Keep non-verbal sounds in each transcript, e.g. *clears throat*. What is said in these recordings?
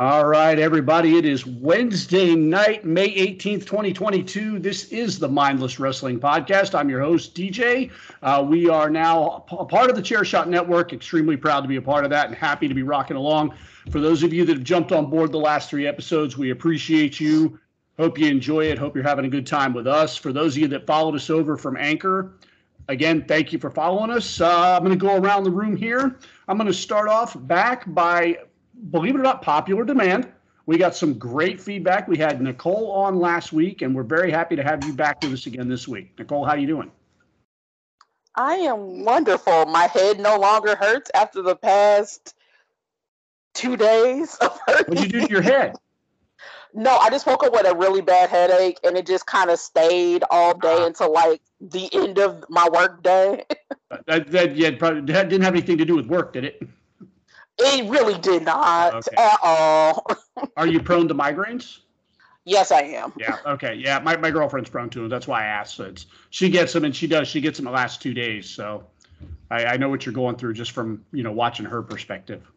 All right, everybody. It is Wednesday night, May 18th, 2022. This is the Mindless Wrestling Podcast. I'm your host, DJ. Uh, we are now a part of the Chairshot Network. Extremely proud to be a part of that and happy to be rocking along. For those of you that have jumped on board the last three episodes, we appreciate you. Hope you enjoy it. Hope you're having a good time with us. For those of you that followed us over from Anchor, again, thank you for following us. Uh, I'm going to go around the room here. I'm going to start off back by believe it or not, popular demand. We got some great feedback. We had Nicole on last week, and we're very happy to have you back with us again this week. Nicole, how are you doing? I am wonderful. My head no longer hurts after the past two days of *laughs* hurting. What'd you do to your head? No, I just woke up with a really bad headache, and it just kind of stayed all day uh, until like the end of my work day. *laughs* that, that, yeah, probably, that didn't have anything to do with work, did it? It really did not okay. at all. *laughs* Are you prone to migraines? Yes, I am. Yeah. Okay. Yeah. My, my girlfriend's prone to them. That's why I asked. So it's, she gets them and she does. She gets them the last two days. So I, I know what you're going through just from, you know, watching her perspective.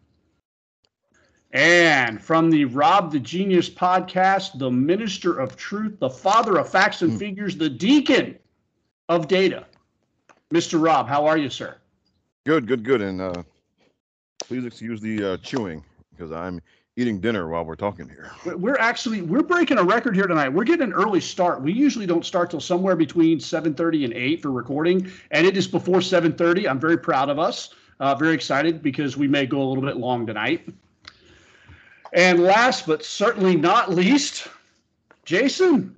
And from the Rob the Genius podcast, the minister of truth, the father of facts and mm. figures, the deacon of data, Mr. Rob, how are you, sir? Good, good, good. And uh, Please excuse the uh, chewing because I'm eating dinner while we're talking here. We're actually we're breaking a record here tonight. We're getting an early start. We usually don't start till somewhere between 7:30 and 8 for recording, and it is before 7:30. I'm very proud of us. Uh, very excited because we may go a little bit long tonight. And last but certainly not least, Jason.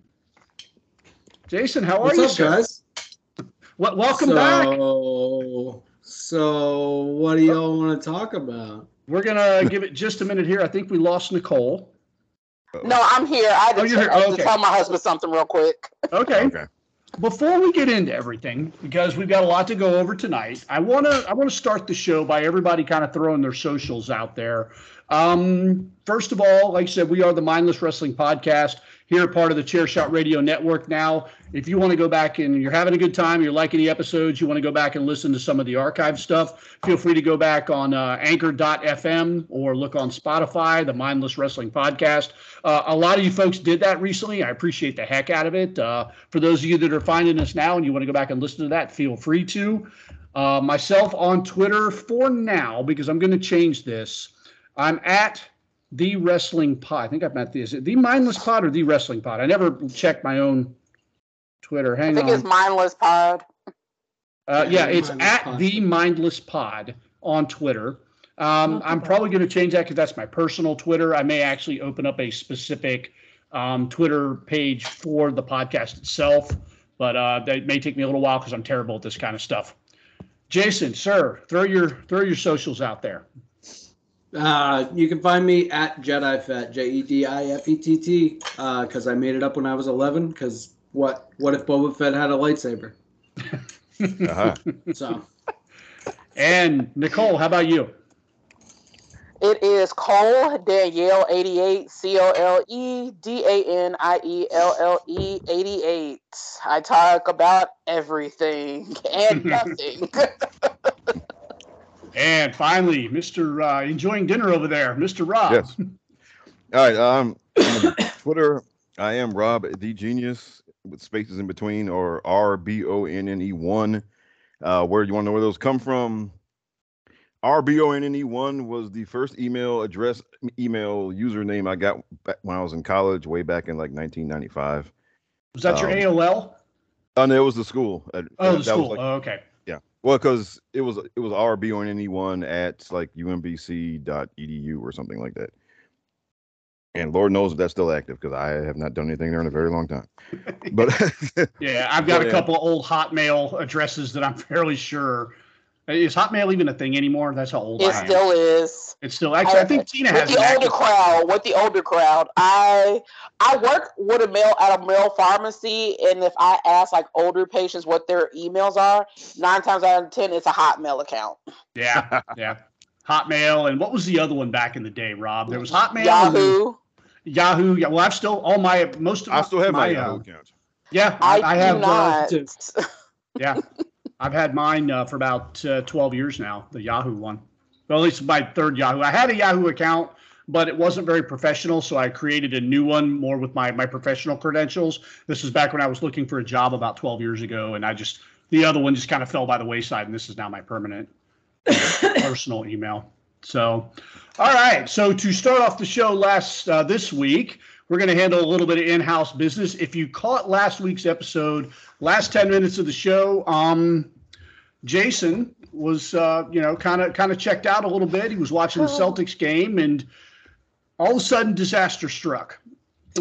Jason, how are What's you, up, sir? guys? Well, welcome so, back. So, what do y'all want to talk about? We're gonna give it just a minute here. I think we lost Nicole. No, I'm here. I had to, oh, here. Oh, okay. to tell my husband something real quick. Okay. okay. Before we get into everything, because we've got a lot to go over tonight, I wanna I wanna start the show by everybody kind of throwing their socials out there. Um, first of all, like I said, we are the Mindless Wrestling Podcast here, part of the Chairshot Radio Network now. If you want to go back and you're having a good time, you're liking the episodes, you want to go back and listen to some of the archive stuff, feel free to go back on uh, anchor.fm or look on Spotify, the Mindless Wrestling Podcast. Uh, a lot of you folks did that recently. I appreciate the heck out of it. Uh, for those of you that are finding us now and you want to go back and listen to that, feel free to. Uh, myself on Twitter for now, because I'm going to change this. I'm at the wrestling pod. I think I've met the is it the mindless pod or the wrestling pod? I never checked my own Twitter. Hang I think on. it's mindless pod. Uh, yeah, it's at pod. the mindless pod on Twitter. Um, I'm probably going to change that because that's my personal Twitter. I may actually open up a specific um, Twitter page for the podcast itself, but uh, that may take me a little while because I'm terrible at this kind of stuff. Jason, sir, throw your throw your socials out there. Uh, you can find me at Jedi Fett, J E D I F E T T, because uh, I made it up when I was 11. Because what what if Boba Fett had a lightsaber? *laughs* uh-huh. So. And Nicole, how about you? It is Cole Danielle 88, C O L E D A N I E L L E 88. I talk about everything *laughs* and nothing. *laughs* And finally, Mr. Uh, enjoying dinner over there, Mr. Rob. Yes. *laughs* All right. Um, Twitter, I am Rob the Genius with spaces in between, or R B O N N E one. Uh, where do you want to know where those come from? R B O N N E one was the first email address, email username I got back when I was in college, way back in like 1995. Was that um, your AOL? Oh no, it was the school. Uh, oh, the school. Like, oh, okay. Well, because it was it was RB on anyone at like umbc.edu or something like that. And Lord knows if that's still active because I have not done anything there in a very long time. *laughs* But *laughs* yeah, I've got a couple of old Hotmail addresses that I'm *laughs* fairly sure Is Hotmail even a thing anymore? That's how old It I am. still is. it's still actually. I think Tina with has the older active- crowd. With the older crowd, I I work with a mail at a mail pharmacy, and if I ask like older patients what their emails are, nine times out of ten, it's a Hotmail account. Yeah, yeah. Hotmail and what was the other one back in the day, Rob? There was Hotmail, and Yahoo. Yahoo. Yeah, well, I've still all my most of I still have my, uh, Yahoo account. Yeah, I, I, I have. do Uh, not. too. *laughs* yeah, I've had mine uh, for about uh, twelve years now. The Yahoo one. Well, at least my third Yahoo. I had a Yahoo account, but it wasn't very professional, so I created a new one more with my my professional credentials. This is back when I was looking for a job about twelve years ago, and I just the other one just kind of fell by the wayside, and this is now my permanent *laughs* personal email. So, all right. So to start off the show last uh, this week, we're going to handle a little bit of in-house business. If you caught last week's episode, last ten minutes of the show, um, Jason was uh, you know kind of kind of checked out a little bit. He was watching the Celtics game, and all of a sudden, disaster struck.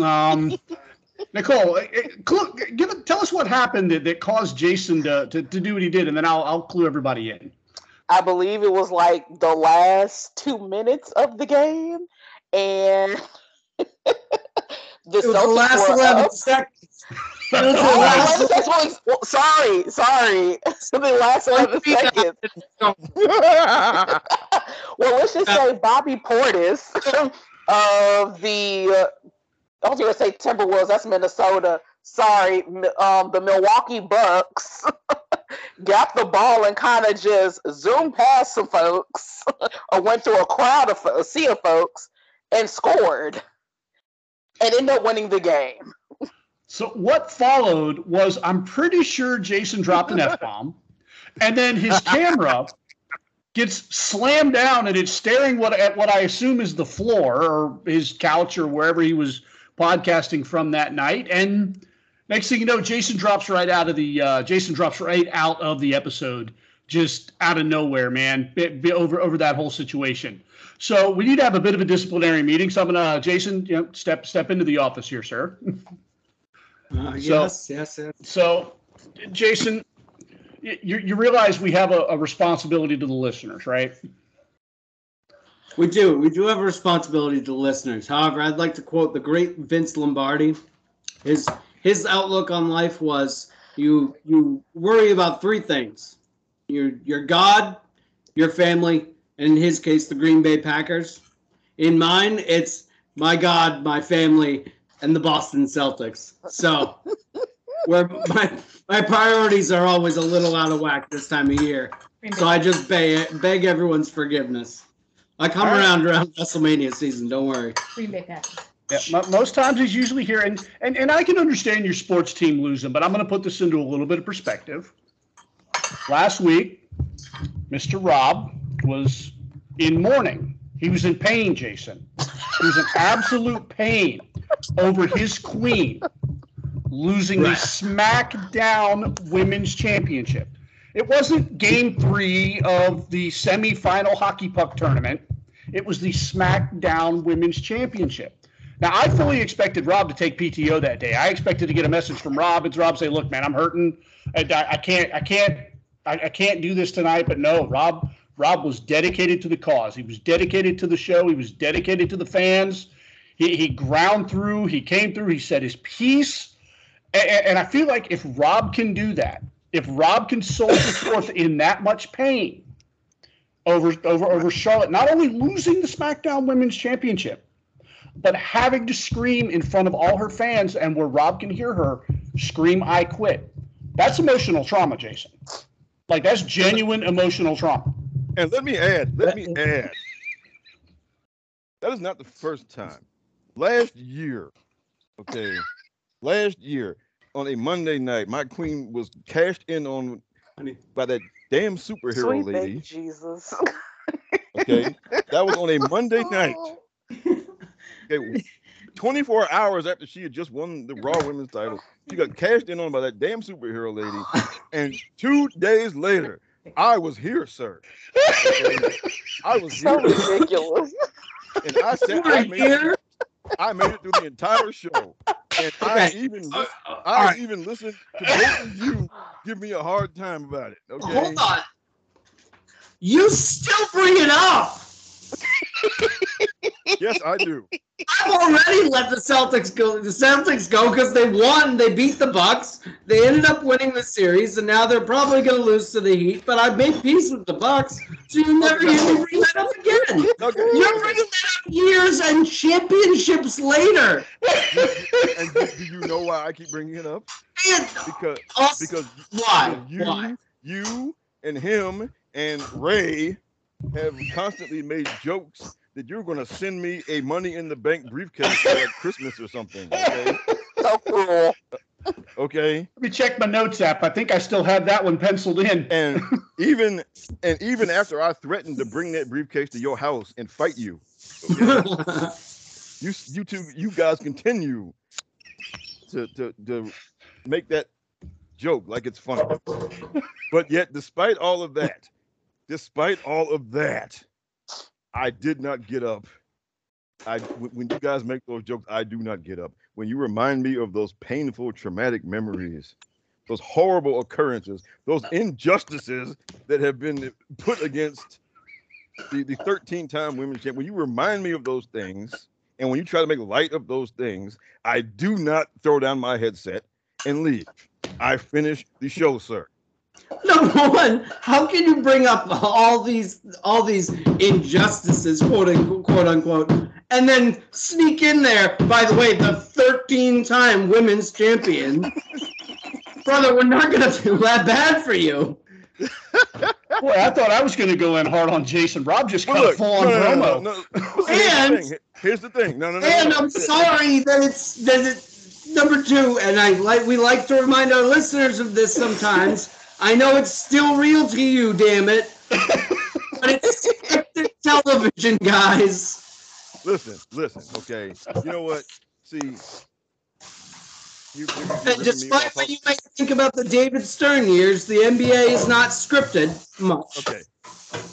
Um, *laughs* Nicole, eh, eh, give tell us what happened that, that caused Jason to, to, to do what he did, and then I'll I'll clue everybody in. I believe it was like the last two minutes of the game, and *laughs* the It was the last were 11 up. seconds. *laughs* *laughs* It was the Oh, last- 11 seconds was- well, sorry, sorry. *laughs* the last 11 seconds. well, let's just say Bobby Portis of the, uh, I was going to say Timberwolves, that's Minnesota. Sorry, um, the Milwaukee Bucks got the ball and kind of just zoomed past some folks or went through a crowd of fo- a sea of folks and scored and end up winning the game. So what followed was I'm pretty sure Jason dropped an *laughs* F bomb, and then his camera gets slammed down and it's staring what at what I assume is the floor or his couch or wherever he was podcasting from that night. And next thing you know, Jason drops right out of the uh, Jason drops right out of the episode, just out of nowhere, man. Be, be over over that whole situation. So we need to have a bit of a disciplinary meeting. So I'm gonna Jason, you know, step step into the office here, sir. *laughs* Uh, So- yes, yes, yes. So, Jason, you, you realize we have a, a responsibility to the listeners, right? We do. We do have a responsibility to the listeners. However, I'd like to quote the great Vince Lombardi. His his outlook on life was you you worry about three things. Your your God, your family, in his case the Green Bay Packers. In mine, it's my God, my family, and the Boston Celtics. So *laughs* where my my priorities are always a little out of whack this time of year. So I just beg, beg everyone's forgiveness. I come All right. around around WrestleMania season. Don't worry. Green Bay Packers. Yeah, most times he's usually here, and, and and I can understand your sports team losing, but I'm going to put this into a little bit of perspective. Last week, Mr. Rob was in mourning. He was in pain, Jason. He was in absolute pain over his queen losing the SmackDown Women's Championship. It wasn't game three of the semifinal hockey puck tournament. It was the SmackDown Women's Championship. Now, I fully expected Rob to take PTO that day. I expected to get a message from Rob. It's Rob say, "Look, man, I'm hurting. I, I, can't, I can't, I, I can't do this tonight." But no, Rob, Rob was dedicated to the cause. He was dedicated to the show. He was dedicated to the fans. He, he ground through. He came through. He said his piece. And, and I feel like if Rob can do that, if Rob can soldier forth in that much pain over over over Charlotte, not only losing the SmackDown Women's Championship, but having to scream in front of all her fans and where Rob can hear her scream, I quit. That's emotional trauma, Jason. Like that's genuine emotional trauma. And let me add, let me add. That is not the first time. Last year, okay, last year on a Monday night, my queen was cashed in on by that damn superhero Sweet lady. baby Jesus. Okay, that was on a Monday night. *laughs* Okay, 24 hours after she had just won the Raw Women's title, she got cashed in on by that damn superhero lady. And two days later, I was here, sir. I was so here, ridiculous. and I said, You I made, here? I made it through the entire show, and I Okay. even Uh, uh, I all right. even listened to both of you give me a hard time about it. Okay, Hold on. You still bring it up. Yes, I do. I've already let the Celtics go. The Celtics go because they won. They beat the Bucks. They ended up winning the series, and now they're probably going to lose to the Heat. But I made peace with the Bucks, so you never hear me bring that up again. Okay. You're bringing that up years and championships later. And do, you know why I keep bringing it up? And Because us- because why? you Why? you and him and Ray have constantly made jokes that you're going to send me a money in the bank briefcase at Christmas or something. Okay. *laughs* So cruel. Okay. Let me check my notes app. I think I still have that one penciled in. And *laughs* even and even after I threatened to bring that briefcase to your house and fight you, okay, *laughs* you you two you guys continue to to to make that joke like it's funny. But yet, despite all of that, despite all of that, I did not get up. I when you guys make those jokes, I do not get up. When you remind me of those painful, traumatic memories, those horrible occurrences, those injustices that have been put against the, the 13 time women's champ, when you remind me of those things, and when you try to make light of those things, I do not throw down my headset and leave. I finish the show, sir. *laughs* Number one, how can you bring up all these all these injustices, quote unquote, quote unquote, and then sneak in there? By the way, the 13-time women's champion, *laughs* brother. We're not gonna *laughs* feel that bad for you. Boy, I thought I was going to go in hard on Jason. Rob just But got a full on no, no, no, promo. no, no. Here's the And- Here's the thing. No, no, no. And no, no. I'm sorry that it's that it, number two, and I like we like to remind our listeners of this sometimes. I know it's still real to you, damn it, *laughs* but it's scripted television, guys. Listen, listen. Okay. You know what? See, you, you, you're And ripping me despite what you may think about the David Stern years, the NBA is not scripted much. Okay.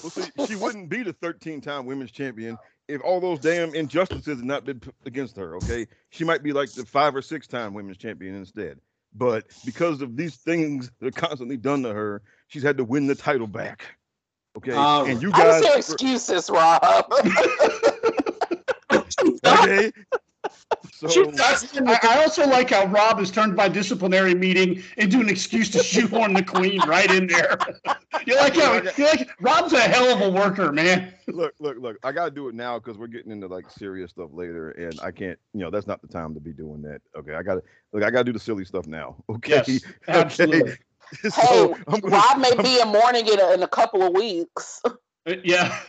Well, see, she wouldn't be the 13 time women's champion if all those damn injustices had not been put against her. Okay. She might be like the five or six time women's champion instead. But because of these things that are constantly done to her, she's had to win the title back. Okay. All and you How's your guys. excuses, Rob? *laughs* Okay. So, I, I also like how Rob has turned my disciplinary meeting into an excuse to shoehorn the queen right in there. *laughs* you like how you like Rob's a hell of a worker, man. look, look, look. I got to do it now because we're getting into like serious stuff later. And I can't, you know, that's not the time to be doing that. Okay. I got to, look, I got to do the silly stuff now. *laughs* Okay. Yes, absolutely. *laughs* so hey, gonna, Rob may be in mourning in a, in a couple of weeks. Uh, Yeah.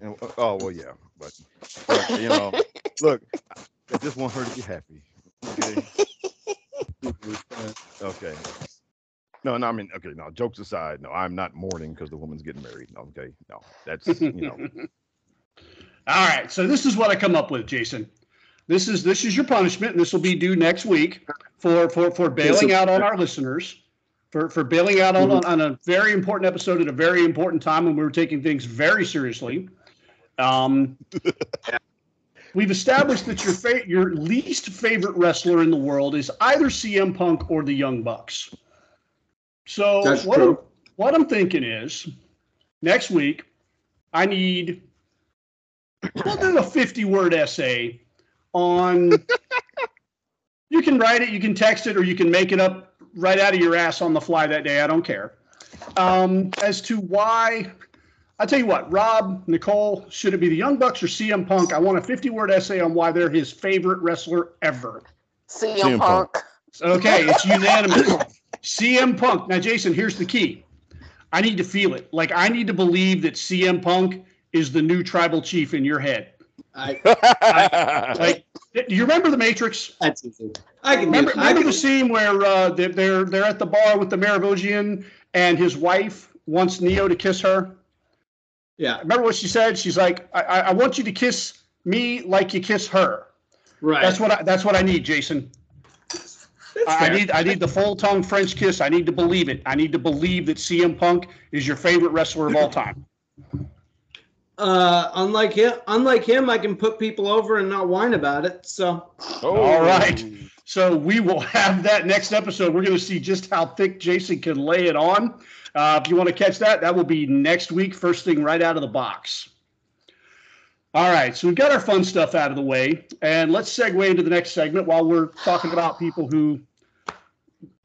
And, uh, oh well, yeah, but, but, you know, *laughs* look, I just want her to be happy. Okay. *laughs* okay. No, no, I mean, okay, no. Jokes aside, no, I'm not mourning because the woman's getting married. Okay, no, that's you know, *laughs* All right, so this is what I come up with, Jason. This is this is your punishment, and this will be due next week for for for bailing out on our listeners, for for bailing out on, mm-hmm. on a very important episode at a very important time when we were taking things very seriously. Um, *laughs* we've established that your fa- your least favorite wrestler in the world is either CM Punk or the Young Bucks. So That's what true. I'm, what I'm thinking is next week I need we'll do a 50 word essay on *laughs* you can write it you can text it or you can make it up right out of your ass on the fly that day i don't care um, as to why i tell you what rob nicole should it be the young bucks or cm punk i want a 50 word essay on why they're his favorite wrestler ever CM, CM Punk. Punk. okay *laughs* it's unanimous cm punk now jason here's the key i need to feel it like i need to believe that cm punk is the new tribal chief in your head I, *laughs* like do you remember the matrix that's easy. I can Remember, do, I remember can, the scene where uh, they're, they're they're at the bar with the Merovingian and his wife wants Neo to kiss her. Yeah, Remember what she said? She's like, I, I want you to kiss me like you kiss her. right. That's what I, that's what I need, Jason. I, I need I need the full tongue French kiss. I need to believe it. I need to believe that CM Punk is your favorite wrestler of all *laughs* time. Uh, unlike him, unlike him, I can put people over and not whine about it. So oh, All right. So we will *laughs* have that next episode. We're going to see just how thick Jason can lay it on. Uh, if you want to catch that, that will be next week, first thing right out of the box. All right, so we've got our fun stuff out of the way, and let's segue into the next segment while we're talking about people who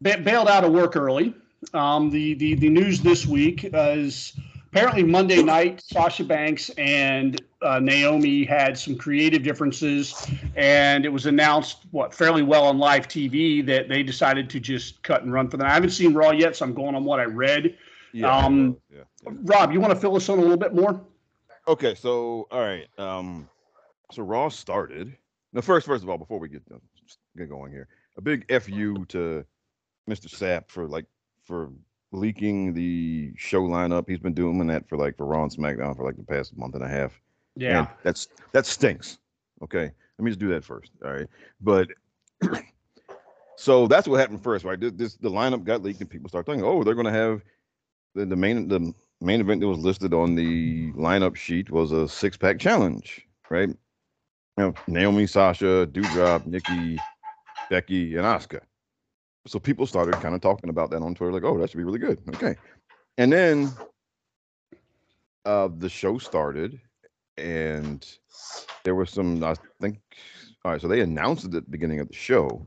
ba- bailed out of work early. Um, the, the the news this week is apparently Monday night, Sasha Banks and uh, Naomi had some creative differences, and it was announced what fairly well on live TV that they decided to just cut and run for them. I haven't seen Raw yet, so I'm going on what I read. Yeah. Um, yeah. Rob, you want to fill us in a little bit more? Okay, so all right. Um, so Raw started. Now, first, first of all, before we get uh, get going here, a big fu to Mr. Sapp for like for leaking the show lineup. He's been doing that for like for Raw and SmackDown for like the past month and a half. And that's that stinks. Okay, let me just do that first. All right, but *clears throat* so that's what happened first, right? This, this the lineup got leaked and people start thinking, oh, they're going to have the, the main the main event that was listed on the lineup sheet was a six pack challenge, right? You know, Naomi, Sasha, Doudrop, Nikki, Becky, and Asuka. So people started kind of talking about that on Twitter, like, oh, that should be really good. Okay. And then uh the show started and there was some I think all right, so they announced it at the beginning of the show.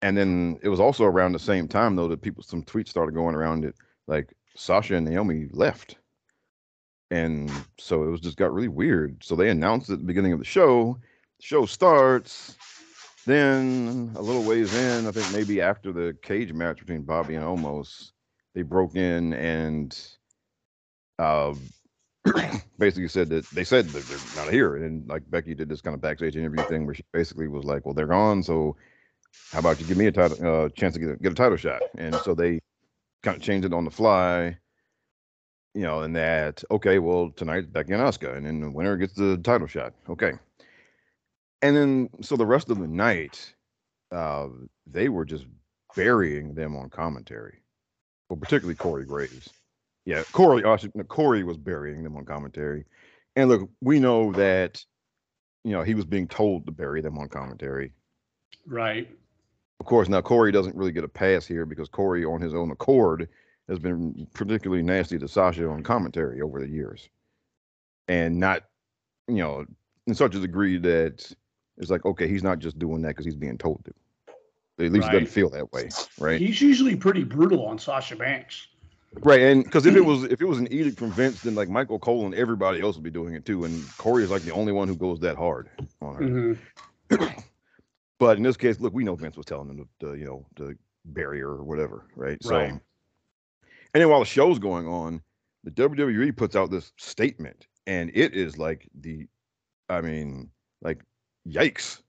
And then it was also around the same time though that people some tweets started going around it like Sasha and Naomi left. And so it was just got really weird. So they announced at the beginning of the show. The show starts. Then a little ways in, I think maybe after the cage match between Bobby and Omos, they broke in and uh, *coughs* basically said that they said that they're not here. And like Becky did this kind of backstage interview thing where she basically was like, "Well, they're gone, so how about you give me a title, uh, chance to get a, get a title shot?" And so they kind of changed it on the fly, you know, and that okay, well tonight Becky and Asuka, and then the winner gets the title shot. Okay, and then so the rest of the night, uh, they were just burying them on commentary, well, particularly Corey Graves. Yeah, Corey. Uh, Corey was burying them on commentary, and look, we know that, you know, he was being told to bury them on commentary. Right. Of course, now Corey doesn't really get a pass here because Corey, on his own accord, has been particularly nasty to Sasha on commentary over the years, and not, you know, in such a degree that it's like, okay, he's not just doing that because he's being told to. At least Right. it doesn't feel that way, right? He's usually pretty brutal on Sasha Banks. Right, and because if it was if it was an edict from Vince, then like Michael Cole and everybody else would be doing it too, and Corey is like the only one who goes that hard on her. Mhm. *clears throat* But in this case, look, we know Vince was telling them to, to you know, to bury her or whatever, right? So, and then while the show's going on, the WWE puts out this statement, and it is like the, I mean, like, yikes,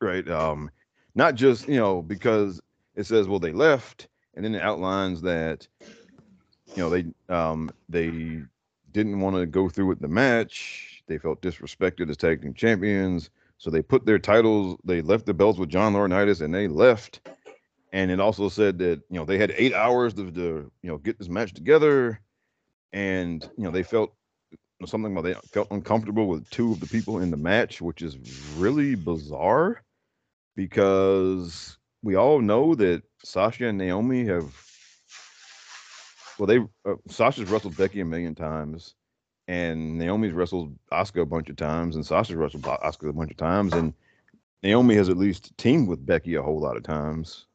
right? Um, not just you know because it says well they left, and then it outlines that, you know, they um they didn't want to go through with the match. They felt disrespected as tag team champions. So they put their titles, they left the belts with John Laurinaitis and they left. And it also said that, you know, they had eight hours to, to you know, get this match together. And, you know, they felt something about they felt uncomfortable with two of the people in the match, which is really bizarre because we all know that Sasha and Naomi have, well, they, uh, Sasha's wrestled Becky a million times and Naomi's wrestled Asuka a bunch of times, and Sasha's wrestled Asuka a bunch of times, and Naomi has at least teamed with Becky a whole lot of times.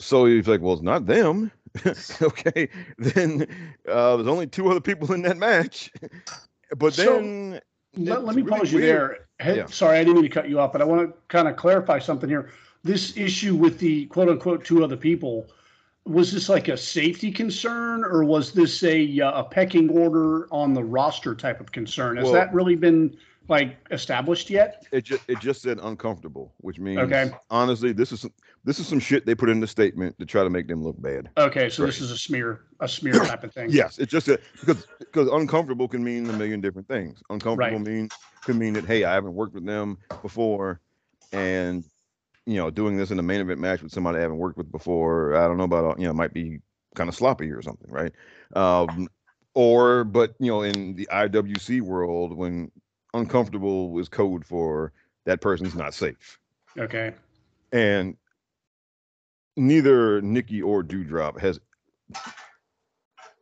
So he's like, well, it's not them. *laughs* okay, then uh, there's only two other people in that match. but So, then Let, let me really pause you weird. there. Hey, Yeah. Sorry, I didn't mean to cut you off, but I want to kind of clarify something here. This issue with the quote unquote two other people, was this like a safety concern or was this a, uh, a pecking order on the roster type of concern? Has Well- that really been like established yet? It just it just said uncomfortable, which means Okay. honestly, this is some, this is some shit they put in the statement to try to make them look bad. Okay, so this is a smear, a smear type of thing. Yes, it's just a, because because uncomfortable can mean a million different things. Uncomfortable Right. mean could mean that hey, I haven't worked with them before, and you know, doing this in a main event match with somebody I haven't worked with before, I don't know about you know, might be kind of sloppy or something, right? Um, or but you know, in the IWC world, when uncomfortable is code for that person's not safe. Okay. and neither Nikki or Doudrop has.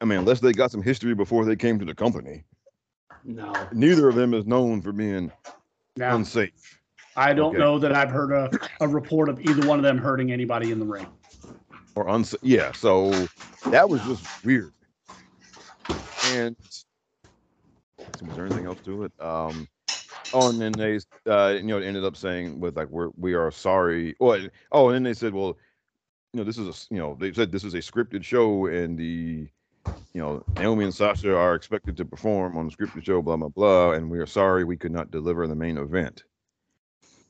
I mean, unless they got some history before they came to the company, No. neither of them is known for being Now, unsafe. I don't okay. know that I've heard a, a report of either one of them hurting anybody in the ring. or unsafe. Yeah, so that was just weird. And was there anything else to it? Um, oh, and then they, uh, you know, ended up saying with like we're we are sorry. Well, oh, and then they said, well, you know, this is a, you know, they said this is a scripted show, and the, you know, Naomi and Sasha are expected to perform on the scripted show, blah blah blah, and we are sorry we could not deliver the main event.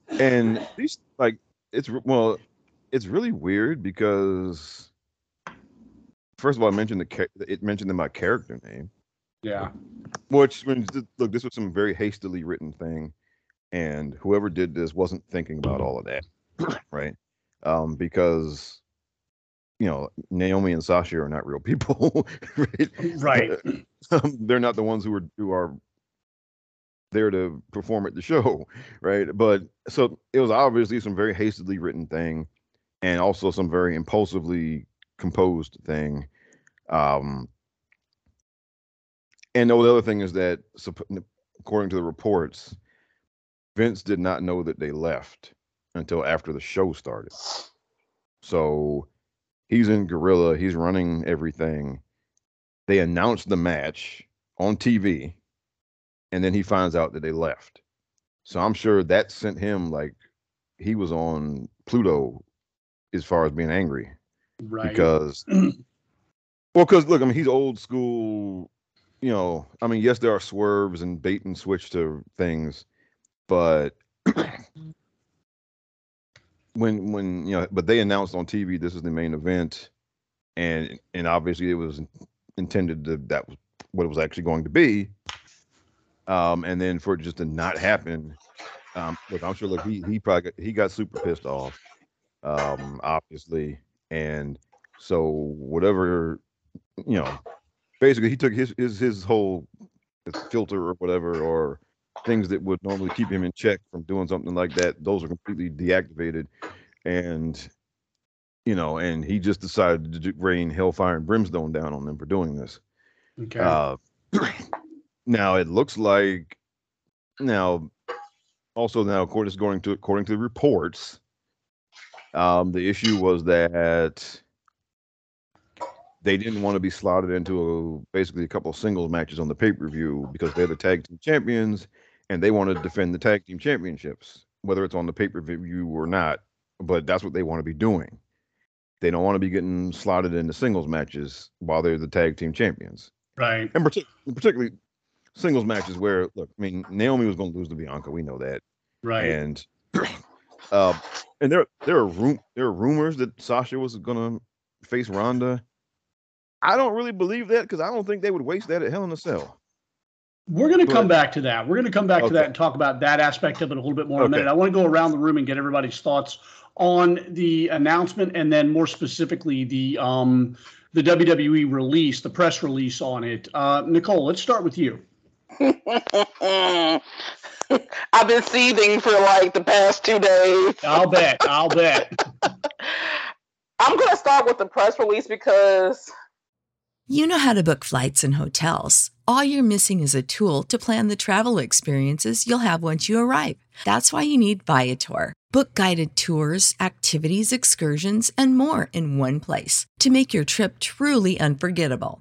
And these like it's well, it's really weird because first of all, I mentioned the it mentioned in my character name, Yeah. which means look, this was some very hastily written thing, and whoever did this wasn't thinking about all of that, *clears throat* right? Um, because you know Naomi and Sasha are not real people, *laughs* right? Right. *laughs* um, they're not the ones who are who are there to perform at the *laughs* show, right? But so it was obviously some very hastily written thing, and also some very impulsively composed thing. Um, and the other thing is that, according to the reports, Vince did not know that they left until after the show started. So he's in Gorilla. He's running everything they announced the match on TV, and then he finds out that they left. So I'm sure that sent him like he was on Pluto as far as being angry Right. because *clears throat* well, because look, I mean he's old school. You know, I mean yes, there are swerves and bait and switch to things, but *clears throat* when when you know, but they announced on TV this is the main event, and and obviously it was intended to that was what it was actually going to be. Um, and then for it just to not happen, um, look, I'm sure. Look, he he probably got, he got super pissed off, um, obviously, and so whatever, you know, basically he took his his his whole filter or whatever or things that would normally keep him in check from doing something like that. Those are completely deactivated, and you know, and he just decided to rain hellfire and brimstone down on them for doing this. Okay. Uh, now it looks like now also now according to according to the reports, um, the issue was that they didn't want to be slotted into a, basically a couple of singles matches on the pay per view because they're the tag team champions and they want to defend the tag team championships, whether it's on the pay per view or not. But that's what they want to be doing. They don't want to be getting slotted into singles matches while they're the tag team champions right. and partic- particularly singles matches where look, I mean, Naomi was going to lose to Bianca, we know that, Right. and *clears throat* uh, and there there are room there are rumors that Sasha was going to face Ronda. I don't really believe that because I don't think they would waste that at Hell in a Cell. We're going to come back to that. We're going to come back to that and talk about that aspect of it a little bit more in a Okay. minute. I want to go around the room and get everybody's thoughts on the announcement and then more specifically the um the WWE release, the press release on it. Uh, Nicole, let's start with you. *laughs* I've been seething for like the past two days. I'll bet. I'll bet. *laughs* I'm gonna start with the press release because You know how to book flights and hotels. All you're missing is a tool to plan the travel experiences you'll have once you arrive. That's why you need Viator. Book guided tours, activities, excursions, and more in one place to make your trip truly unforgettable.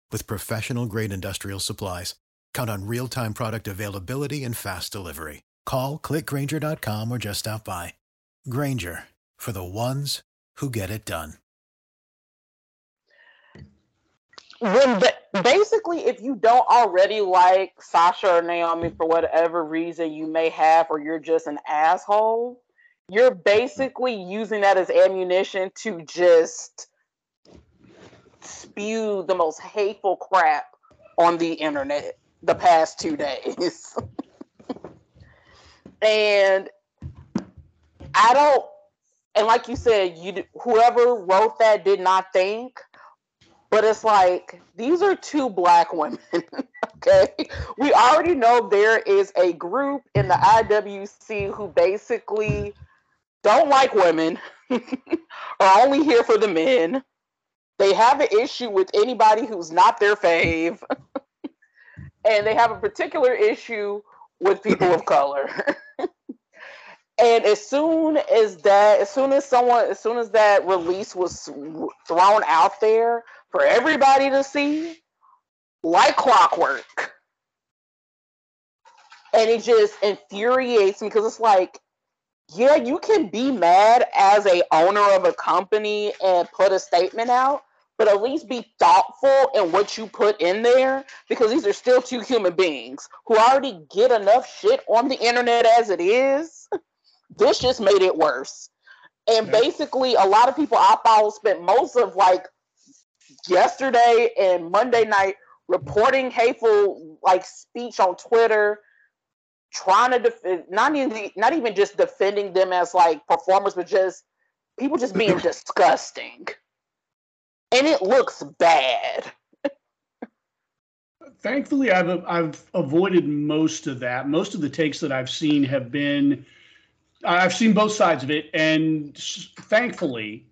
with professional grade industrial supplies. Count on real time product availability and fast delivery. Call clickgrainger.com or just stop by. Grainger for the ones who get it done. when ba- basically if you don't already like Sasha or Naomi for whatever reason you may have or you're just an asshole, you're basically using that as ammunition to just spew the most hateful crap on the internet the past 2 days. *laughs* and I don't and like you said, you whoever wrote that did not think but it's like these are two black women. *laughs* okay. We already know there is a group in the IWC who basically don't like women, *laughs* are only here for the men. They have an issue with anybody who's not their fave. *laughs* and they have a particular issue with people of color. *laughs* and as soon as that as soon as someone as soon as that release was thrown out there for everybody to see like clockwork. And it just infuriates me because it's like, yeah, you can be mad as a owner of a company and put a statement out, but at least be thoughtful in what you put in there because these are still two human beings who already get enough shit on the internet as it is. *laughs* This just made it worse. And yeah. basically, a lot of people I follow spent most of like yesterday and Monday night reporting hateful like speech on Twitter, trying to defend not even not even just defending them as like performers, but just people just being *laughs* disgusting. And it looks bad. Thankfully, I've I've avoided most of that. Most of the takes that I've seen have been I've seen both sides of it, and thankfully,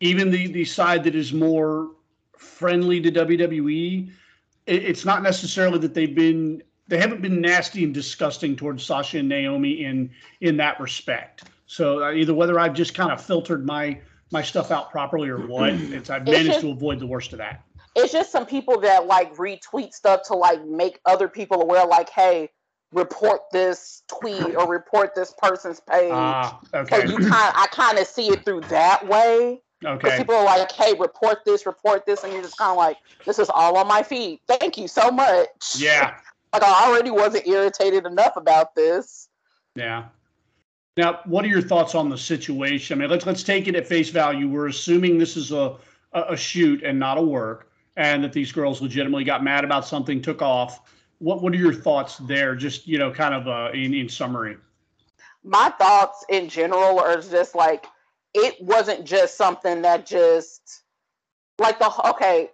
even the the side that is more friendly to WWE. It's not necessarily that they've been they haven't been nasty and disgusting towards Sasha and Naomi in in that respect. So uh, either whether I've just kind of filtered my my stuff out properly or what, *clears throat* it's I've managed it's just, to avoid the worst of that. It's just some people that like retweet stuff to like make other people aware, like, hey, report this tweet or report this person's page. Ah, okay. So you kind I kind of see it through that way. Okay. People are like, hey, report this, report this, and you're just kind of like, this is all on my feed. Thank you so much. Yeah. *laughs* like I already wasn't irritated enough about this. Yeah. Now, what are your thoughts on the situation? I mean, let's let's take it at face value. We're assuming this is a a, shoot and not a work, and that these girls legitimately got mad about something, took off. What what are your thoughts there? Just you know, kind of uh, in in summary. My thoughts in general are just like it wasn't just something that just like the okay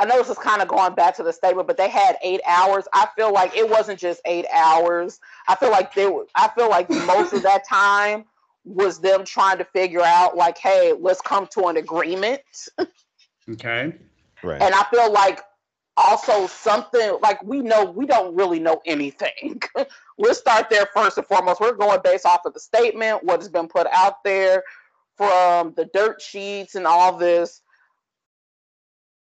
i know this is kind of going back to the statement but they had eight hours. I feel like it wasn't just eight hours. I feel like they were i feel like most of that time was them trying to figure out like hey let's come to an agreement. Okay. Right. And i feel like also something like we know we don't really know anything. *laughs* Let's start there first and foremost. We're going based off of the statement what has been put out there from the dirt sheets and all this.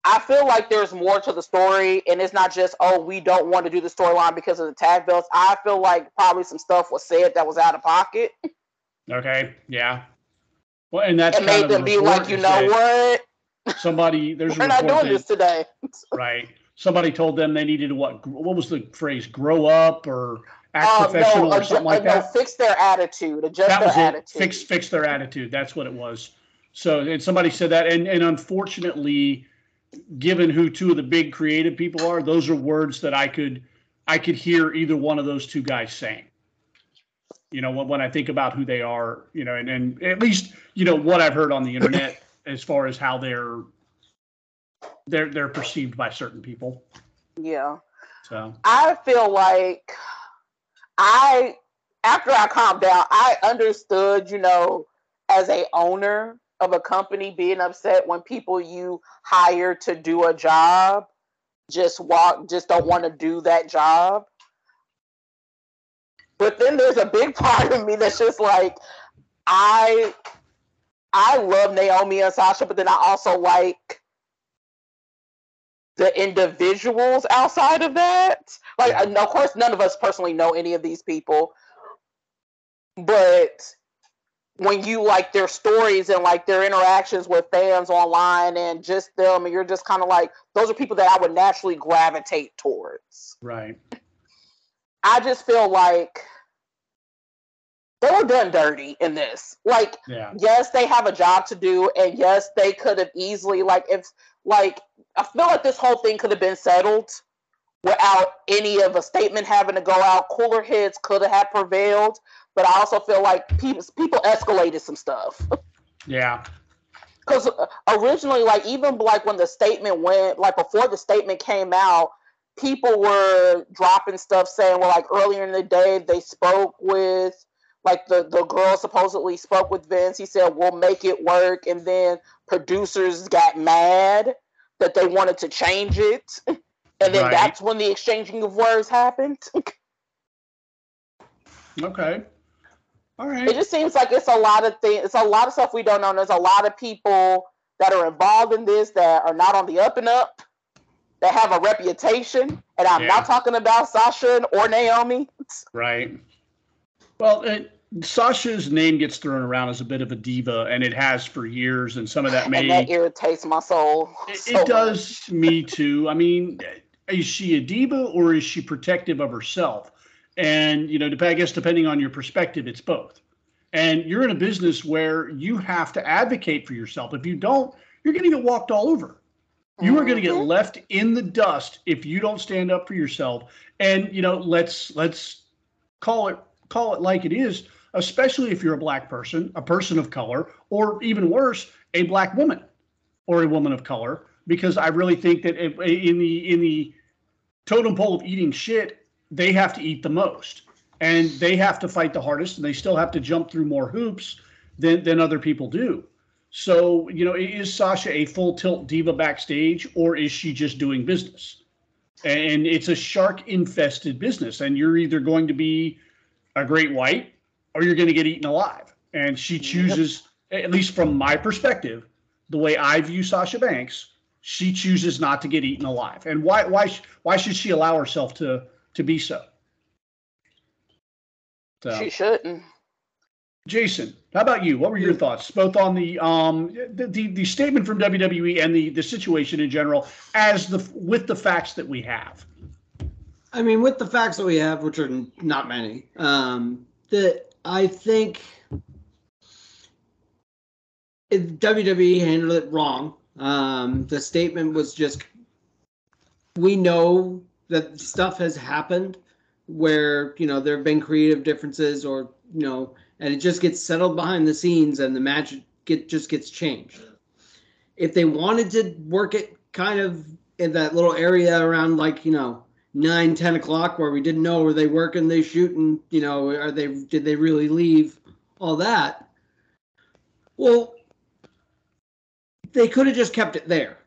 I feel like there's more to the story, and it's not just oh we don't want to do the storyline because of the tag belts. I feel like probably some stuff was said that was out of pocket. Okay, yeah. Well, and that's it made them be like, you know what? Somebody, *laughs* there's we're not doing that, this today. *laughs* right. Somebody told them they needed to what? What was the phrase? Grow up or act uh, professional no, or something like no, that. Fix their attitude. Adjust that their attitude. Fix fix their attitude. That's what it was. So and somebody said that, and and unfortunately, given who two of the big creative people are, those are words that I could I could hear either one of those two guys saying. You know, when, when I think about who they are, you know, and, and at least you know what I've heard on the internet *coughs* as far as how they're they're they're perceived by certain people. Yeah. So I feel like I after I calmed down, I understood, you know, as a owner of a company being upset when people you hire to do a job just walk just don't want to do that job. But then there's a big *laughs* part of me that's just like I I love Naomi and Sasha, but then I also like the individuals outside of that. Like, of course, none of us personally know any of these people, but when you like their stories and like their interactions with fans online and just them, and you're just kind of like, those are people that I would naturally gravitate towards. Right. I just feel like they were done dirty in this. Like, Yeah. yes, they have a job to do, and yes, they could have easily like if like I feel like this whole thing could have been settled without any of a statement having to go out. Cooler heads could have prevailed, but I also feel like people people escalated some stuff Yeah. *laughs* because originally, like even like when the statement went, like before the statement came out, people were dropping stuff saying, well, like earlier in the day they spoke with, like the the girl supposedly spoke with Vince. He said, "We'll make it work," and then producers got mad that they wanted to change it, *laughs* and then Right. that's when the exchanging of words happened. *laughs* Okay. All it just seems like it's a lot of things. It's a lot of stuff we don't know. There's a lot of people that are involved in this that are not on the up and up, that have a reputation. And I'm Yeah. not talking about Sasha or Naomi. Right. Well, it, Sasha's name gets thrown around as a bit of a diva, and it has for years, and some of that *sighs* may and that irritates my soul. It, so it does me too. I mean, is she a diva or is she protective of herself? And you know, I guess depending on your perspective, it's both. And you're in a business where you have to advocate for yourself. If you don't, you're going to get walked all over. You are going to get Mhm. left in the dust if you don't stand up for yourself. And you know, let's let's call it call it like it is. Especially if you're a black person, a person of color, or even worse, a black woman or a woman of color because I really think that in the in the totem pole of eating shit, they have to eat the most, and they have to fight the hardest, and they still have to jump through more hoops than than other people do. So you know, is Sasha a full tilt diva backstage, or is she just doing business? And it's a shark infested business, and you're either going to be a great white or you're going to get eaten alive. And she chooses, at least from my perspective, the way I view Sasha Banks, she chooses not to get eaten alive. And why why why should she allow herself to to be so? So, She shouldn't. Jason, how about you? What were your thoughts, both on the um the, the, the statement from WWE and the the situation in general, as the with the facts that we have? I mean, with the facts that we have, which are not many, um, that I think it, WWE handled it wrong. Um, the statement was just, we know that stuff has happened where you know there have been creative differences, or you know, and it just gets settled behind the scenes, and the match get just gets changed. If they wanted to work it kind of in that little area around like you know nine, ten o'clock where we didn't know were they working, they shooting, you know, are they did they really leave, all that. Well, they could have just kept it there,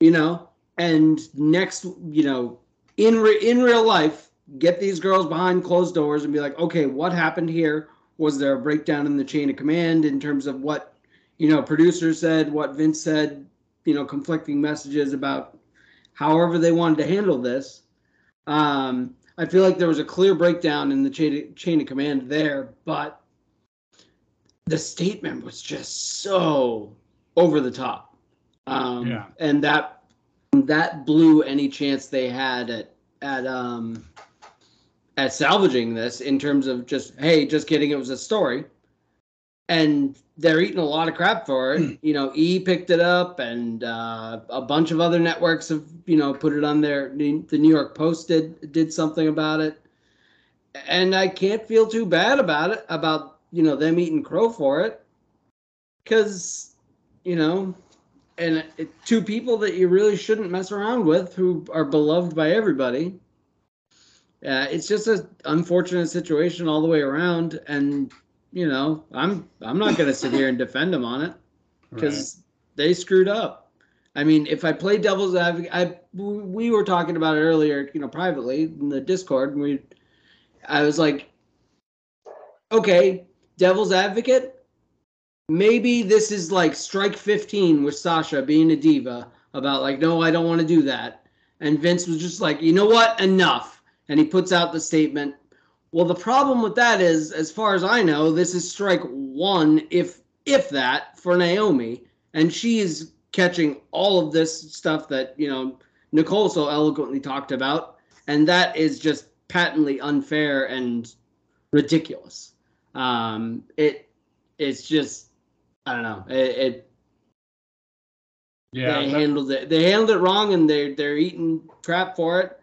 you know, and next, you know, in re- in real life, get these girls behind closed doors and be like, okay, what happened here? Was there a breakdown in the chain of command in terms of what, you know, producers said, what Vince said, you know, conflicting messages about however they wanted to handle this. Um, I feel like there was a clear breakdown in the chain, chain of command there, but the statement was just so over the top. Um, Yeah. And that that blew any chance they had at at um at salvaging this in terms of just hey, just kidding, it was a story. And they're eating a lot of crap for it. you know, E picked it up, and uh, a bunch of other networks have you know put it on their. The New York Post did did something about it, and I can't feel too bad about it about you know them eating crow for it, because you know, and two people that you really shouldn't mess around with who are beloved by everybody. Uh, it's just an unfortunate situation all the way around, and you know, I'm I'm not gonna sit here and defend them on it *laughs* because they screwed up. I mean, if I play devil's advocate, I we were talking about it earlier, you know, privately in the Discord. And we, I was like, okay, devil's advocate. Maybe this is like strike 15 with Sasha being a diva about like, no, I don't want to do that. And Vince was just like, you know what? Enough. And he puts out the statement. Well, the problem with that is, as far as I know, this is strike one, if if that, for Naomi. And she is catching all of this stuff that, you know, Nicole so eloquently talked about. And that is just patently unfair and ridiculous. Um, it it's just I don't know. It, it Yeah, they that- handled it. They handled it wrong, and they're they're eating crap for it.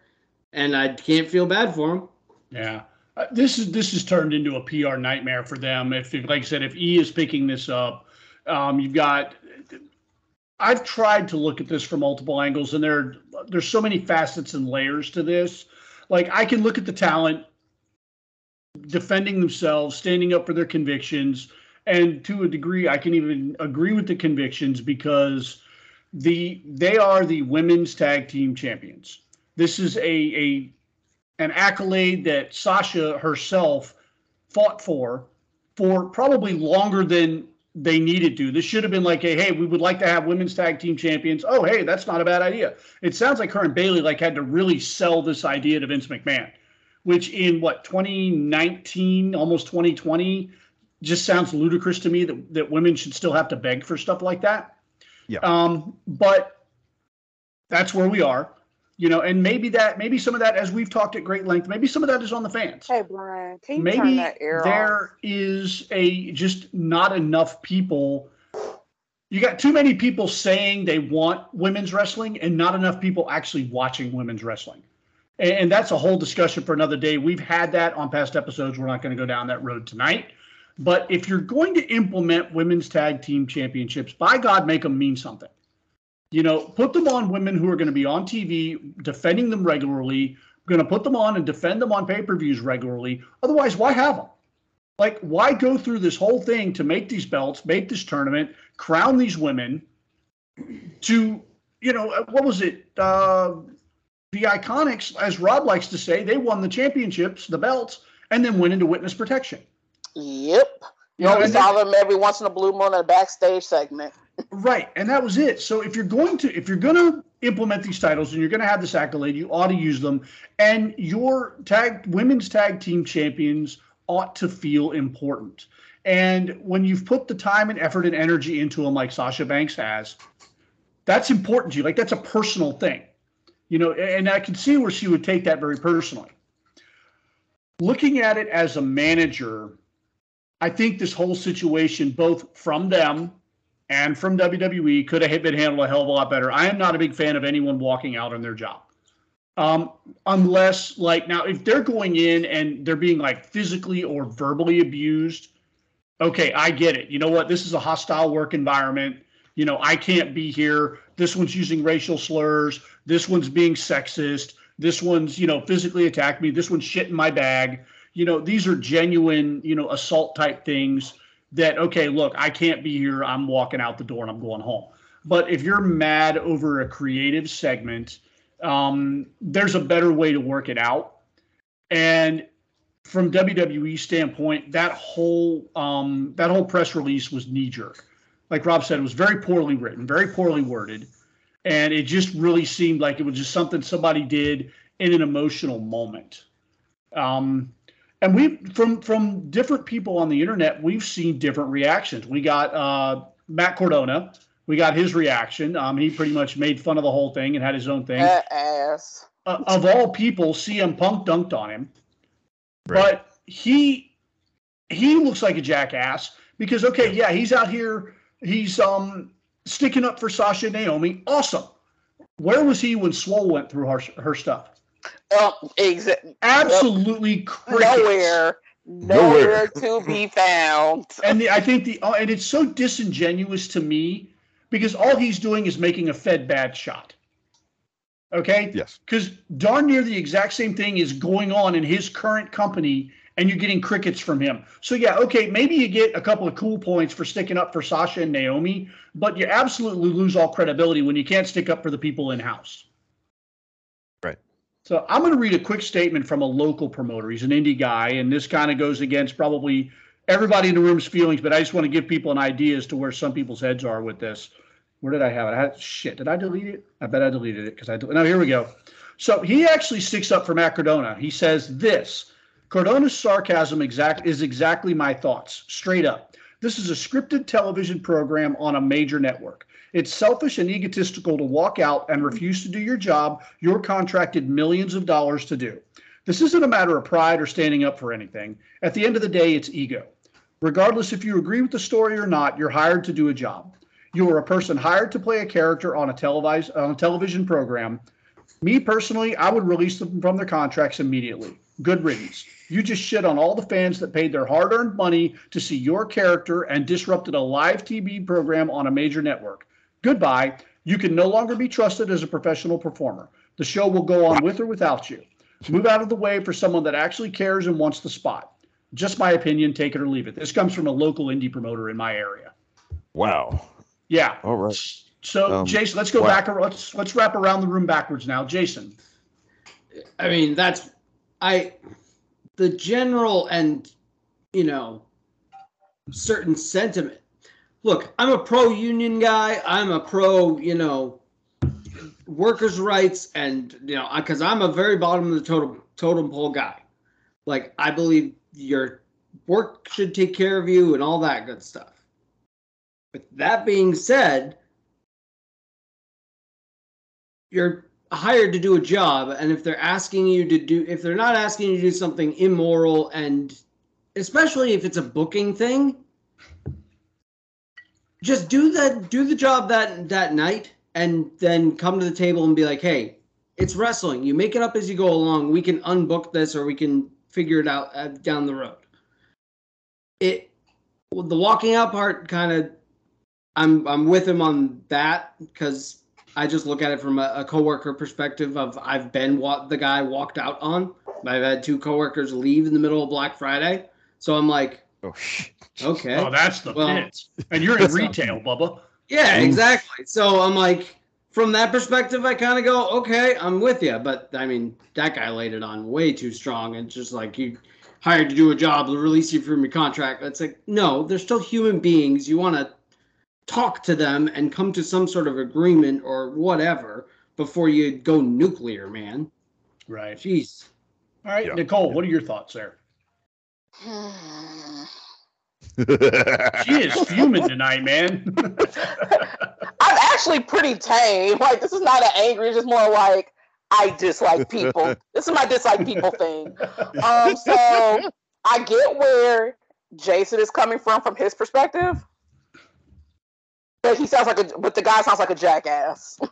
And I can't feel bad for them. Yeah. Uh, this is this has turned into a PR nightmare for them. If, if like I said, if E is picking this up, um, you've got. I've tried to look at this from multiple angles, and there there's so many facets and layers to this. Like I can look at the talent defending themselves, standing up for their convictions, and to a degree, I can even agree with the convictions because the they are the women's tag team champions. This is a a an accolade that Sasha herself fought for for probably longer than they needed to. This should have been like a hey, we would like to have women's tag team champions. Oh, hey, that's not a bad idea. It sounds like her and Bayley like had to really sell this idea to Vince McMahon, which in what 2019, almost 2020, just sounds ludicrous to me that, that women should still have to beg for stuff like that. Yeah. Um, but that's where we are you know, and maybe that, maybe some of that, as we've talked at great length, maybe some of that is on the fans. Hey, Brian, can you turn Maybe that air off? there is a just not enough people. You got too many people saying they want women's wrestling and not enough people actually watching women's wrestling. And, and that's a whole discussion for another day. We've had that on past episodes. We're not going to go down that road tonight. But if you're going to implement women's tag team championships, by God, make them mean something. You know, put them on women who are going to be on TV, defending them regularly, going to put them on and defend them on pay per views regularly. Otherwise, why have them? Like, why go through this whole thing to make these belts, make this tournament, crown these women to, you know, uh, what was it? Uh, the IIconics, as Rob likes to say, they won the championships, the belts, and then went into witness protection. Yep. You You know, only saw them every once in a blue moon in a backstage segment. *laughs* Right, and that was it. So if you're going to if you're going to implement these titles and you're going to have this accolade, you ought to use them. And your tag women's tag team champions ought to feel important. And when you've put the time and effort and energy into them, like Sasha Banks has, that's important to you. Like that's a personal thing, you know. And I can see where she would take that very personally. Looking at it as a manager, I think this whole situation, both from them and from WWE could have been handled a hell of a lot better. I am not a big fan of anyone walking out on their job. Um, unless like now if they're going in and they're being like physically or verbally abused, okay, I get it. You know what? This is a hostile work environment. You know, I can't be here. This one's using racial slurs. This one's being sexist. This one's, you know, physically attacked me. This one's shit in my bag. You know, these are genuine, you know, assault type things that okay look i can't be here. I'm walking out the door and i'm going home. But if you're mad over a creative segment um, there's a better way to work it out. And from wwe standpoint that whole um, that whole press release was knee jerk like rob said it was very poorly written very poorly worded. And it just really seemed like it was just something somebody did in an emotional moment. Um, and we from from different people on the internet we've seen different reactions. We got uh, matt cardona. We got his reaction. Um, he pretty much made fun of the whole thing and had his own thing. That ass. uh, of all people cm punk dunked on him. Right. but he he looks like a jackass because okay yeah he's out here he's um sticking up for sasha and naomi. Awesome. Where was he when swole went through her, her stuff Oh, exa- absolutely crickets. nowhere, nowhere to be *laughs* found. and the, I think the uh, and it's so disingenuous to me because all he's doing is making a Fed bad shot. Okay, Yes. because darn near the exact same thing is going on in his current company, and you're getting crickets from him. So yeah, okay, maybe you get a couple of cool points for sticking up for Sasha and Naomi, but you absolutely lose all credibility when you can't stick up for the people in house. So I'm going to read a quick statement from a local promoter. He's an indie guy, and this kind of goes against probably everybody in the room's feelings, but I just want to give people an idea as to where some people's heads are with this. Where did I have it? I had, shit, did I delete it? I bet I deleted it because I. Now here we go. So he actually sticks up for Matt Cardona. He says this Cardona's sarcasm exact is exactly my thoughts, straight up. This is a scripted television program on a major network. It's selfish and egotistical to walk out and refuse to do your job you're contracted millions of dollars to do. This isn't a matter of pride or standing up for anything. At the end of the day, it's ego. Regardless if you agree with the story or not, you're hired to do a job. You are a person hired to play a character on a televised on a television program. Me personally, I would release them from their contracts immediately. Good riddance. You just shit on all the fans that paid their hard earned money to see your character and disrupted a live TV program on a major network. Goodbye. You can no longer be trusted as a professional performer. The show will go on with or without you. Move out of the way for someone that actually cares and wants the spot. Just my opinion, take it or leave it. This comes from a local indie promoter in my area. Wow. Yeah. All right. So, Um, Jason, let's go wow. back. Let's let's wrap around the room backwards now. Jason. I mean, that's I the general and you know certain sentiment. Look, I'm a pro union guy. I'm a pro, you know, workers' rights, and you know, because I'm a very bottom of the totem totem pole guy. Like, I believe your work should take care of you and all that good stuff. But that being said, you're hired to do a job and if they're asking you to do if they're not asking you to do something immoral and especially if it's a booking thing just do that do the job that that night and then come to the table and be like hey it's wrestling you make it up as you go along we can unbook this or we can figure it out uh, down the road it the walking out part kind of i'm i'm with him on that because I just look at it from a, a coworker perspective of I've been what the guy walked out on. I've had two coworkers leave in the middle of Black Friday. So I'm like, Oh shit. okay. Oh, that's the Well, pits. And you're in *laughs* retail, Bubba. Yeah, exactly. So I'm like, from that perspective, I kind of go, okay, I'm with you. But I mean, that guy laid it on way too strong. And just like you hired to do a job, they'll release you from your contract. It's like, no, they're still human beings. You want to talk to them and come to some sort of agreement or whatever before you go nuclear, man. Right. Jeez. All right, Yeah. Nicole, what are your thoughts there? *sighs* She is fuming tonight, man. *laughs* I'm actually pretty tame. Like this is not an angry, it's just more like I dislike people. this is my dislike people thing. Um, so I get where Jason is coming from from his perspective, but he sounds like a but the guy sounds like a jackass. *laughs*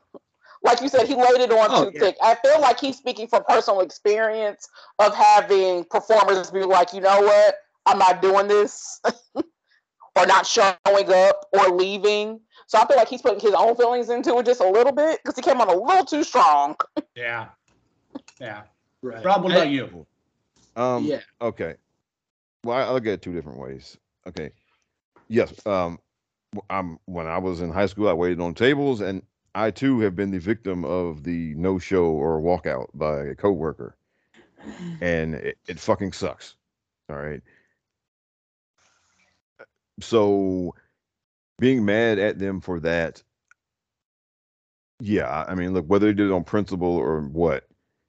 like you said, he laid it on Oh, too yeah. thick. I feel like he's speaking from personal experience of having performers be like, you know what, I'm not doing this, *laughs* or not showing up or leaving. So I feel like he's putting his own feelings into it just a little bit because he came on a little too strong. *laughs* yeah. Yeah. Right. Rob, what about you? um yeah. okay. Well, I I look at it two different ways. Okay. Yes. Um I'm when I was in high school, I waited on tables and I too have been the victim of the no show or walkout by a coworker. And *sighs* it, it fucking sucks. All right. So being mad at them for that, yeah, I- I mean, look, whether they did it on principle or what,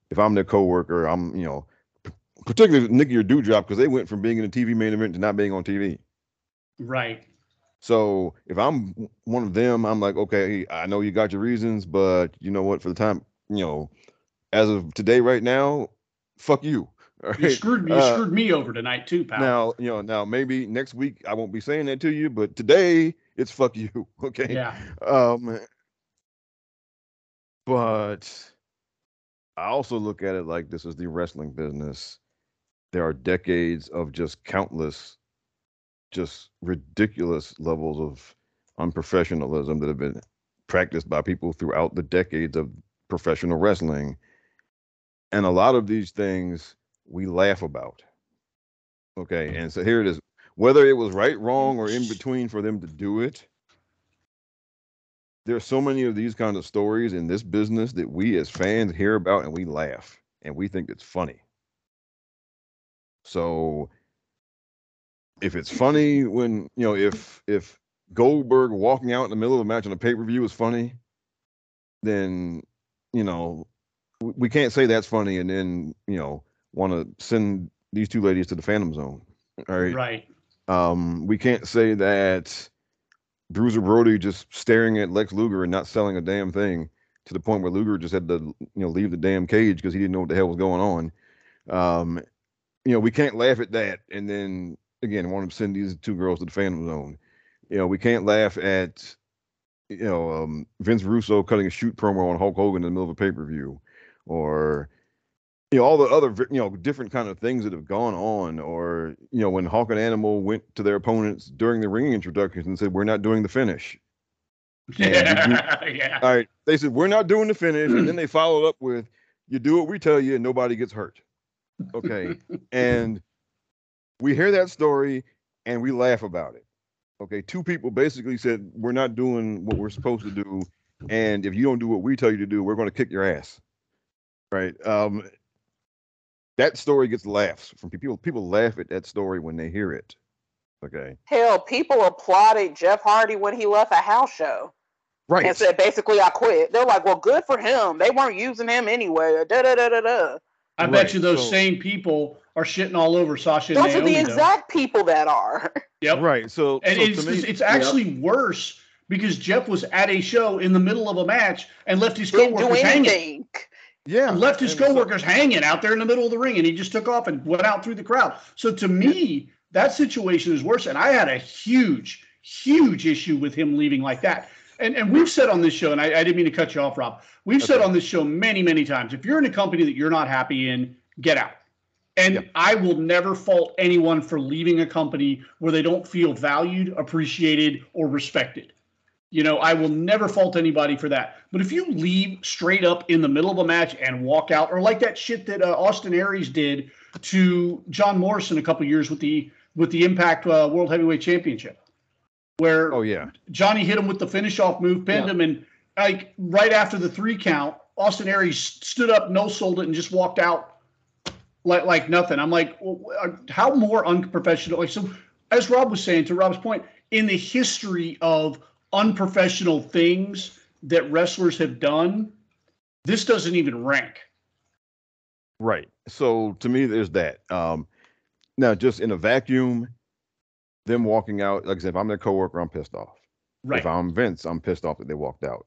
if I'm their coworker, I'm, you know, p- particularly Nikki or Doudrop, because they went from being in the TV main event to not being on TV. Right. So if I'm one of them, I'm like, okay, I know you got your reasons, but you know what? For the time, you know, as of today, right now, fuck you. *laughs* All You screwed me. You Uh, screwed me over tonight too, pal. Now, you know, now maybe next week I won't be saying that to you, but today it's fuck you. *laughs* Okay. yeah. Um, but I also look at it like this is the wrestling business. There are decades of just countless, just ridiculous levels of unprofessionalism that have been practiced by people throughout the decades of professional wrestling. And a lot of these things we laugh about. Okay. Mm. And so here it is. Whether it was right, wrong, or in between for them to do it, there are so many of these kind of stories in this business that we as fans hear about and we laugh and we think it's funny. So if it's funny when you know if if Goldberg walking out in the middle of a match on a pay per view is funny, then you know we, we can't say that's funny and then you know want to send these two ladies to the Phantom Zone. All right. Right. Um, we can't say that Bruiser Brody just staring at Lex Luger and not selling a damn thing to the point where Luger just had to, you know, leave the damn cage because he didn't know what the hell was going on. Um, you know, we can't laugh at that and then again want to send these two girls to the Phantom Zone. You know, we can't laugh at you know um, Vince Russo cutting a shoot promo on Hulk Hogan in the middle of a pay per view, or you know all the other you know different kind of things that have gone on or you know when hawk and animal went to their opponents during the ring introductions and said we're not doing the finish *laughs* Yeah. yeah. all right they said we're not doing the finish and then they *clears throat* followed up with you do what we tell you and nobody gets hurt okay and we hear that story and we laugh about it okay two people basically said we're not doing what we're supposed to do and if you don't do what we tell you to do we're going to kick your ass right um that story gets laughs from people. People laugh at that story when they hear it. Okay. Hell, people applauded Jeff Hardy when he left a house show Right. and said, basically, I quit. They're like, well, good for him. They weren't using him anyway. Da da da da da. I Right, bet you those so- same people are shitting all over Sasha and Those are Naomi. the though. exact people that are. *laughs* Yep. Right. So, And so it's me, it's actually worse because Jeff was at a show in the middle of a match and left his Didn't do coworkers hanging. anything. yeah, left his and so- coworkers hanging out there in the middle of the ring and he just took off and went out through the crowd. So to me, that situation is worse. And I had a huge, huge issue with him leaving like that. And and we've said on this show, and I, I didn't mean to cut you off, Rob. We've said on this show many, many times, if you're in a company that you're not happy in, get out. And Yep. I will never fault anyone for leaving a company where they don't feel valued, appreciated, or respected. You know, I will never fault anybody for that. But if you leave straight up in the middle of a match and walk out, or like that shit that uh, Austin Aries did to John Morrison a couple years with the with the Impact uh, World Heavyweight Championship, where Oh yeah. Johnny hit him with the finish off move, pinned Yeah. him, and like right after the three count, Austin Aries stood up, no sold it, and just walked out like like nothing. I'm like, well, uh, how more unprofessional? Like so, as Rob was saying, to Rob's point, in the history of unprofessional things that wrestlers have done, this doesn't even rank. Right. So to me, there's that. Um, now, just in a vacuum, them walking out. Like I said, if I'm their coworker, I'm pissed off. Right. If I'm Vince, I'm pissed off that they walked out.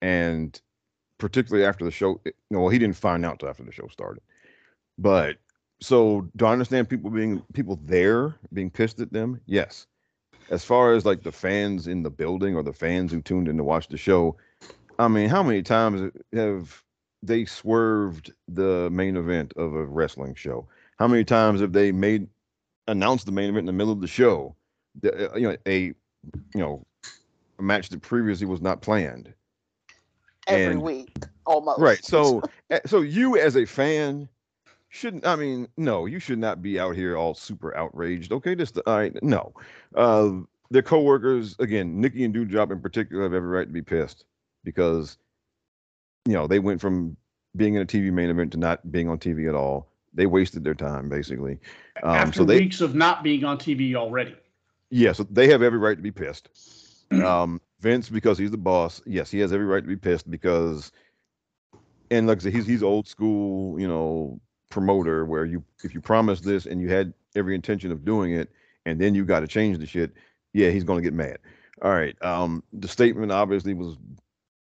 And particularly after the show, it- no, well, he didn't find out till after the show started. But so do I understand people being people there being pissed at them? Yes. As far as like the fans in the building or the fans who tuned in to watch the show, I mean, how many times have they swerved the main event of a wrestling show? How many times have they made announced the main event in the middle of the show? The, uh, you know, a you know a match that previously was not planned. Every And- week, almost. Right. So *laughs* eh, so you as a fan shouldn't I mean, no, you should not be out here all super outraged. Okay, just all right, no. Uh their coworkers, again, Nikki and Doudrop in particular have every right to be pissed because you know, they went from being in a TV main event to not being on TV at all. They wasted their time basically. Um After so they weeks of not being on TV already. Yes, they have every right to be pissed. *clears throat* Um, Vince, because he's the boss, yes, he has every right to be pissed because, and like I said, he's he's old school, you know, promoter where you if you promise this and you had every intention of doing it, and then you got to change the shit, yeah, he's gonna get mad. All right, um, the statement obviously was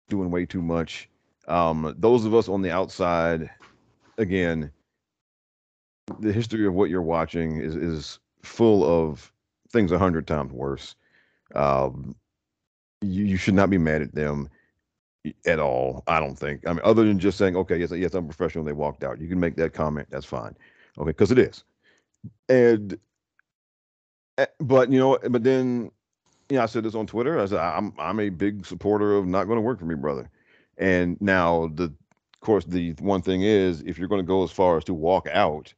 doing way too much. Um, those of us on the outside, again, the history of what you're watching is is full of things a hundred times worse. Um, you you should not be mad at them at all. I don't think. I mean, other than just saying, okay, yes, yes, I'm professional. They walked out. You can make that comment. That's fine. Okay, because it is. And, eh, but you know, but then, you know, I said this on Twitter. I said I'm I'm a big supporter of not going to work for me, brother. And now the, of course, the one thing is, if you're going to go as far as to walk out,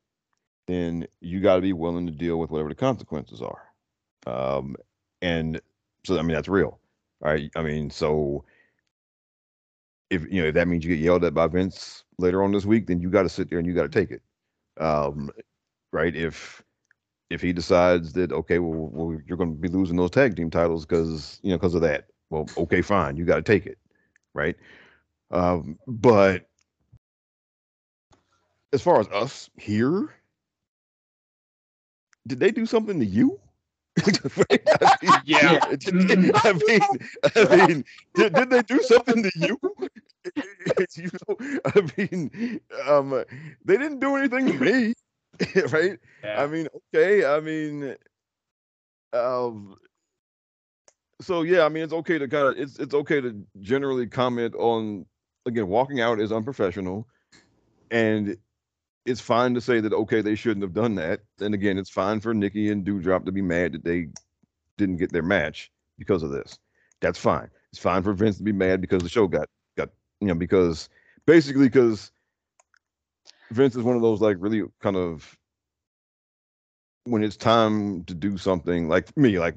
then you got to be willing to deal with whatever the consequences are. Um, and so, I mean, that's real. All right. I mean, so if you know if that means you get yelled at by Vince later on this week, then you got to sit there and you got to take it. Um, right. If if he decides that okay, well, well you're going to be losing those tag team titles because you know because of that, well, okay, fine, you got to take it, right? Um, but as far as us here, did they do something to you? *laughs* *laughs* *laughs* yeah. I mean, I mean, did, did they do something to you? you know, I mean, um, they didn't do anything to me, right? Yeah. I mean, okay, I mean, um, so yeah, I mean, it's okay to kind of it's it's okay to generally comment on again, walking out is unprofessional, and it's fine to say that okay, they shouldn't have done that. And again, it's fine for Nikki and Doudrop to be mad that they didn't get their match because of this. That's fine. It's fine for Vince to be mad because the show got got you know because basically because Vince is one of those like really kind of when it's time to do something like me like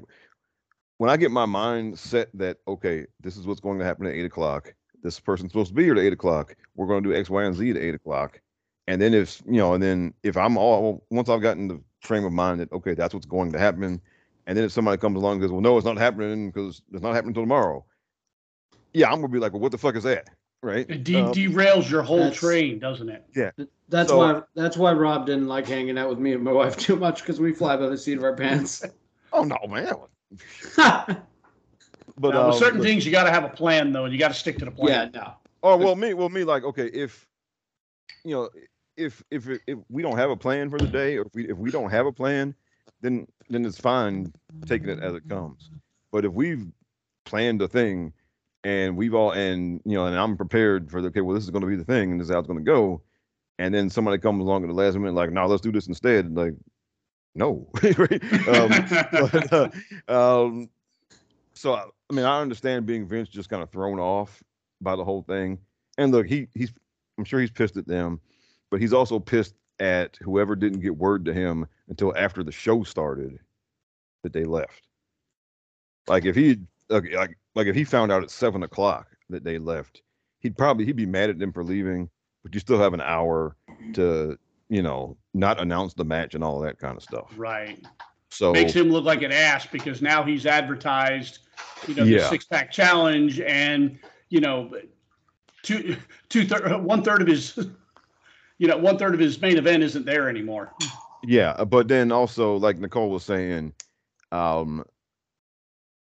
when I get my mind set that okay this is what's going to happen at eight o'clock this person's supposed to be here at eight o'clock we're going to do X Y and Z at eight o'clock and then if you know, and then if I'm all once I've gotten the frame of mind that okay, that's what's going to happen, and then if somebody comes along and goes, well, no, it's not happening because it's not happening until tomorrow. Yeah, I'm gonna be like, well, what the fuck is that, right? It de- Um, derails your whole train, doesn't it? Yeah. That's So- why that's why Rob didn't like hanging out with me and my *laughs* wife too much because we fly by the seat of our pants. *laughs* oh no, man. *laughs* But Now, um, certain but- things, you got to have a plan, though, and you got to stick to the plan. Yeah. No. Oh well, me, well me, like okay, if you know, if if if we don't have a plan for the day, or if we if we don't have a plan, then then it's fine taking it as it comes. But if we've planned a thing and we've all and you know, and I'm prepared for the okay, well, this is going to be the thing, and this is how it's going to go, and then somebody comes along at the last minute, like, no, let's do this instead, like, no. *laughs* Um, but, uh, *laughs* um, so I, I mean, I understand being Vince just kind of thrown off by the whole thing. And look, he he's I'm sure he's pissed at them, but he's also pissed at whoever didn't get word to him until after the show started that they left. Like if he like like, like if he found out at seven o'clock that they left, he'd probably he'd be mad at them for leaving, but you still have an hour to you know not announce the match and all that kind of stuff. Right. So Makes him look like an ass because now he's advertised, you know, the Yeah. six pack challenge, and you know, two two third one third of his, you know, one third of his main event isn't there anymore. Yeah, uh, but then also like Nicole was saying, um,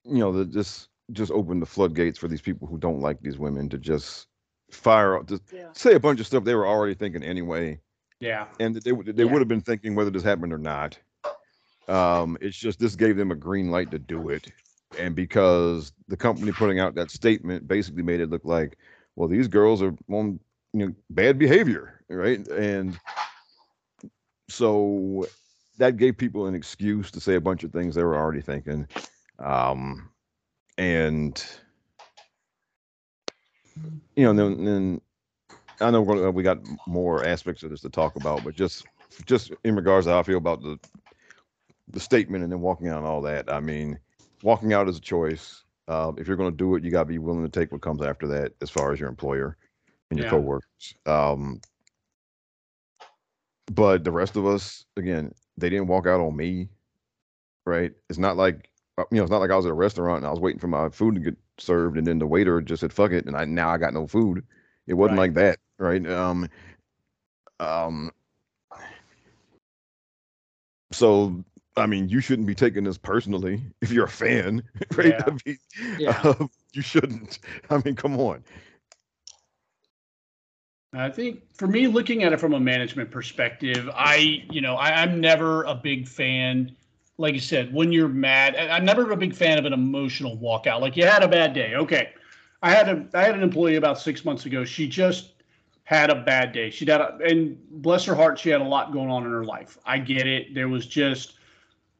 you know, the, this just opened the floodgates for these people who don't like these women to just fire up, just Yeah. say a bunch of stuff they were already thinking anyway, Yeah. and they they Yeah. would have been thinking whether this happened or not. Um, it's just this gave them a green light to do it, and because the company putting out that statement basically made it look like, well, these girls are on you know bad behavior, right? And so that gave people an excuse to say a bunch of things they were already thinking. Um, and you know, then, then I know we're gonna, we got more aspects of this to talk about, but just just in regards to how I feel about the the statement and then walking out and all that. I mean, walking out is a choice. Uh, if you're going to do it, you got to be willing to take what comes after that, as far as your employer and your Yeah. coworkers. Um, but the rest of us, again, they didn't walk out on me, right? It's not like uh, you know, it's not like I was at a restaurant and I was waiting for my food to get served, and then the waiter just said "fuck it," and I now I got no food. It wasn't Right. like that, right? Um, um. So I mean, you shouldn't be taking this personally if you're a fan, *laughs* right? Yeah. I mean, Yeah. um, *laughs* you shouldn't. I mean, come on. I think for me, looking at it from a management perspective, I, you know, I, I'm never a big fan. Like you said, when you're mad, I'm never a big fan of an emotional walkout. Like you had a bad day. Okay. I had a I had an employee about six months ago. She just had a bad day. She had a, and bless her heart, she had a lot going on in her life. I get it. There was just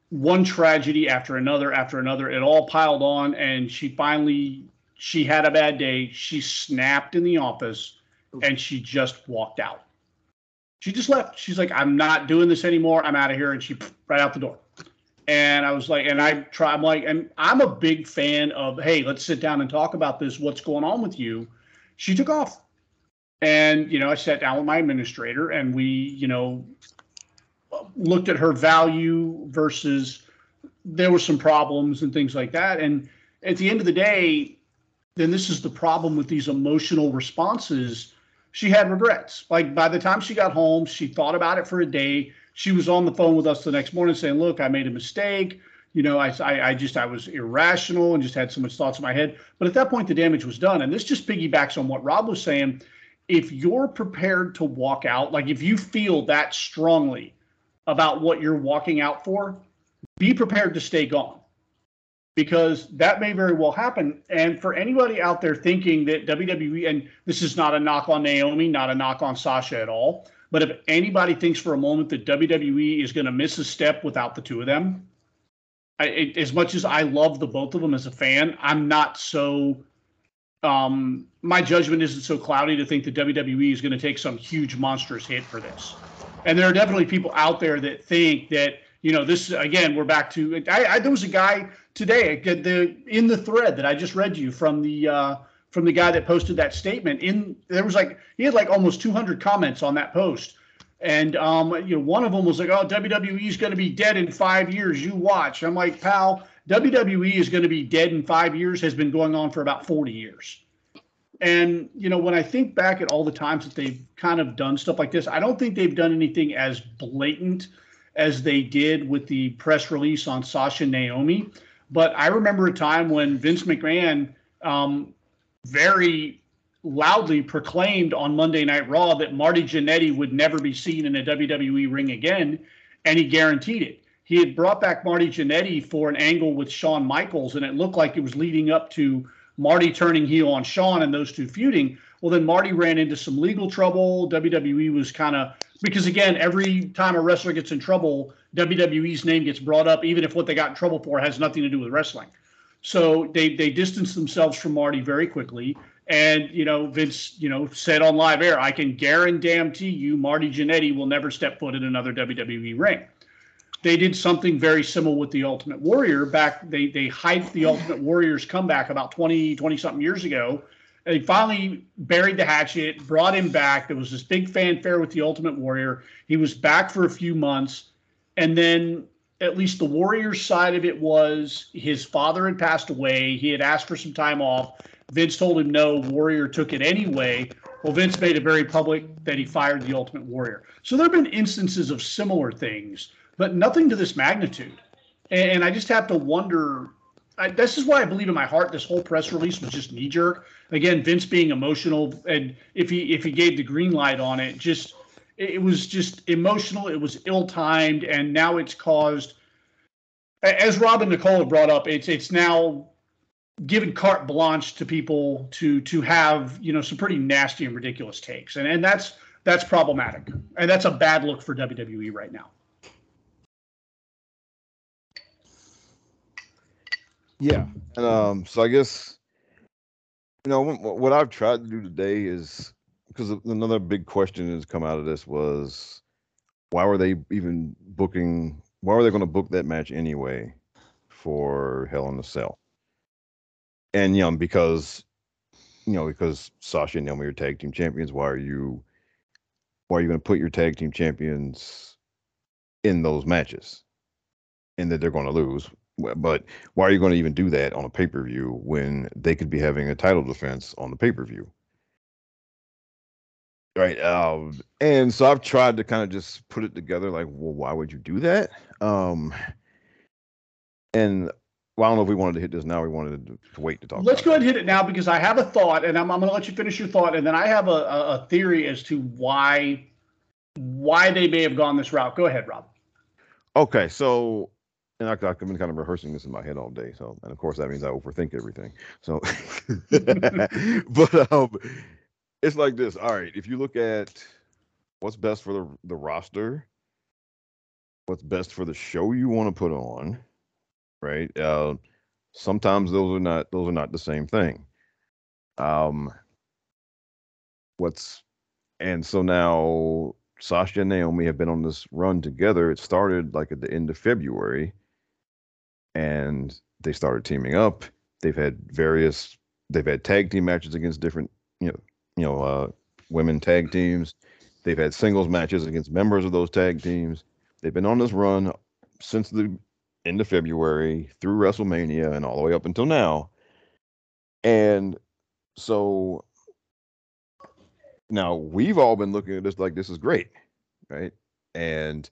one tragedy after another after another. It all piled on, and she finally she had a bad day. She snapped in the office and she just walked out. She just left. She's like, I'm not doing this anymore. I'm out of here. And she right out the door. And I was like, and I try, I'm like, and I'm a big fan of, hey, let's sit down and talk about this. What's going on with you? She took off. And, you know, I sat down with my administrator and we, you know, looked at her value versus there were some problems and things like that. And at the end of the day, then this is the problem with these emotional responses. She had regrets. Like by the time she got home, she thought about it for a day. She was on the phone with us the next morning saying, "Look, I made a mistake. You know, I, I, I just I was irrational and just had so much thoughts in my head." But at that point, the damage was done. And this just piggybacks on what Rob was saying. If you're prepared to walk out, like if you feel that strongly about what you're walking out for, be prepared to stay gone because that may very well happen. And for anybody out there thinking that WWE, and this is not a knock on Naomi, not a knock on Sasha at all, but if anybody thinks for a moment that WWE is going to miss a step without the two of them, I, it, as much as I love the both of them as a fan, I'm not so. Um, my judgment isn't so cloudy to think that WWE is going to take some huge monstrous hit for this. And there are definitely people out there that think that you know this again. We're back to. I, I there was a guy today the in the thread that I just read you from the uh, from the guy that posted that statement. In there was like he had like almost 200 comments on that post, and um, you know one of them was like, "Oh, WWE is going to be dead in five years. You watch." I'm like, pal, WWE is going to be dead in five years has been going on for about 40 years. And you know, when I think back at all the times that they've kind of done stuff like this, I don't think they've done anything as blatant as they did with the press release on Sasha Naomi. But I remember a time when Vince McMahon um, very loudly proclaimed on Monday Night Raw that Marty Jannetty would never be seen in a WWE ring again, and he guaranteed it. He had brought back Marty Jannetty for an angle with Shawn Michaels, and it looked like it was leading up to Marty turning heel on Shawn and those two feuding. Well, then Marty ran into some legal trouble. WWE was kind of because again, every time a wrestler gets in trouble, WWE's name gets brought up, even if what they got in trouble for has nothing to do with wrestling. So they they distanced themselves from Marty very quickly. And you know, Vince, you know, said on live air, I can guarantee you, Marty Jannetty will never step foot in another WWE ring. They did something very similar with the Ultimate Warrior back. They they hyped the Ultimate Warrior's comeback about 20, 20 something years ago they finally buried the hatchet, brought him back. There was this big fanfare with the Ultimate Warrior. He was back for a few months. And then, at least the Warriors side of it was his father had passed away. He had asked for some time off. Vince told him no. Warrior took it anyway. Well, Vince made it very public that he fired the Ultimate Warrior. So there have been instances of similar things, but nothing to this magnitude. And I just have to wonder I, this is why I believe in my heart this whole press release was just knee jerk. Again, Vince being emotional, and if he if he gave the green light on it, just it was just emotional. It was ill timed, and now it's caused. As Robin Nicole brought up, it's it's now given carte blanche to people to to have you know some pretty nasty and ridiculous takes, and and that's that's problematic, and that's a bad look for WWE right now. Yeah. And um, so I guess you know what I've tried to do today is because another big question has come out of this was why were they even booking? Why were they going to book that match anyway for Hell in a Cell? And you know because you know because Sasha and Naomi are tag team champions. Why are you why are you going to put your tag team champions in those matches? And that they're going to lose but why are you going to even do that on a pay per view when they could be having a title defense on the pay per view? Right. Um, and so I've tried to kind of just put it together like, well, why would you do that? Um, and well, I don't know if we wanted to hit this now. We wanted to, wait to talk. Let's go ahead and hit it now because I have a thought, and I'm, I'm going to let you finish your thought, and then I have a, a, theory as to why why they may have gone this route. Go ahead, Rob. Okay, so and I, have been kind of rehearsing this in my head all day. So, and of course, that means I overthink everything. So, *laughs* but um, it's like this. All right, if you look at what's best for the the roster, what's best for the show you want to put on, right? Uh, sometimes those are not those are not the same thing. Um, what's and so now Sasha and Naomi have been on this run together. It started like at the end of February and they started teaming up. They've had various they've had tag team matches against different you know you know uh, women tag teams. They've had singles matches against members of those tag teams. They've been on this run since the end of February through WrestleMania and all the way up until now. And so now we've all been looking at this like this is great, right? And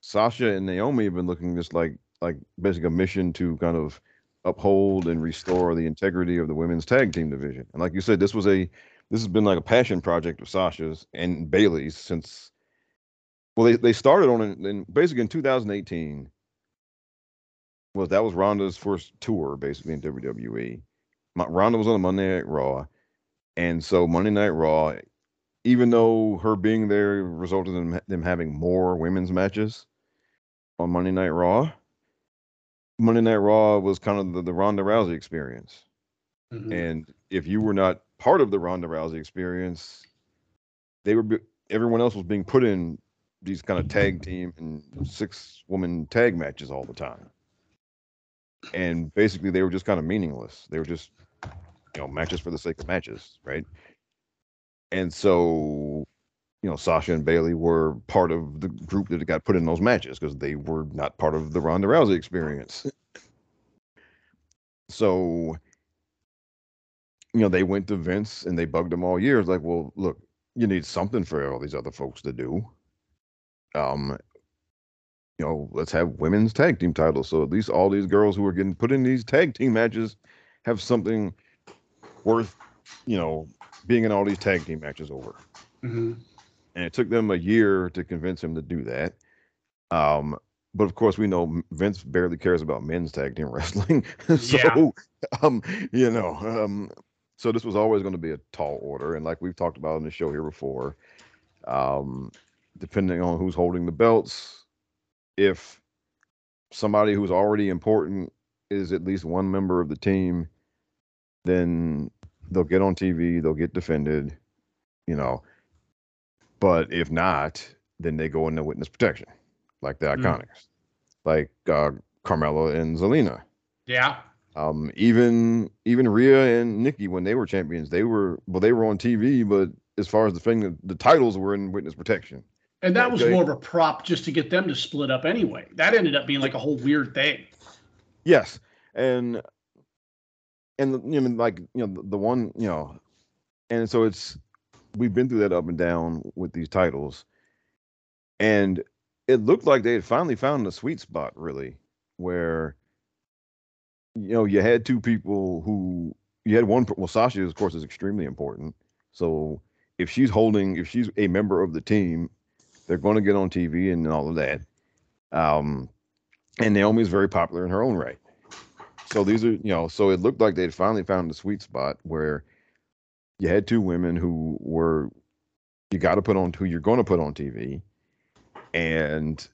Sasha and Naomi have been looking just like like basically a mission to kind of uphold and restore the integrity of the women's tag team division. And like you said, this was a this has been like a passion project of Sasha's and Bayley's since well they, they started on it in basically in 2018 was that was Ronda's first tour basically in WWE. Ronda was on a Monday Night Raw, and so Monday Night Raw, even though her being there resulted in them having more women's matches on Monday Night Raw, Monday Night Raw was kind of the, the Ronda Rousey experience. Mm-hmm. And if you were not part of the Ronda Rousey experience, they were everyone else was being put in these kind of tag team and six woman tag matches all the time. And basically they were just kind of meaningless. They were just you know matches for the sake of matches, right? And so you know Sasha and Bayley were part of the group that got put in those matches because they were not part of the Ronda Rousey experience. *laughs* So you know, they went to Vince and they bugged him all year. It's like, well, look, you need something for all these other folks to do. Um, you know, let's have women's tag team titles. So at least all these girls who are getting put in these tag team matches have something worth, you know, being in all these tag team matches over. Mm-hmm. And it took them a year to convince him to do that. Um, but of course, we know Vince barely cares about men's tag team *laughs* wrestling. so, yeah. um, you know, um, so this was always going to be a tall order, and like we've talked about in the show here before, um, depending on who's holding the belts, if somebody who's already important is at least one member of the team, then they'll get on TV, they'll get defended, you know. But if not, then they go into witness protection, like the mm. IIconics, like uh, Carmella and Zelina. Yeah. Um, even even Rhea and Nikki when they were champions, they were well, they were on TV, but as far as the thing, the titles were in witness protection. And that was more of a prop just to get them to split up anyway. That ended up being like a whole weird thing. Yes, and and you know, like you know, the, the one you know, and so it's we've been through that up and down with these titles, and it looked like they had finally found the sweet spot, really, where you know, you had two people who you had one. Well, Sasha, of course, is extremely important. So if she's holding, if she's a member of the team, they're going to get on TV and all of that. Um, and Naomi is very popular in her own right. So these are, you know, so it looked like they'd finally found the sweet spot where you had two women who were, you got to put on who you're going to put on TV, and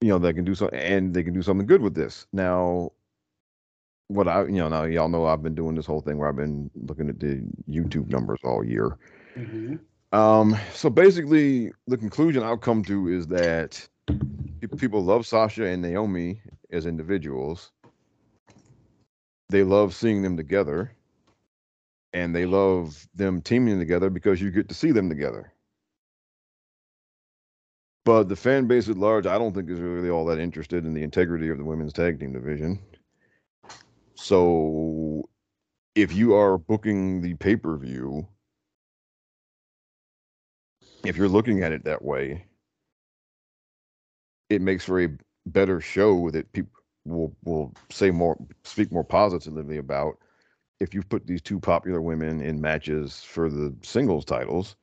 you know they can do so, and they can do something good with this. Now, what I you know now y'all know I've been doing this whole thing where I've been looking at the YouTube numbers all year. Mm-hmm. Um, so basically, the conclusion I'll come to is that people love Sasha and Naomi as individuals. They love seeing them together, and they love them teaming together because you get to see them together. But the fan base at large, I don't think is really all that interested in the integrity of the women's tag team division. So if you are booking the pay per view, if you're looking at it that way, it makes for a better show that people will will say more speak more positively about if you've put these two popular women in matches for the singles titles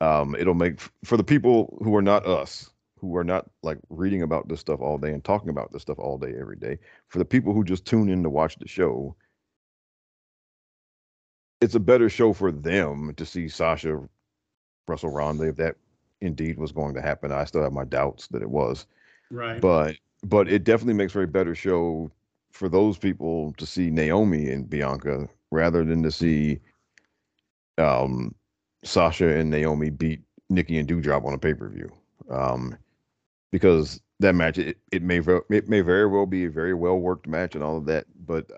um it'll make for the people who are not us who are not like reading about this stuff all day and talking about this stuff all day every day for the people who just tune in to watch the show it's a better show for them to see sasha russell ronda if that indeed was going to happen. I still have my doubts that it was. Right. But but it definitely makes for a better show for those people to see naomi and bianca rather than to see um sasha and naomi beat nikki and Doudrop on a pay-per-view um because that match it, it may it may very well be a very well worked match and all of that, but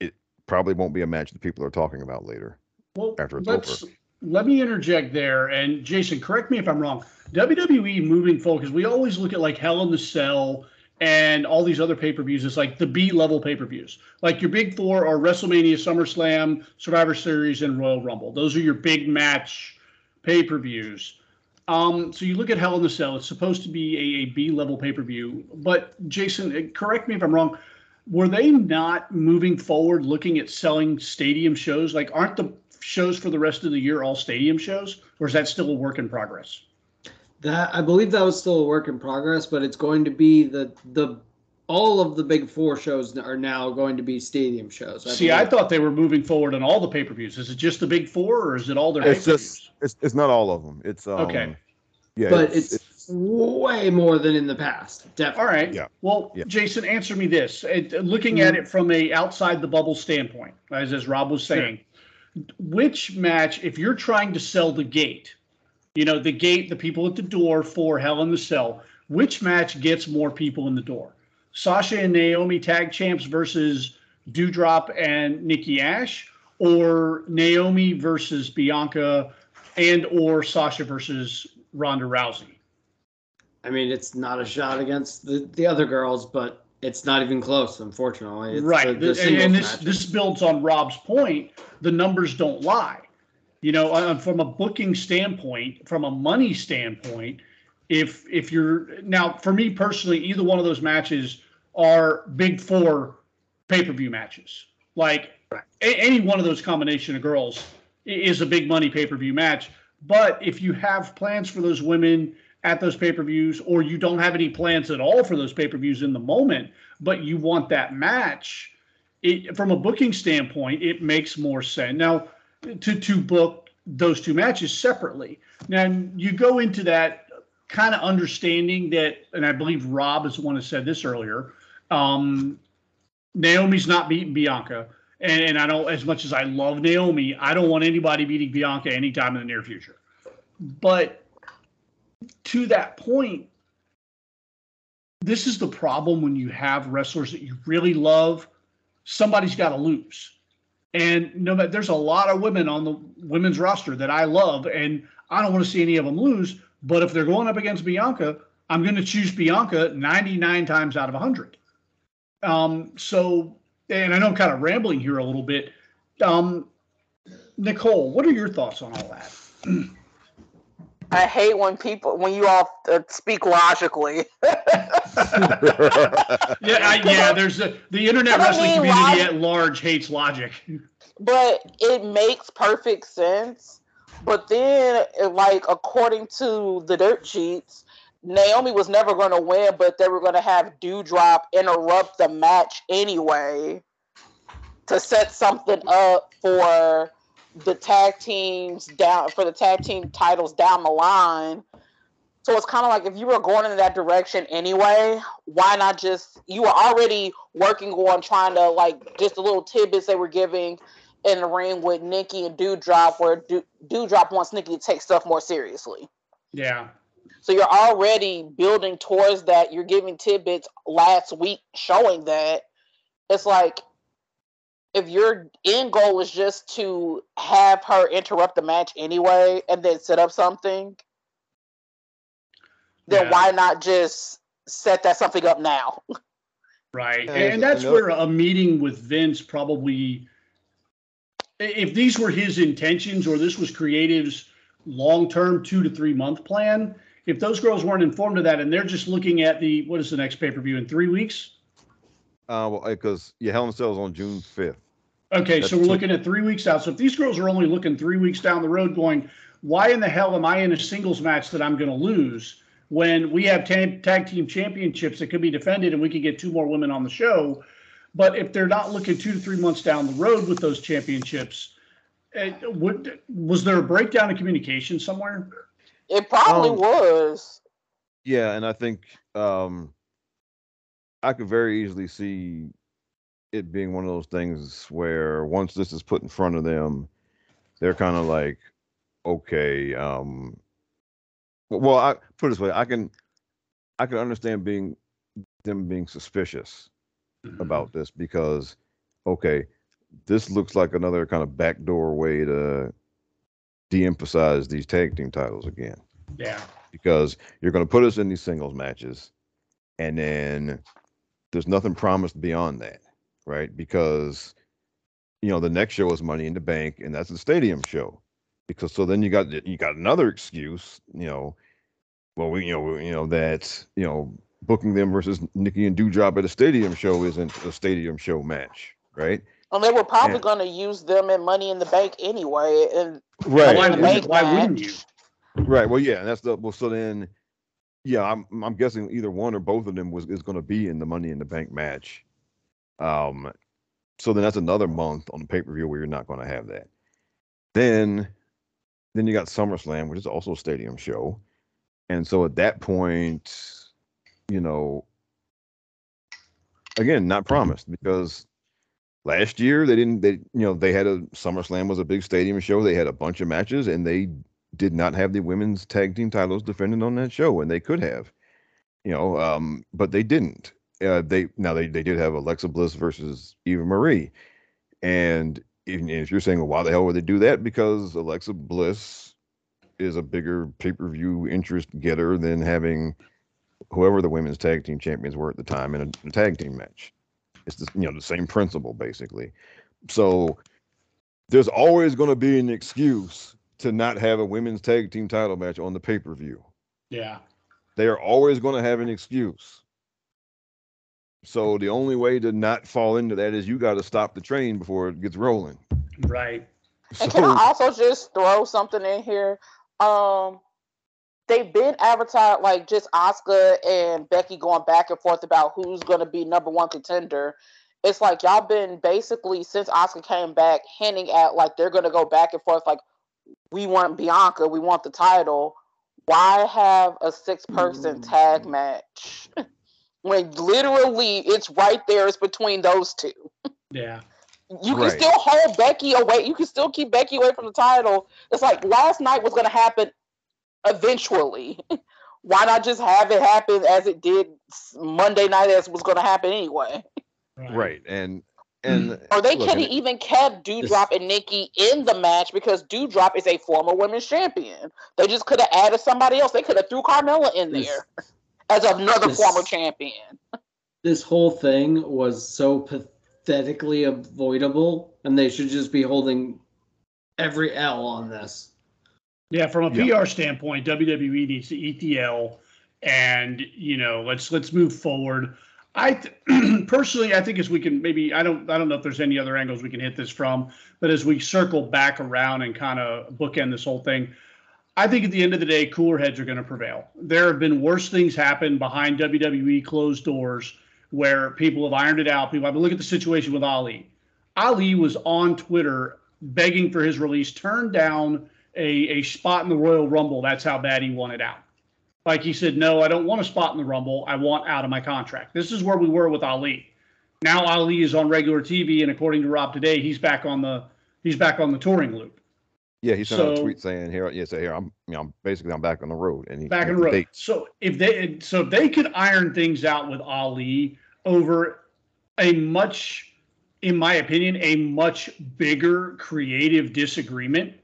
it probably won't be a match that people are talking about later. Well, after it's over. let me interject there. And Jason, correct me if I'm wrong. WWE moving forward, because we always look at like Hell in the Cell and all these other pay per views as like the B level pay per views. Like your big four are WrestleMania, SummerSlam, Survivor Series, and Royal Rumble. Those are your big match pay per views. Um, so you look at Hell in the Cell, it's supposed to be a, a B level pay per view. But Jason, correct me if I'm wrong. Were they not moving forward looking at selling stadium shows? Like, aren't the shows for the rest of the year all stadium shows, or is that still a work in progress? That I believe that was still a work in progress, but it's going to be the the all of the big four shows are now going to be stadium shows. I See. I thought they were moving forward on all the pay per views. Is it just the big four, or is it all their? It's just it's, it's not all of them. It's um, okay. Yeah, but it's, it's, it's, way more than in the past. Definitely. All right. Yeah. Well, yeah. Jason, answer me this: looking mm-hmm. at it from a outside the bubble standpoint, as as Rob was saying, sure. which match, if you're trying to sell the gate, you know, the gate, the people at the door for Hell in the Cell, which match gets more people in the door? Sasha and Naomi tag champs versus Doudrop and Nikki Ash, or Naomi versus Bianca, and or Sasha versus Ronda Rousey. I mean, it's not a shot against the, the other girls, but it's not even close, unfortunately. It's right, the, the and, and this this builds on Rob's point. The numbers don't lie. You know, from a booking standpoint, from a money standpoint, if if you're now for me personally, either one of those matches are big four pay per view matches. Like a, any one of those combination of girls is a big money pay per view match. But if you have plans for those women at those pay per views, or you don't have any plans at all for those pay per views in the moment, but you want that match, it, from a booking standpoint, it makes more sense. Now, to, to book those two matches separately. Now, you go into that kind of understanding that, and I believe Rob is the one who said this earlier. Um, Naomi's not beating Bianca. And, and I don't, as much as I love Naomi, I don't want anybody beating Bianca anytime in the near future. But to that point, this is the problem when you have wrestlers that you really love. Somebody's got to lose. And no there's a lot of women on the women's roster that I love, and I don't want to see any of them lose. But if they're going up against Bianca, I'm going to choose Bianca 99 times out of 100. Um, so and I know I'm kind of rambling here a little bit. Um, Nicole, what are your thoughts on all that? *clears throat* I hate when people when you all uh, speak logically. *laughs* yeah, I, yeah. There's a, the internet wrestling community at large hates logic. But it makes perfect sense. But then, like according to the dirt sheets, Naomi was never going to win, but they were going to have Doudrop interrupt the match anyway to set something up for the tag teams down for the tag team titles down the line. So it's kind of like if you were going in that direction anyway, why not just you were already working on trying to like just the little tidbits they were giving in the ring with Nikki and Doudrop, where Do- Doudrop wants Nikki to take stuff more seriously. Yeah. So you're already building towards that. You're giving tidbits last week showing that. It's like if your end goal is just to have her interrupt the match anyway and then set up something, then yeah. why not just set that something up now? *laughs* Right. And, and that's where a meeting with Vince probably if these were his intentions or this was creative's long-term 2 to 3 month plan, if those girls weren't informed of that and they're just looking at the what is the next pay per view in three weeks? Uh, well, because yeah, Hell in a Cell is on June fifth. Okay, That's so we're two. looking at three weeks out. So if these girls are only looking three weeks down the road, going, why in the hell am I in a singles match that I'm going to lose when we have tag, tag team championships that could be defended and we could get two more women on the show? But if they're not looking two to three months down the road with those championships, it, eh, would, was there a breakdown in communication somewhere? It probably um, was. Yeah, and I think um, I could very easily see it being one of those things where once this is put in front of them, they're kind of like, okay, um, well, I put it this way, I can, I can understand being them being suspicious mm-hmm. about this because, okay, this looks like another kind of backdoor way to de-emphasize these tag team titles again Yeah. because you're going to put us in these singles matches and then there's nothing promised beyond that right because you know the next show is money in the bank and that's the stadium show because so then you got you got another excuse you know well we you know you know that you know booking them versus Nikki and Doudrop at a stadium show isn't a stadium show match right And they were probably Yeah. going to use them in Money in the Bank anyway. And Why, Right. wouldn't, why wouldn't you? Right. Well, yeah, and that's the well. So then, yeah, I'm I'm guessing either one or both of them was is going to be in the Money in the Bank match. Um, so then that's another month on the pay per view where you're not going to have that. Then, then you got SummerSlam, which is also a stadium show, and so at that point, you know, again, not promised because last year they didn't they you know they had a SummerSlam was a big stadium show. They had a bunch of matches and they did not have the women's tag team titles defended on that show, and they could have, you know, um, but they didn't. Uh, they now they they did have Alexa Bliss versus Eva Marie, and if, if you're saying, well, why the hell would they do that? Because Alexa Bliss is a bigger pay per view interest getter than having whoever the women's tag team champions were at the time in a, a tag team match. It's the, you know the same principle basically. So there's always going to be an excuse to not have a women's tag team title match on the pay per view. Yeah. They are always going to have an excuse. So the only way to not fall into that is you got to stop the train before it gets rolling. Right. And can I also just throw something in here? Um, they've been advertised like just Asuka and Becky going back and forth about who's going to be number one contender. It's like y'all been basically since Asuka came back hinting at like they're going to go back and forth. Like we want Bianca, we want the title. Why have a six-person tag match *laughs* when literally it's right there? It's between those two Yeah. you can Right. still hold Becky away. You can still keep Becky away from the title. It's like last night was going to happen eventually. *laughs* Why not just have it happen as it did Monday night as was going to happen anyway? right and and mm-hmm. Or they look, could and have even kept Doudrop and Nikki in the match because Doudrop is a former women's champion. They just could have added somebody else. They could have threw Carmella in This- there as another this- former champion. This whole thing was so pathetically avoidable, and they should just be holding every L on this. Yeah, from a Yeah. PR standpoint, WWE needs to eat the L, and you know, let's let's move forward. I th- *clears throat* personally, I think as we can maybe I don't I don't know if there's any other angles we can hit this from, but as we circle back around and kind of bookend this whole thing, I think at the end of the day, cooler heads are going to prevail. There have been worse things happen behind WWE closed doors where people have ironed it out. People, I mean, look at the situation with Ali. Ali was on Twitter begging for his release, turned down a, a spot in the Royal Rumble. That's how bad he wanted out. Like he said, no, I don't want a spot in the Rumble. I want out of my contract. This is where we were with Ali. Now Ali is on regular TV, and according to Rob today, he's back on the he's back on the touring loop, yeah he sent out a tweet saying here yeah here i'm you know I'm basically i'm back on the road and he back in the road. So if they so if they could iron things out with Ali over a much, in my opinion, a much bigger creative disagreement,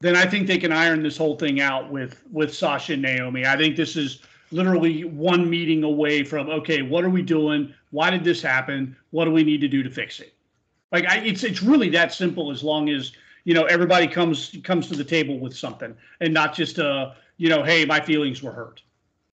then I think they can iron this whole thing out with with Sasha and Naomi. I think this is literally one meeting away from okay, what are we doing? Why did this happen? What do we need to do to fix it? Like I, it's it's really that simple. As long as you know everybody comes comes to the table with something and not just uh you know hey my feelings were hurt.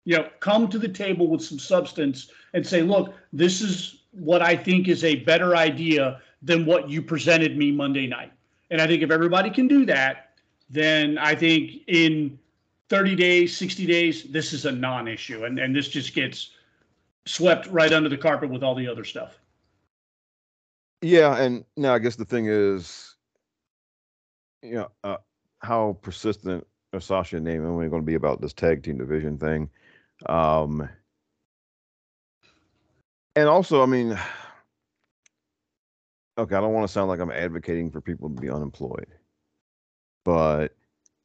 You know, come to the table with some substance and say, look, this is what I think is a better idea than what you presented me Monday night. And I think if everybody can do that, then I think in 30 days, 60 days, this is a non-issue, and and this just gets swept right under the carpet with all the other stuff. Yeah, and now I guess the thing is, you know, uh, how persistent are Sasha and Naomi going to be about this tag team division thing? Um, and also, I mean, okay, I don't want to sound like I'm advocating for people to be unemployed, but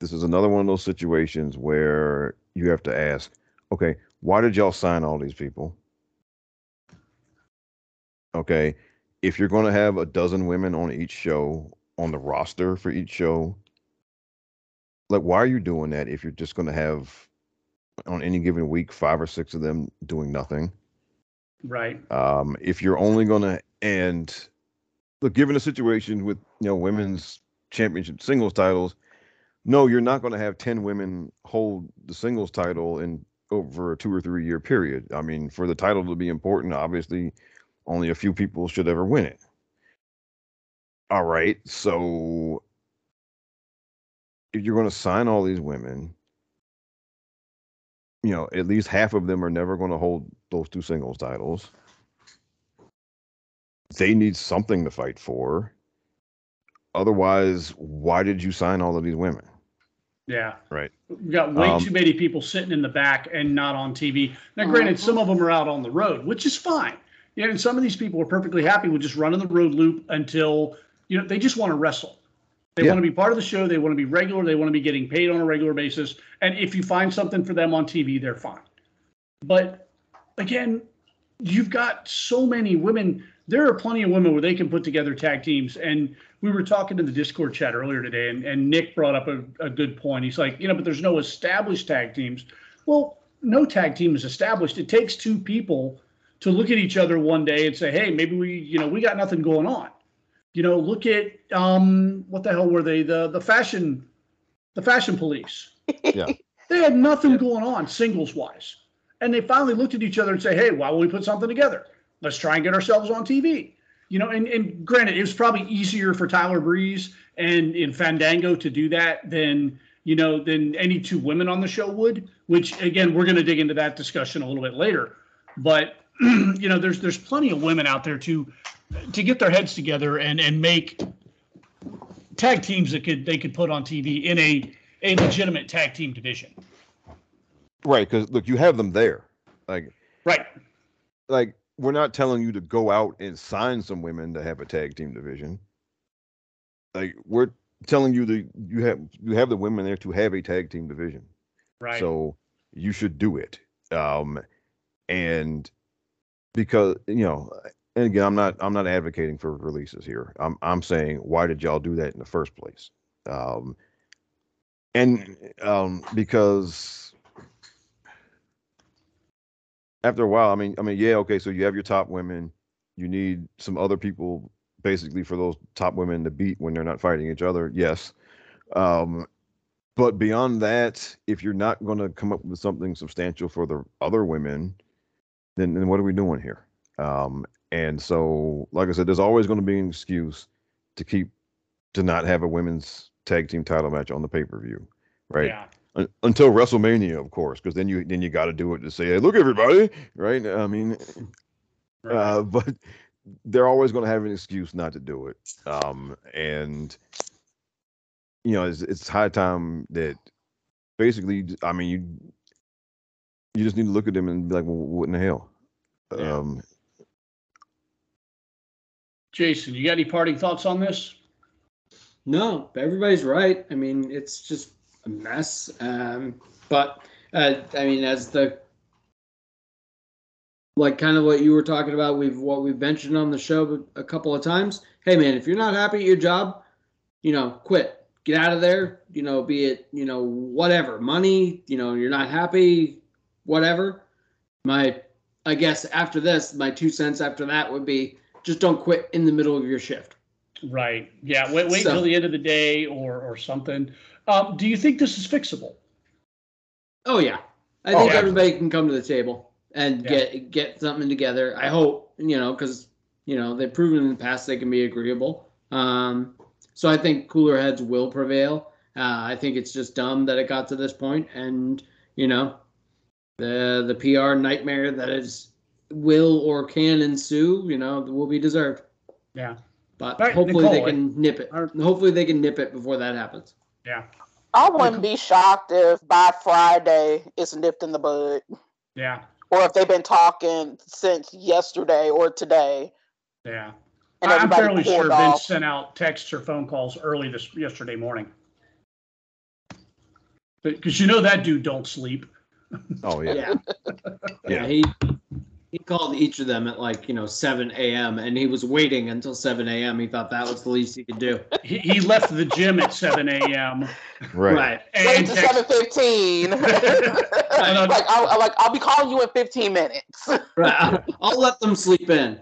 this is another one of those situations where you have to ask, okay, why did y'all sign all these people? Okay, if you're going to have a dozen women on each show on the roster for each show, like why are you doing that if you're just going to have on any given week five or six of them doing nothing? Right. um if you're only going to and look given the situation with you know women's championship singles titles no you're not going to have 10 women hold the singles title in over a two or three year period. I mean for the title to be important obviously only a few people should ever win it all right so if you're going to sign all these women you know at least half of them are never going to hold those two singles titles they need something to fight for otherwise why did you sign all of these women Yeah. Right. We've got way Um, too many people sitting in the back and not on TV. Now, granted, Mhm. some of them are out on the road, which is fine. Yeah, and some of these people are perfectly happy with just running the road loop until you know they just want to wrestle. They Yeah. want to be part of the show. They want to be regular. They want to be getting paid on a regular basis. And if you find something for them on TV, they're fine. But again, you've got so many women. There are plenty of women where they can put together tag teams. And we were talking in the Discord chat earlier today, and, and Nick brought up a, a good point. He's like, you know, but there's no established tag teams. Well, no tag team is established. It takes two people to look at each other one day and say, hey, maybe we, you know, we got nothing going on. You know, look at um, what the hell were they? The the fashion, the fashion police. Yeah. *laughs* They had nothing going on singles wise. And they finally looked at each other and say, hey, why don't we put something together? Let's try and get ourselves on TV. You know, and, and granted, it was probably easier for Tyler Breeze and in Fandango to do that than, you know, than any two women on the show would, which again, we're going to dig into that discussion a little bit later. But, *clears throat* you know, there's there's plenty of women out there to to get their heads together and and make tag teams that could they could put on TV in a a legitimate tag team division. right because look you have them there like Right. like we're not telling you to go out and sign some women to have a tag team division. Like we're telling you that you have you have the women there to have a tag team division. Right. So you should do it. Um and because you know and again I'm not I'm not advocating for releases here. I'm I'm saying why did y'all do that in the first place? Um and um because after a while, I mean, I mean, yeah, okay, so you have your top women, you need some other people basically for those top women to beat when they're not fighting each other. Yes. Um, but beyond that, if you're not going to come up with something substantial for the other women, then, then what are we doing here? Um, and so, like I said, there's always going to be an excuse to keep to not have a women's tag team title match on the pay per view, right? Yeah. Un- until WrestleMania, of course, because then you then you got to do it to say, hey, look, everybody, right? I mean, Right. uh, *laughs* but they're always going to have an excuse not to do it, um, and you know, it's, it's high time that basically, I mean, you you just need to look at them and be like, well, what in the hell? Yeah. Um, Jason, you got any parting thoughts on this? No, everybody's right. I mean, it's just a mess. Um, but uh, I mean, as the like kind of what you were talking about, we've what we've mentioned on the show a couple of times. Hey, man, if you're not happy at your job, you know, quit, get out of there. You know, be it you know whatever money. You know, you're not happy, whatever. My, I guess after this, my two cents after that would be just don't quit in the middle of your shift. Right. Yeah. Wait. Wait So- until the end of the day, or or something. Um, do you think this is fixable? Oh yeah, I Oh, think yeah. everybody can come to the table and Yeah. get get something together. I hope you know because you know they've proven in the past they can be agreeable. Um, so I think cooler heads will prevail. Uh, I think it's just dumb that it got to this point, and you know, the the PR nightmare that is will or can ensue. You know, will be deserved. Yeah. But All right, hopefully they Nicole, can nip it. our- Hopefully they can nip it before that happens. Yeah. I wouldn't be shocked if by Friday it's nipped in the bud, Yeah. or if they've been talking since yesterday or today, Yeah. and I- I'm fairly sure off. Vince sent out texts or phone calls early this yesterday morning. Because you know that dude don't sleep. oh yeah, Yeah. *laughs* Yeah. He he called each of them at like you know 7 a.m. and he was waiting until 7 a.m. He thought that was the least he could do. He, he left the gym at 7 a.m. Right. Wait and to text- seven fifteen. *laughs* *laughs* know. like I'll like I'll be calling you in fifteen minutes. *laughs* Right. I'll, I'll let them sleep in.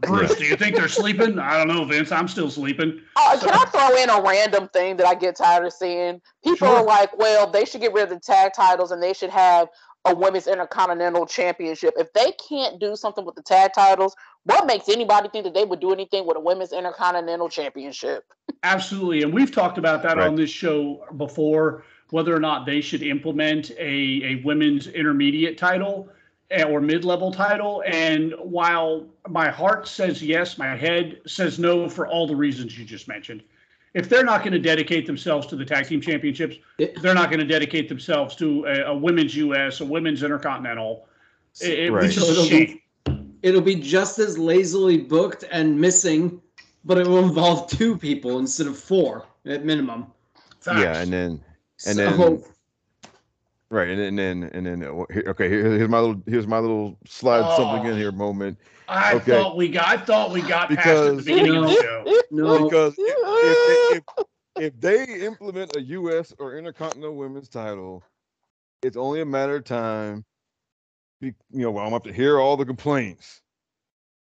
Bruce, do you think they're sleeping? I don't know, Vince. I'm still sleeping. Uh, can I throw in a random thing that I get tired of seeing? People Sure. are like, well, they should get rid of the tag titles and they should have a women's intercontinental championship. If they can't do something with the tag titles, what makes anybody think that they would do anything with a women's intercontinental championship? Absolutely. And we've talked about that Right. on this show before, whether or not they should implement a, a women's intermediate title eh, or mid level title. And while my heart says yes, my head says no for all the reasons you just mentioned. If they're not going to dedicate themselves to the tag team championships, It- they're not going to dedicate themselves to a, a women's US, a women's intercontinental. It, it- Right. It's just So a it'll be- It'll be just as lazily booked and missing, but it will involve two people instead of four at minimum. Facts. Yeah, and then And so, then- right, and then and then and then uh, okay, here's my little here's my little slide something Oh. in here moment I okay. thought we got I thought we got past the Because- beginning of the No. show. no, because if, if, they, if, *laughs* if they implement a U.S. or Intercontinental Women's title, it's only a matter of time. You know, I'm up to hear all the complaints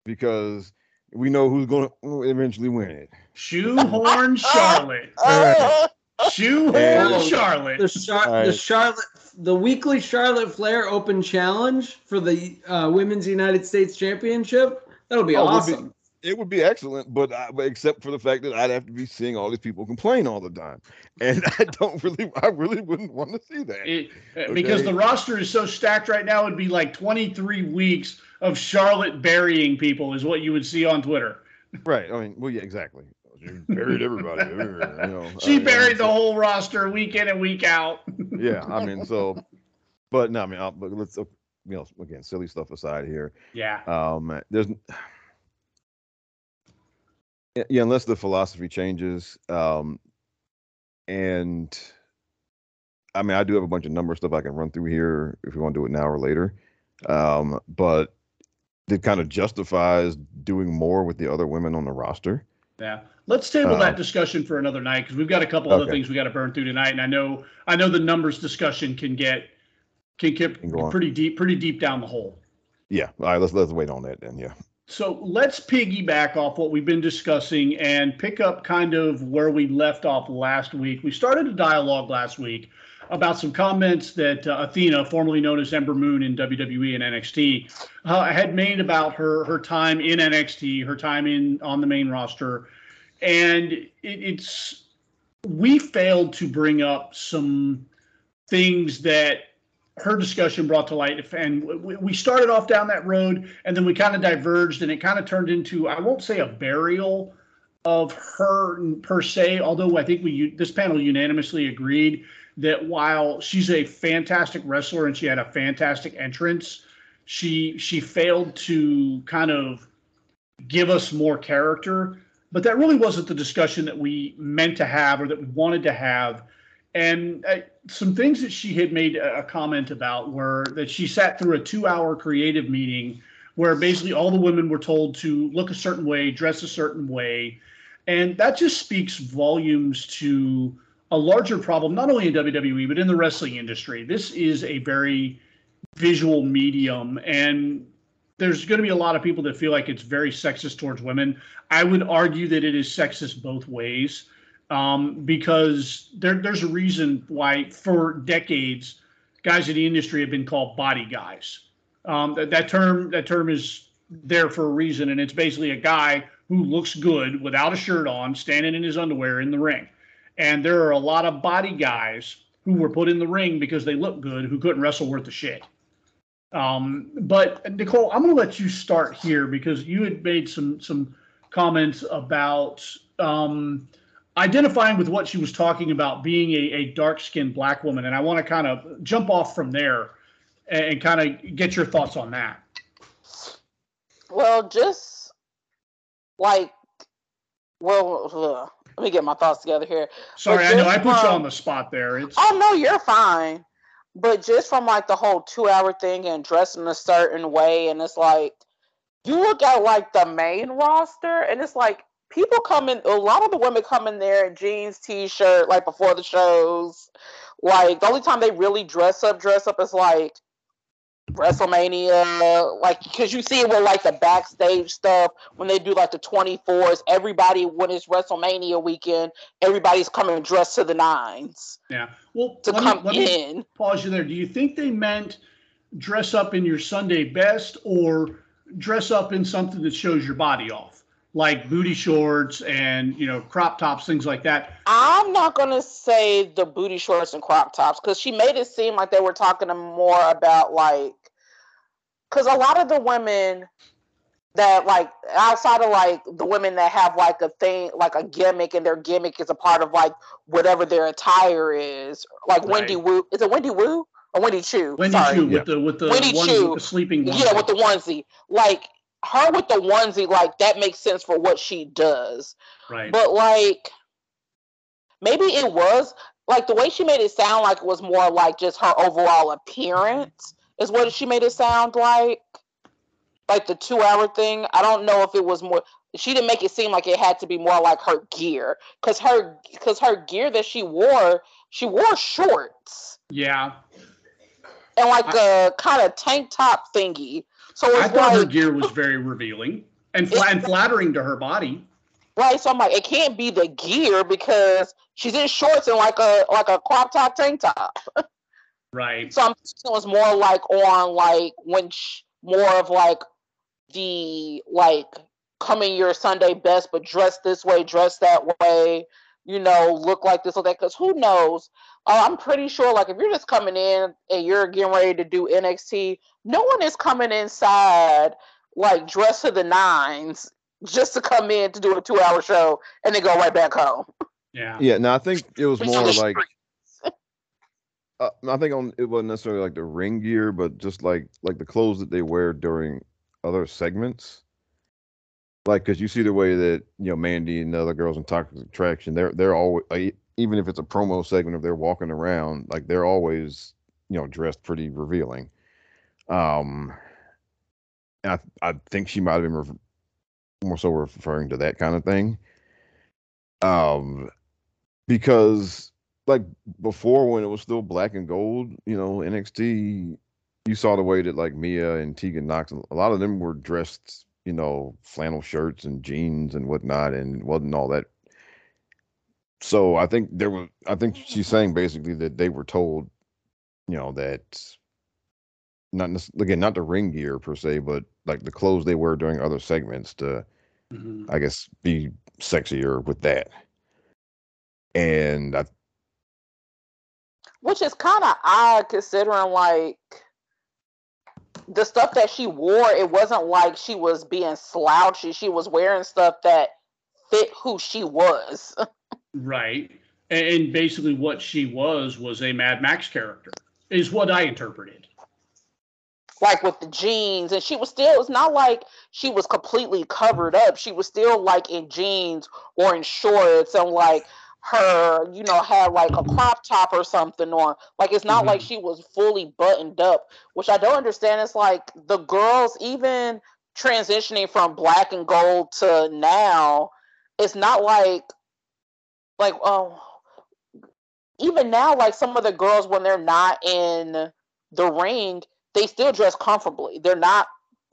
because we know who's going to eventually win it. Shoehorn Charlotte. *laughs* Shoehorn *laughs* And- Charlotte. the Char- the Charlotte the weekly Charlotte Flair Open Challenge for the uh, Women's United States Championship. That'll be Oh, would be- awesome. It would be excellent, but, I, but except for the fact that I'd have to be seeing all these people complain all the time, and *laughs* I don't really, I really wouldn't want to see that. It- uh, Because the roster is so stacked right now, it'd be like 23 weeks of Charlotte burying people, is what you would see on Twitter. Right. I mean, well, yeah, exactly. She buried everybody. you know, *laughs* She I buried the whole roster week in and week out. *laughs* Yeah, I mean, so, but no, I mean, I'll, but let's, you know, again, silly stuff aside here. Yeah. Um, there's, yeah, unless the philosophy changes, um, and I mean, I do have a bunch of number stuff I can run through here if we want to do it now or later. Um, but it kind of justifies doing more with the other women on the roster. Yeah. Let's table that Um, discussion for another night because we've got a couple other things we got to burn through tonight. And I know I know the numbers discussion can get can get Can go on. pretty deep, pretty deep down the hole. Yeah. All right. Let's let's wait on that then. Yeah. So let's piggyback off what we've been discussing and pick up kind of where we left off last week. We started a dialogue last week about some comments that uh, Athena, formerly known as Ember Moon in WWE and NXT, uh, had made about her her time in NXT, her time in on the main roster, and it, it's we failed to bring up some things that her discussion brought to light. And we, started off down that road and then we kind of diverged and it kind of turned into i won't say a burial of her per se although i think we this panel unanimously agreed that while she's a fantastic wrestler and she had a fantastic entrance she she failed to kind of give us more character but that really wasn't the discussion that we meant to have or that we wanted to have and uh, some things that she had made a, comment about were that she sat through a two hour creative meeting where basically all the women were told to look a certain way, dress a certain way. And that just speaks volumes to a larger problem, not only in WWE, but in the wrestling industry. This is a very visual medium. And there's going to be a lot of people that feel like it's very sexist towards women. I would argue that it is sexist both ways um, because there, there's a reason why for decades guys in the industry have been called body guys. Um, that, that term that term is there for a reason, and it's basically a guy who looks good without a shirt on, standing in his underwear in the ring. And there are a lot of body guys who were put in the ring because they look good who couldn't wrestle worth a shit. Um, but Nicole, I'm going to let you start here because you had made some some comments about um, identifying with what she was talking about being a, a dark skinned black woman. And I want to kind of jump off from there and, and kind of get your thoughts on that. Well, just like, well, uh, let me get my thoughts together here. Sorry, I know I put you on the spot there. It's Oh no, you're fine. But just from like the whole two hour thing and dressing a certain way, and it's like you look at like the main roster, and it's like people come in. A lot of the women come in there in jeans, t-shirt, like before the shows. Like the only time they really dress up, dress up is like WrestleMania, like because you see it with like the backstage stuff when they do like the 24s. Everybody, when it's WrestleMania weekend, everybody's coming dressed to the nines. Yeah. Well, to come me, in. pause you there. Do you think they meant dress up in your Sunday best or dress up in something that shows your body off, like booty shorts and you know crop tops, things like that? I'm not gonna say the booty shorts and crop tops because she made it seem like they were talking more about like, because a lot of the women that like outside of like the women that have like a thing like a gimmick and their gimmick is a part of like whatever their attire is like Wendy Right. Wu is it Wendy Wu or Wendy Choo Wendy sorry Choo with the with the Wendy ones Choo. with the sleeping ones. yeah with the onesie like her with the onesie like that makes sense for what she does right. but like maybe it was like the way she made it sound like it was more like just her overall appearance is what she made it sound like like the two hour thing i don't know if it was more she didn't make it seem like it had to be more like her gear because her because her gear that she wore she wore shorts yeah, and like a kind of tank top thingy so I it's thought her gear was very revealing and fla- and flattering to her body. Right, so I'm like, it can't be the gear because she's in shorts and like a like a crop top tank top. *laughs* Right. So I'm thinking it was more like on like when sh- more of like the like coming your Sunday best, but dress this way, dress that way, you know, look like this or that. Because who knows? Uh, I'm pretty sure, like, if you're just coming in and you're getting ready to do NXT, no one is coming inside like dressed to the nines just to come in to do a two hour show and then go right back home. Yeah. Yeah, no, I think it was more like street. Uh, I think on it wasn't necessarily like the ring gear, but just like like the clothes that they wear during other segments. Like, cause you see the way that you know Mandy and the other girls in Toxic Attraction, they're they're always like, even if it's a promo segment, if they're walking around, like they're always you know dressed pretty revealing. Um, and I I think she might have been ref- more so referring to that kind of thing. Um, because like before when it was still black and gold, you know, NXT, you saw the way that like Mia and Tegan Nox, a lot of them were dressed, you know, flannel shirts and jeans and whatnot, and it wasn't all that. So I think there was, I think she's saying basically that they were told, you know, that not again not the ring gear per se, but like the clothes they wear during other segments to, Mhm. I guess, be sexier with that. And I which is kind of odd considering like the stuff that she wore it wasn't like she was being slouchy she was wearing stuff that fit who she was *laughs* Right. And, and basically, what she was was a Mad Max character, is what I interpreted. like with the jeans and she was still it's not like she was completely covered up she was still like in jeans or in shorts and like her you know had like a crop top or something on like it's not Mhm. like she was fully buttoned up which i don't understand it's like the girls even transitioning from black and gold to now it's not like like oh even now like some of the girls when they're not in the ring they still dress comfortably. They're not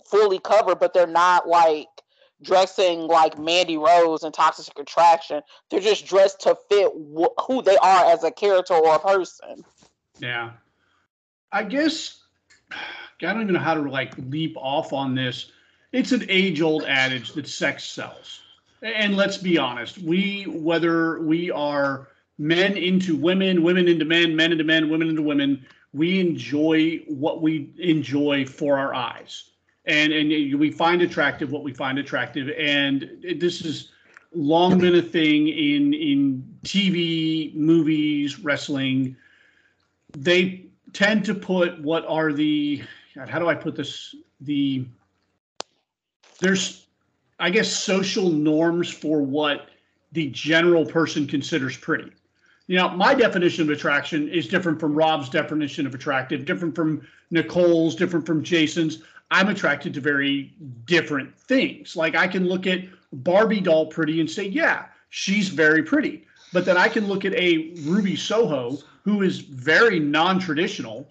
fully covered, but they're not like dressing like Mandy Rose and Toxic Attraction. They're just dressed to fit wh- who they are as a character or a person. Yeah. I guess *sighs* I don't even know how to like leap off on this. It's an age old adage that sex sells. And let's be honest, we, whether we are men into women, women into men, men into men, women into women, we enjoy what we enjoy for our eyes. And, and we find attractive what we find attractive. And this has long been a thing in, in TV, movies, wrestling they tend to put what are the God, how do I put this the there's I guess social norms for what the general person considers pretty. you know, my definition of attraction is different from Rob's definition of attractive, different from Nicole's, different from Jason's. I'm attracted to very different things. Like I can look at Barbie doll pretty and say, yeah, she's very pretty. But then I can look at a Ruby Soho who is very non-traditional,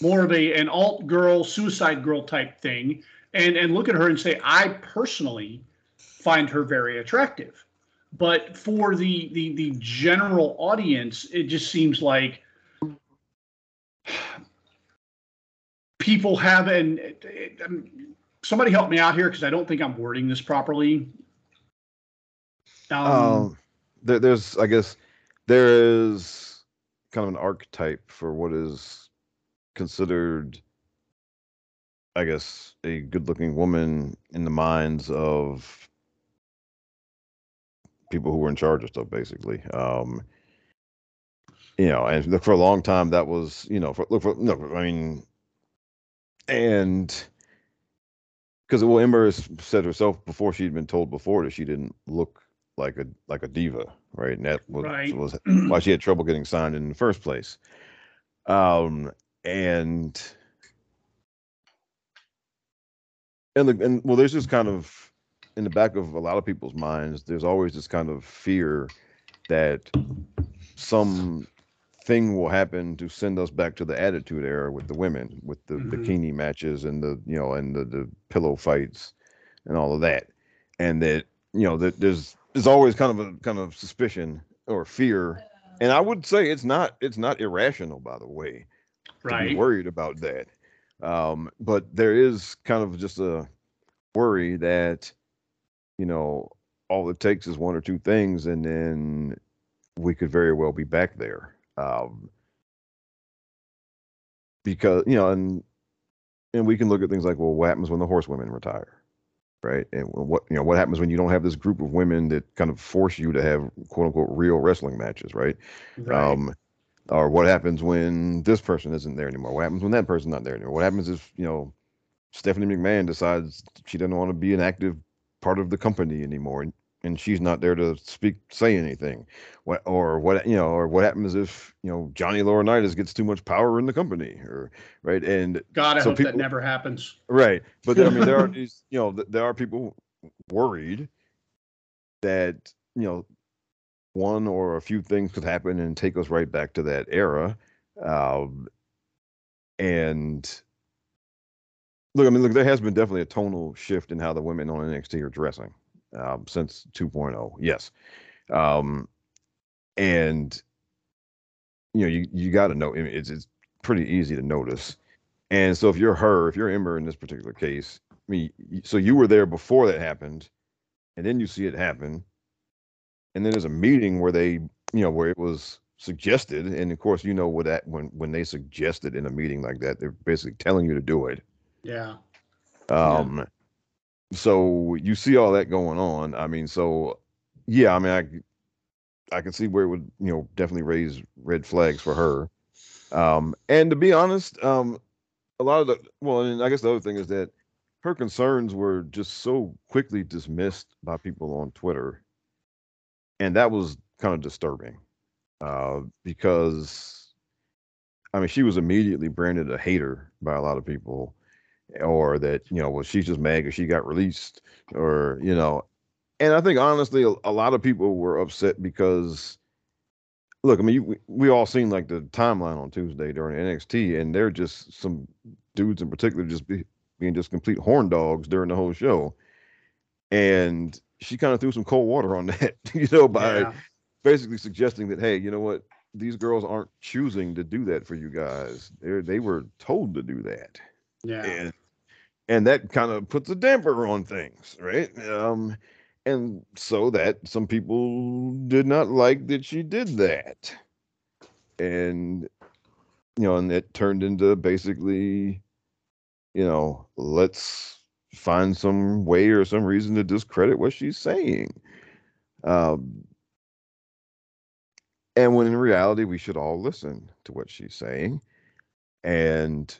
more of a an alt girl, suicide girl type thing, and and look at her and say, I personally find her very attractive. But for the the the general audience, it just seems like people have and somebody help me out here because I don't think I'm wording this properly. Um, um there, there's I guess there is kind of an archetype for what is considered I guess a good-looking woman in the minds of people who were in charge of stuff, basically. Um, you know, and for a long time that was, you know, for look for no, I mean, and because well, Ember has said herself before she'd been told before that she didn't look like a like a diva, right? And that was right. was *clears throat* why she had trouble getting signed in the first place. Um, and and the and well, there's just kind of in the back of a lot of people's minds, there's always this kind of fear that some thing will happen to send us back to the attitude era with the women, with the mm-hmm. bikini matches and the you know and the, the pillow fights and all of that, and that you know that there's there's always kind of a kind of suspicion or fear, and I would say it's not it's not irrational by the way, right? To be worried about that, um, but there is kind of just a worry that you know all it takes is one or two things, and then we could very well be back there um, because you know, and and we can look at things like, well, what happens when the horsewomen retire, right? And what you know, what happens when you don't have this group of women that kind of force you to have quote unquote real wrestling matches, right? right. Um, or what happens when this person isn't there anymore? What happens when that person's not there anymore? What happens if you know Stephanie McMahon decides she doesn't want to be an active part of the company anymore, and and she's not there to speak, say anything. What or what you know, or what happens if you know Johnny Laurinaitis gets too much power in the company, or right? And God, I so hope people, that never happens. Right, but I mean, there are *laughs* these, you know, there are people worried that you know one or a few things could happen and take us right back to that era. Um, and look, I mean, look, there has been definitely a tonal shift in how the women on NXT are dressing um, since 2.0. Yes. Um, and you know, you you got to know it's it's pretty easy to notice. And so if you're her, if you're Ember in this particular case, I mean, so you were there before that happened, and then you see it happen, and then there's a meeting where they, you know, where it was suggested, and of course, you know what that when when they suggested in a meeting like that, they're basically telling you to do it. Yeah. Um, yeah so you see all that going on. I mean, so yeah, I mean, I I can see where it would you know definitely raise red flags for her. Um, and to be honest, um, a lot of the well, and I guess the other thing is that her concerns were just so quickly dismissed by people on Twitter, and that was kind of disturbing uh, because I mean she was immediately branded a hater by a lot of people or that you know well she's just mad because she got released or you know and i think honestly a, a lot of people were upset because look i mean we, we all seen like the timeline on tuesday during nxt and they're just some dudes in particular just be, being just complete horn dogs during the whole show. And she kind of threw some cold water on *laughs* that you know by yeah. basically suggesting that hey you know what? These girls aren't choosing to do that for you guys. They they were told to do that yeah. And and that kind of puts a damper on things, right? Um, and so that some people did not like that she did that. And you know, and it turned into basically, you know, let's find some way or some reason to discredit what she's saying. Um, and when in reality, we should all listen to what she's saying. And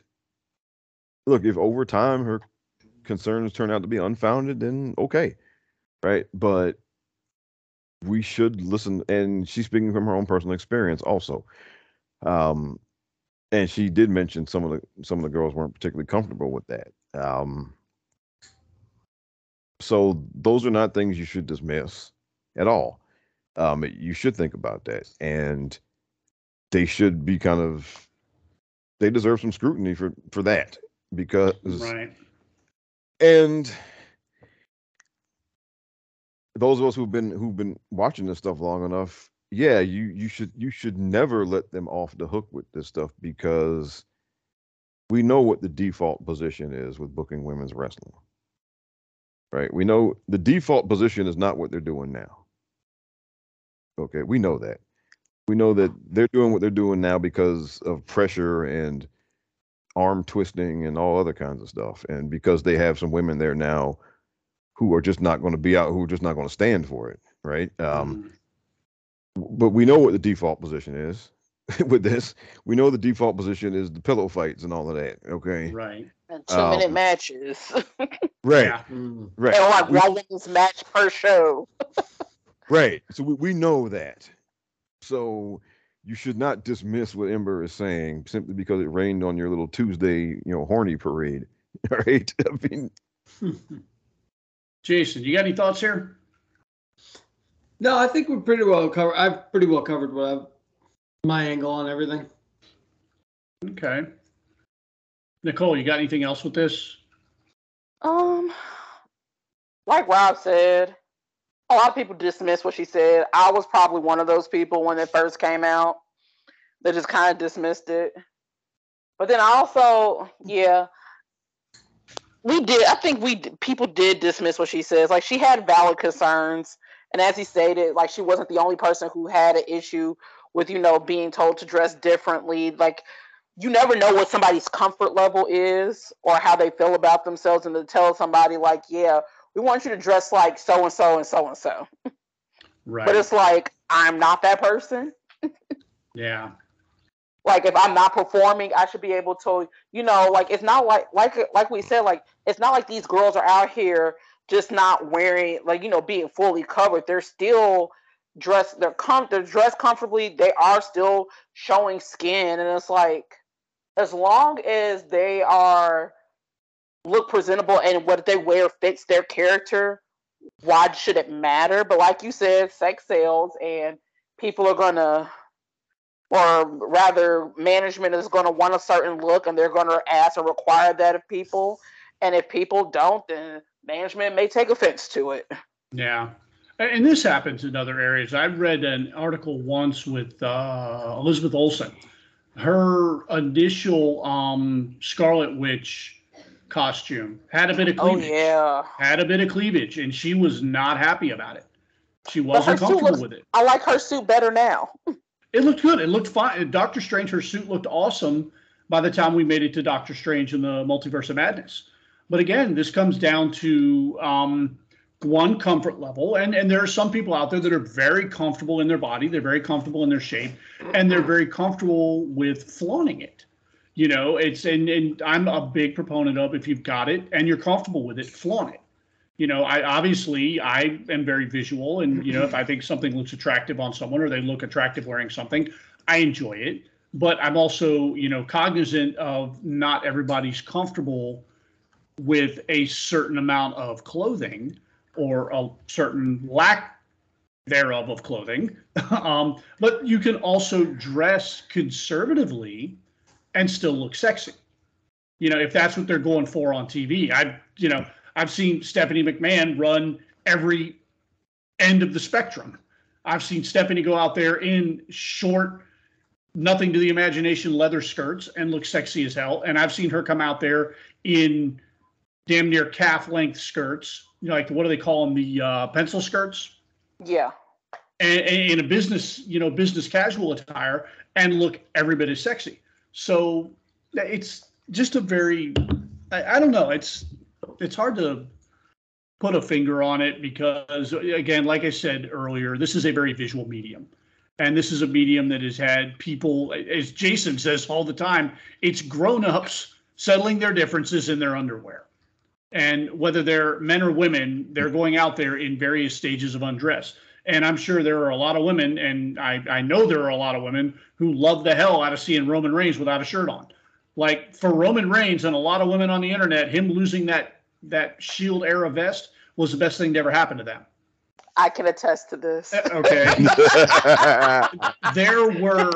look, if over time her concerns turn out to be unfounded, then okay, right? But we should listen. And she's speaking from her own personal experience, also. Um, and she did mention some of the some of the girls weren't particularly comfortable with that. Um, so those are not things you should dismiss at all. Um, you should think about that, and they should be kind of they deserve some scrutiny for for that because Right. and those of us who've been who've been watching this stuff long enough yeah you you should you should never let them off the hook with this stuff because we know what the default position is with booking women's wrestling. Right? We know the default position is not what they're doing now. Okay? We know that. We know that they're doing what they're doing now because of pressure and arm twisting and all other kinds of stuff and because they have some women there now who are just not going to be out who are just not going to stand for it right um Mhm. but we know what the default position is *laughs* with this we know the default position is the pillow fights and all of that okay Right. And two minute Um, matches. *laughs* right Yeah. Mm. right and like We- one women's match per show. *laughs* right so we, we know that so you should not dismiss what ember is saying simply because it rained on your little tuesday you know horny parade all *laughs* right i mean *laughs* Jason, you got any thoughts here? No, I think we're pretty well covered. I've pretty well covered what I've my angle on everything. Okay. Nicole, you got anything else with this? Um, like Rob said, a lot of people dismiss what she said. I was probably one of those people when it first came out. They just kind of dismissed it. But then I also, yeah, we did. I think we people did dismiss what she says. Like she had valid concerns, and as he stated, like she wasn't the only person who had an issue with you know being told to dress differently. Like you never know what somebody's comfort level is or how they feel about themselves, and to tell somebody like, yeah, we want you to dress like so and so and so and so, Right. but it's like I'm not that person. yeah. like if I'm not performing, I should be able to, you know, like it's not like like like we said, like it's not like these girls are out here just not wearing like you know being fully covered. They're still dressed. They're com they're dressed comfortably. They are still showing skin, and it's like as long as they are look presentable and what they wear fits their character, why should it matter? But like you said, sex sells, and people are gonna or rather management is to want a certain look and they're to ask or require that of people and if people don't then management may take offense to it Yeah. And and this happens in other areas. I read an article once with uh, Elizabeth Olsen. Her initial um, Scarlet Witch costume had a bit of oh cleavage. yeah Had a bit of cleavage, and she was not happy about it. She wasn't comfortable looks- with it. i like her suit better now It looked good. It looked fine. Doctor Strange, her suit looked awesome by the time we made it to Doctor Strange in the Multiverse of Madness. But again, this comes down to um, one comfort level, and and there are some people out there that are very comfortable in their body. They're very comfortable in their shape, and they're very comfortable with flaunting it. You know, it's and and I'm a big proponent of if you've got it and you're comfortable with it, flaunt it. You know i obviously i am very visual and you know if i think something looks attractive on someone or they look attractive wearing something i enjoy it. But i'm also you know cognizant of not everybody's comfortable with a certain amount of clothing or a certain lack thereof of clothing. *laughs* Um, but you can also dress conservatively and still look sexy you know if that's what they're going for on tv I've you know I've seen Stephanie McMahon run every end of the spectrum. I've seen Stephanie go out there in short, nothing to the imagination leather skirts and look sexy as hell. And I've seen her come out there in damn near calf length skirts, you know, like what do they call them? The uh, pencil skirts yeah and, and in a business, you know, business casual attire and look every bit as sexy. So it's just a very, I, I don't know, it's it's hard to put a finger on it because again, like I said earlier, this is a very visual medium. And this is a medium that has had people, as Jason says all the time, it's grown-ups settling their differences in their underwear. And whether they're men or women, they're going out there in various stages of undress And I'm sure there are a lot of women, and I, I know there are a lot of women who love the hell out of seeing Roman Reigns without a shirt on. Like for Roman Reigns and a lot of women on the internet, him losing that that Shield era vest was the best thing to ever happen to them. I can attest to this. Uh, Okay, *laughs* there were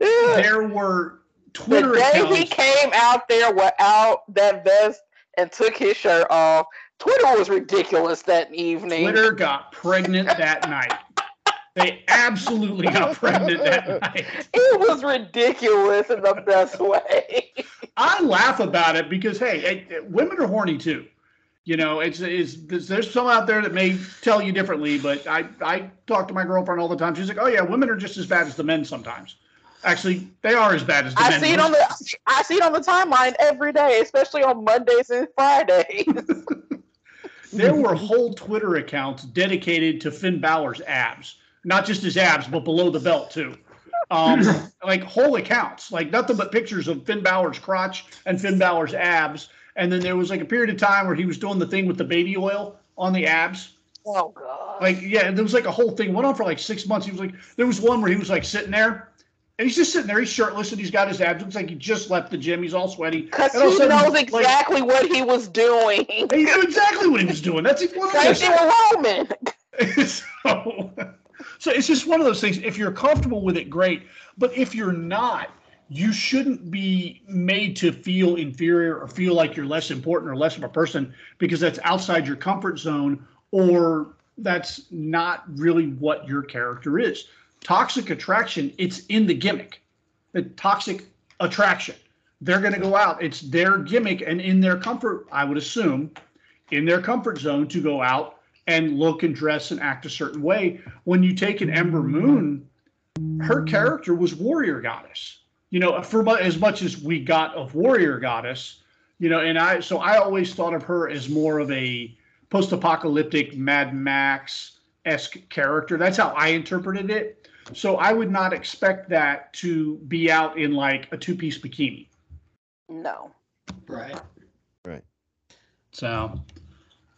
there were Twitter. the day accounts. he came out there without that vest and took his shirt off, Twitter was ridiculous that evening. Twitter got pregnant that night. They absolutely got pregnant that night. It was ridiculous in the best way. I laugh about it because hey, women are horny too. You know, it's, there's, there's some out there that may tell you differently, but I I talk to my girlfriend all the time. She's like, oh yeah, women are just as bad as the men sometimes. Actually, they are as bad as the I men. see it on the I see it on the timeline every day, especially on Mondays and Fridays. *laughs* there were whole Twitter accounts dedicated to Finn Balor's abs, not just his abs, but below the belt too. Um, *clears throat* like whole accounts, like nothing but pictures of Finn Balor's crotch and Finn Balor's abs. And then there was like a period of time where he was doing the thing with the baby oil on the abs. oh god. Like, yeah, there was like a whole thing went on for like six months. He was like, there was one where he was like sitting there, and he's just sitting there. He's shirtless and he's got his abs. Looks like he just left the gym. He's all sweaty. Because And all of a he sudden, knows like, exactly what he was doing. *laughs* he knew exactly what he was doing. That's one of those. Roman. *laughs* *laughs* so, so it's just one of those things. If you're comfortable with it, great. But if you're not, you shouldn't be made to feel inferior or feel like you're less important or less of a person because that's outside your comfort zone or that's not really what your character is. Toxic attraction, it's in the gimmick. The toxic attraction. They're going to go out. It's their gimmick and in their comfort, I would assume, in their comfort zone to go out and look and dress and act a certain way. When you take an Ember Moon, her character was warrior goddess. You know, for as much as we got of warrior goddess, you know, and I so I always thought of her as more of a post-apocalyptic Mad Max esque character. That's how I interpreted it. So I would not expect that to be out in like a two-piece bikini. No. Right. Right. So,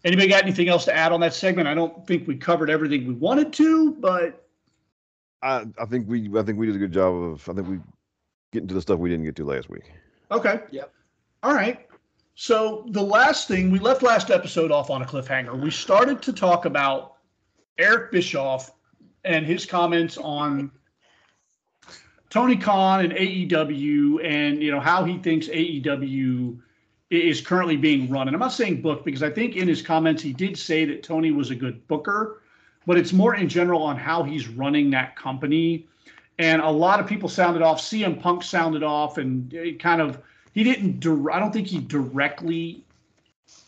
anybody got anything else to add on that segment? I don't think we covered everything we wanted to, but I, I think we I think we did a good job of I think we get into the stuff we didn't get to last week. okay. Yep. All right. So the last thing we left last episode off on a cliffhanger. We started to talk about Eric Bischoff and his comments on Tony Khan and AEW and you know how he thinks AEW is currently being run. And I'm not saying book because I think in his comments he did say that Tony was a good booker, but it's more in general on how he's running that company. And a lot of people sounded off. CM Punk sounded off, and it kind of he didn't. I don't think he directly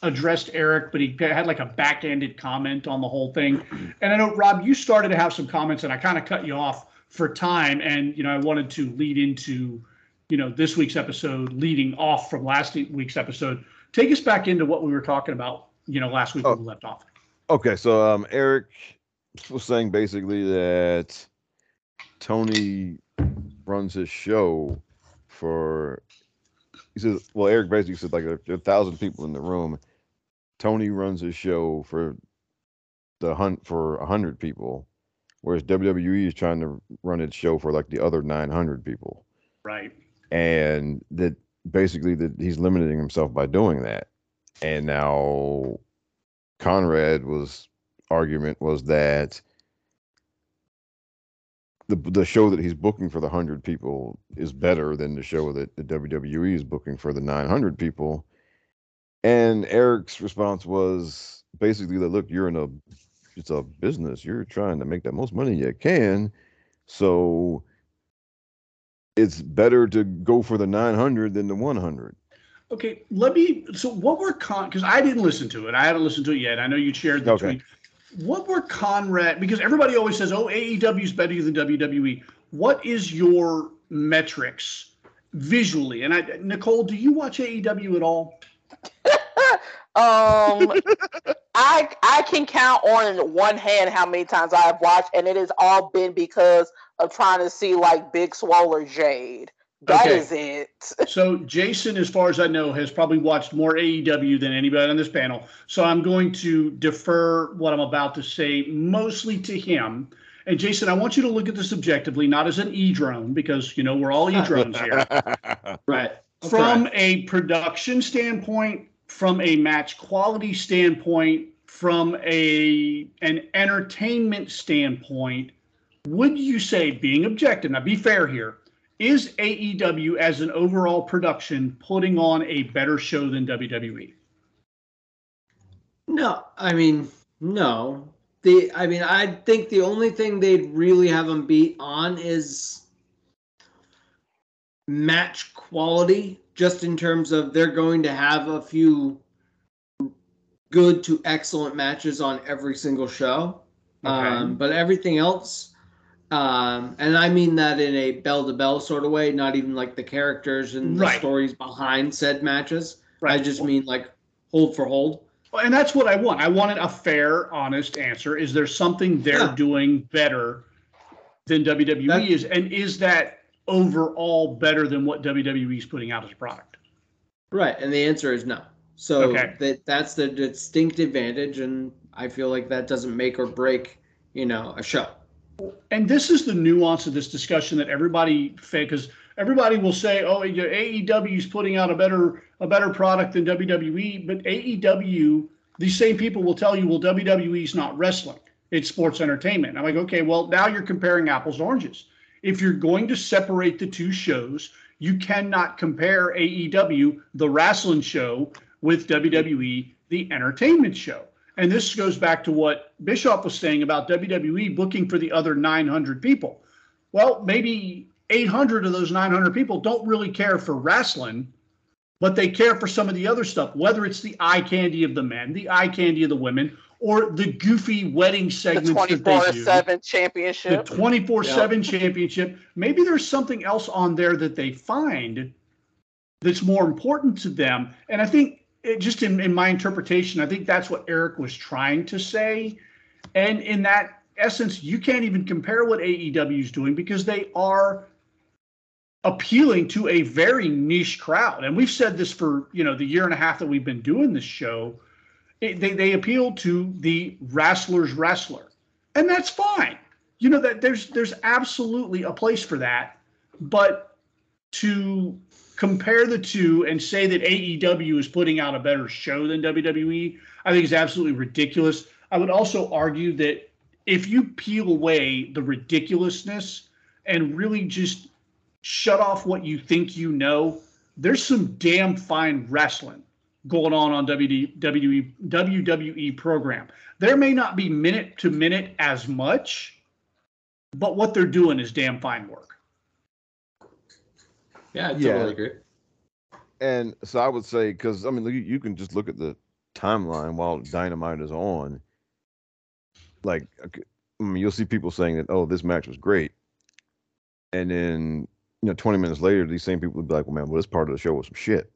addressed Eric, but he had like a backhanded comment on the whole thing. And I know Rob, you started to have some comments, and I kind of cut you off for time. And you know, I wanted to lead into you know this week's episode, leading off from last week's episode. Take us back into what we were talking about. You know, last week Oh. when we left off. Okay, so um, Eric was saying basically that Tony runs his show for. He says, "Well, Eric basically said like there are a thousand people in the room. Tony runs his show for the hunt for a hundred people, whereas WWE is trying to run its show for like the other nine hundred people, Right. and that basically that he's limiting himself by doing that. And now Conrad was argument was that the the show that he's booking for the hundred people is better than the show that the WWE is booking for the nine hundred people. And Eric's response was basically that look, you're in a it's a business. You're trying to make the most money you can. So it's better to go for the 900 than the 100. Okay, let me. So, what were Con? Because I didn't listen to it. I haven't listened to it yet. I know you shared the Okay. tweet. What were Conrad? Because everybody always says, "Oh, AEW is better than WWE." What is your metrics visually? And I, Nicole, do you watch AEW at all? *laughs* Um, I I can count on one hand how many times I've watched, and it has all been because of trying to see like Big Swole or Jade. That Okay. is it. *laughs* So Jason, as far as I know, has probably watched more AEW than anybody on this panel. So I'm going to defer what I'm about to say mostly to him. And Jason, I want you to look at this objectively, not as an e drone, because you know we're all *laughs* e drones here. Right. From a production standpoint, from a match quality standpoint, from a an entertainment standpoint, would you say, being objective, now be fair here, is AEW as an overall production putting on a better show than? WWE? No, I mean, no. The I mean, I think the only thing they'd really have them beat on is match quality, just in terms of they're going to have a few good to excellent matches on every single show. Um, but everything else, um, and I mean that in a bell to bell sort of way, not even like the characters and the Right. stories behind said matches. I just mean like hold for hold. And that's what I want. I wanted a fair, honest answer. Is there something they're Yeah. doing better than WWE That- is? And is that overall better than what WWE is putting out as a product? Right, and the answer is no. So Okay. that that's the distinct advantage, and I feel like that doesn't make or break, you know, a show. And this is the nuance of this discussion that everybody because everybody will say, "Oh, AEW is putting out a better a better product than WWE," but AEW, these same people will tell you, "Well, WWE is not wrestling; it's sports entertainment." I'm like, okay, well, now you're comparing apples to oranges. If you're going to separate the two shows, you cannot compare AEW, the wrestling show, with WWE, the entertainment show. And this goes back to what Bischoff was saying about WWE booking for the other 900 people. Well, maybe 800 of those 900 people don't really care for wrestling, but they care for some of the other stuff, whether it's the eye candy of the men, the eye candy of the women, or the goofy wedding The segments they four do seven the championship. 24 7 championship. Maybe there's something else on there that they find that's more important to them. And I think, it, just in, in my interpretation, I think that's what Eric was trying to say. And in that essence, you can't even compare what AEW is doing because they are appealing to a very niche crowd. And we've said this for, you know, the year and a half that we've been doing this show. It, they, they appeal to the wrestler's wrestler. And that's fine you know that there's there's absolutely a place for that but to compare the two and say that AEW is putting out a better show than WWE I think is absolutely ridiculous I would also argue that if you peel away the ridiculousness and really just shut off what you think you know there's some damn fine wrestling going on on WWE WWE program there may not be minute to minute as much but what they're doing is damn fine work. Yeah, I Yeah. totally agree. And so I would say, because I mean, you, you can just look at the timeline while Dynamite is on. Like, I mean, you'll see people saying that, oh, this match was great. And then, you know, 20 minutes later, these same people would be like, well, man, well, this part of the show was some shit.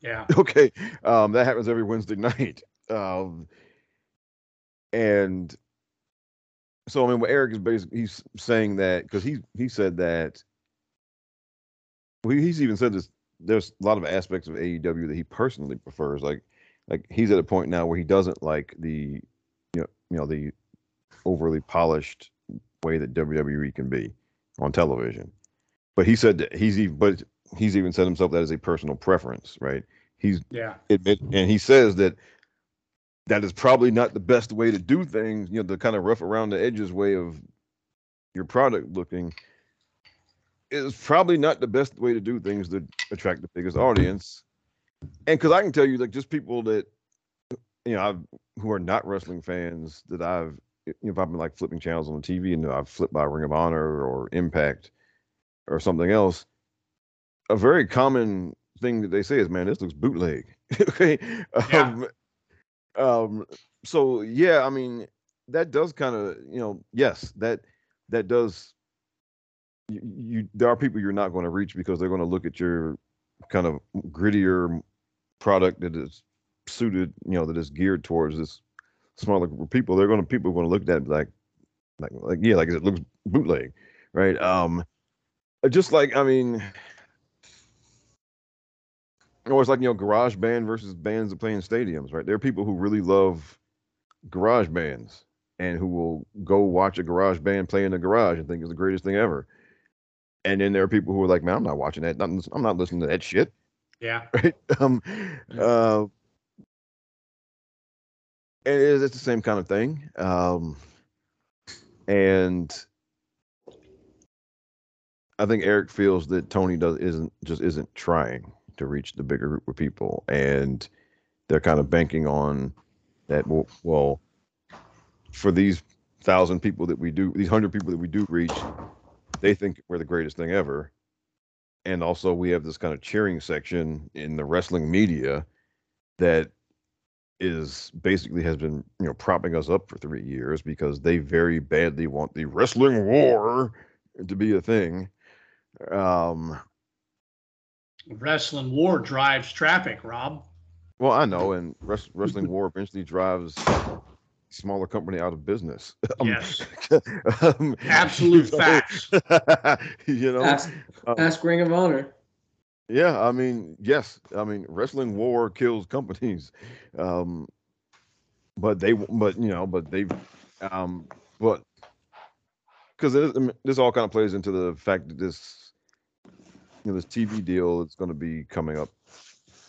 Yeah. *laughs* okay. Um, that happens every Wednesday *laughs* night. Um, and so, I mean, what Eric is basically, he's saying that because he, he said that, well, he's even said this there's a lot of aspects of AEW that he personally prefers. Like, like he's at a point now where he doesn't like the, you know, you know, the overly polished way that WWE can be on television. But he said that he's even, but he's even said himself that is a personal preference, right? He's Yeah. admit, and he says that that is probably not the best way to do things. You know, the kind of rough around the edges way of your product looking is probably not the best way to do things to attract the biggest audience. And because I can tell you, like, just people that you know I've, who are not wrestling fans that I've, you know, if I've been like flipping channels on the TV and I've flipped by Ring of Honor or Impact or something else, a very common thing that they say is, "Man, this looks bootleg." *laughs* okay. Yeah. Um, um. So yeah, I mean, that does kind of, you know, yes, that that does. You, you there are people you're not going to reach because they're going to look at your kind of grittier product that is suited, you know, that is geared towards this smaller group of people. They're going to people are going to look at be like, like, like, yeah, like it looks bootleg, right? Um, just like I mean, or it's like you know garage band versus bands that play in stadiums right? There are people who really love garage bands and who will go watch a garage band play in the garage and think it's the greatest thing ever. And then there are people who are like man i'm not watching that. I'm not listening to that shit. Yeah. *laughs* Right? Um uh it is it's the same kind of thing um and i think eric feels that tony does isn't just isn't trying to reach the bigger group of people and they're kind of banking on that well, well for these thousand people that we do these hundred people that we do reach they think we're the greatest thing ever and also we have this kind of cheering section in the wrestling media that is basically has been you know propping us up for three years because they very badly want the wrestling war to be a thing um wrestling war drives traffic, Rob. Well, I know, and wrestling war eventually drives smaller company out of business. *laughs* Um, yes, *laughs* um, absolute *laughs* so, facts. you know, ask, um, ask Ring of Honor. Yeah, I mean, yes, I mean, wrestling war kills companies, *laughs* um, but they, but you know, but they, um, but because this all kind of plays into the fact that this you know, this TV deal is going to be coming up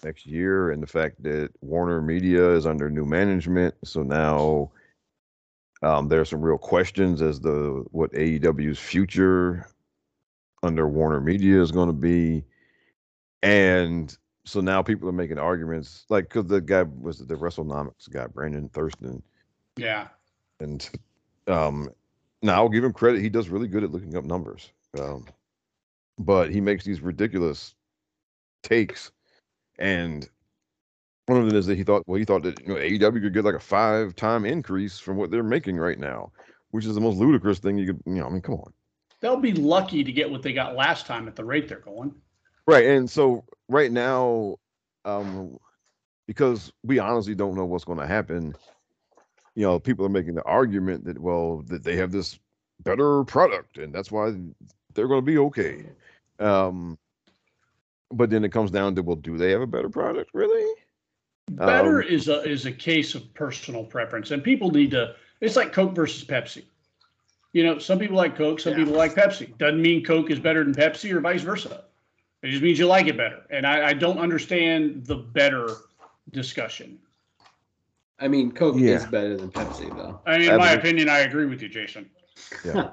next year, and the fact that Warner Media is under new management, so now um, there are some real questions as to what AEW's future under Warner Media is going to be, and so now people are making arguments like because the guy was the WrestleNomics guy, Brandon Thurston. Yeah, and um, now I'll give him credit; he does really good at looking up numbers. Um, but he makes these ridiculous takes. And one of them is that he thought, well, he thought that you know AEW could get like a five time increase from what they're making right now, which is the most ludicrous thing you could, you know, I mean, come on. They'll be lucky to get what they got last time at the rate they're going. Right. And so right now, um, because we honestly don't know what's going to happen, you know, people are making the argument that, well, that they have this better product and that's why they're going to be okay. Um, but then it comes down to well, do they have a better product really? Better um, is a is a case of personal preference, and people need to. It's like Coke versus Pepsi. You know, some people like Coke, some yeah. people like Pepsi. Doesn't mean Coke is better than Pepsi or vice versa. It just means you like it better. And I, I don't understand the better discussion. I mean, Coke yeah. is better than Pepsi, though. I mean, in my opinion, I agree with you, Jason. Yeah.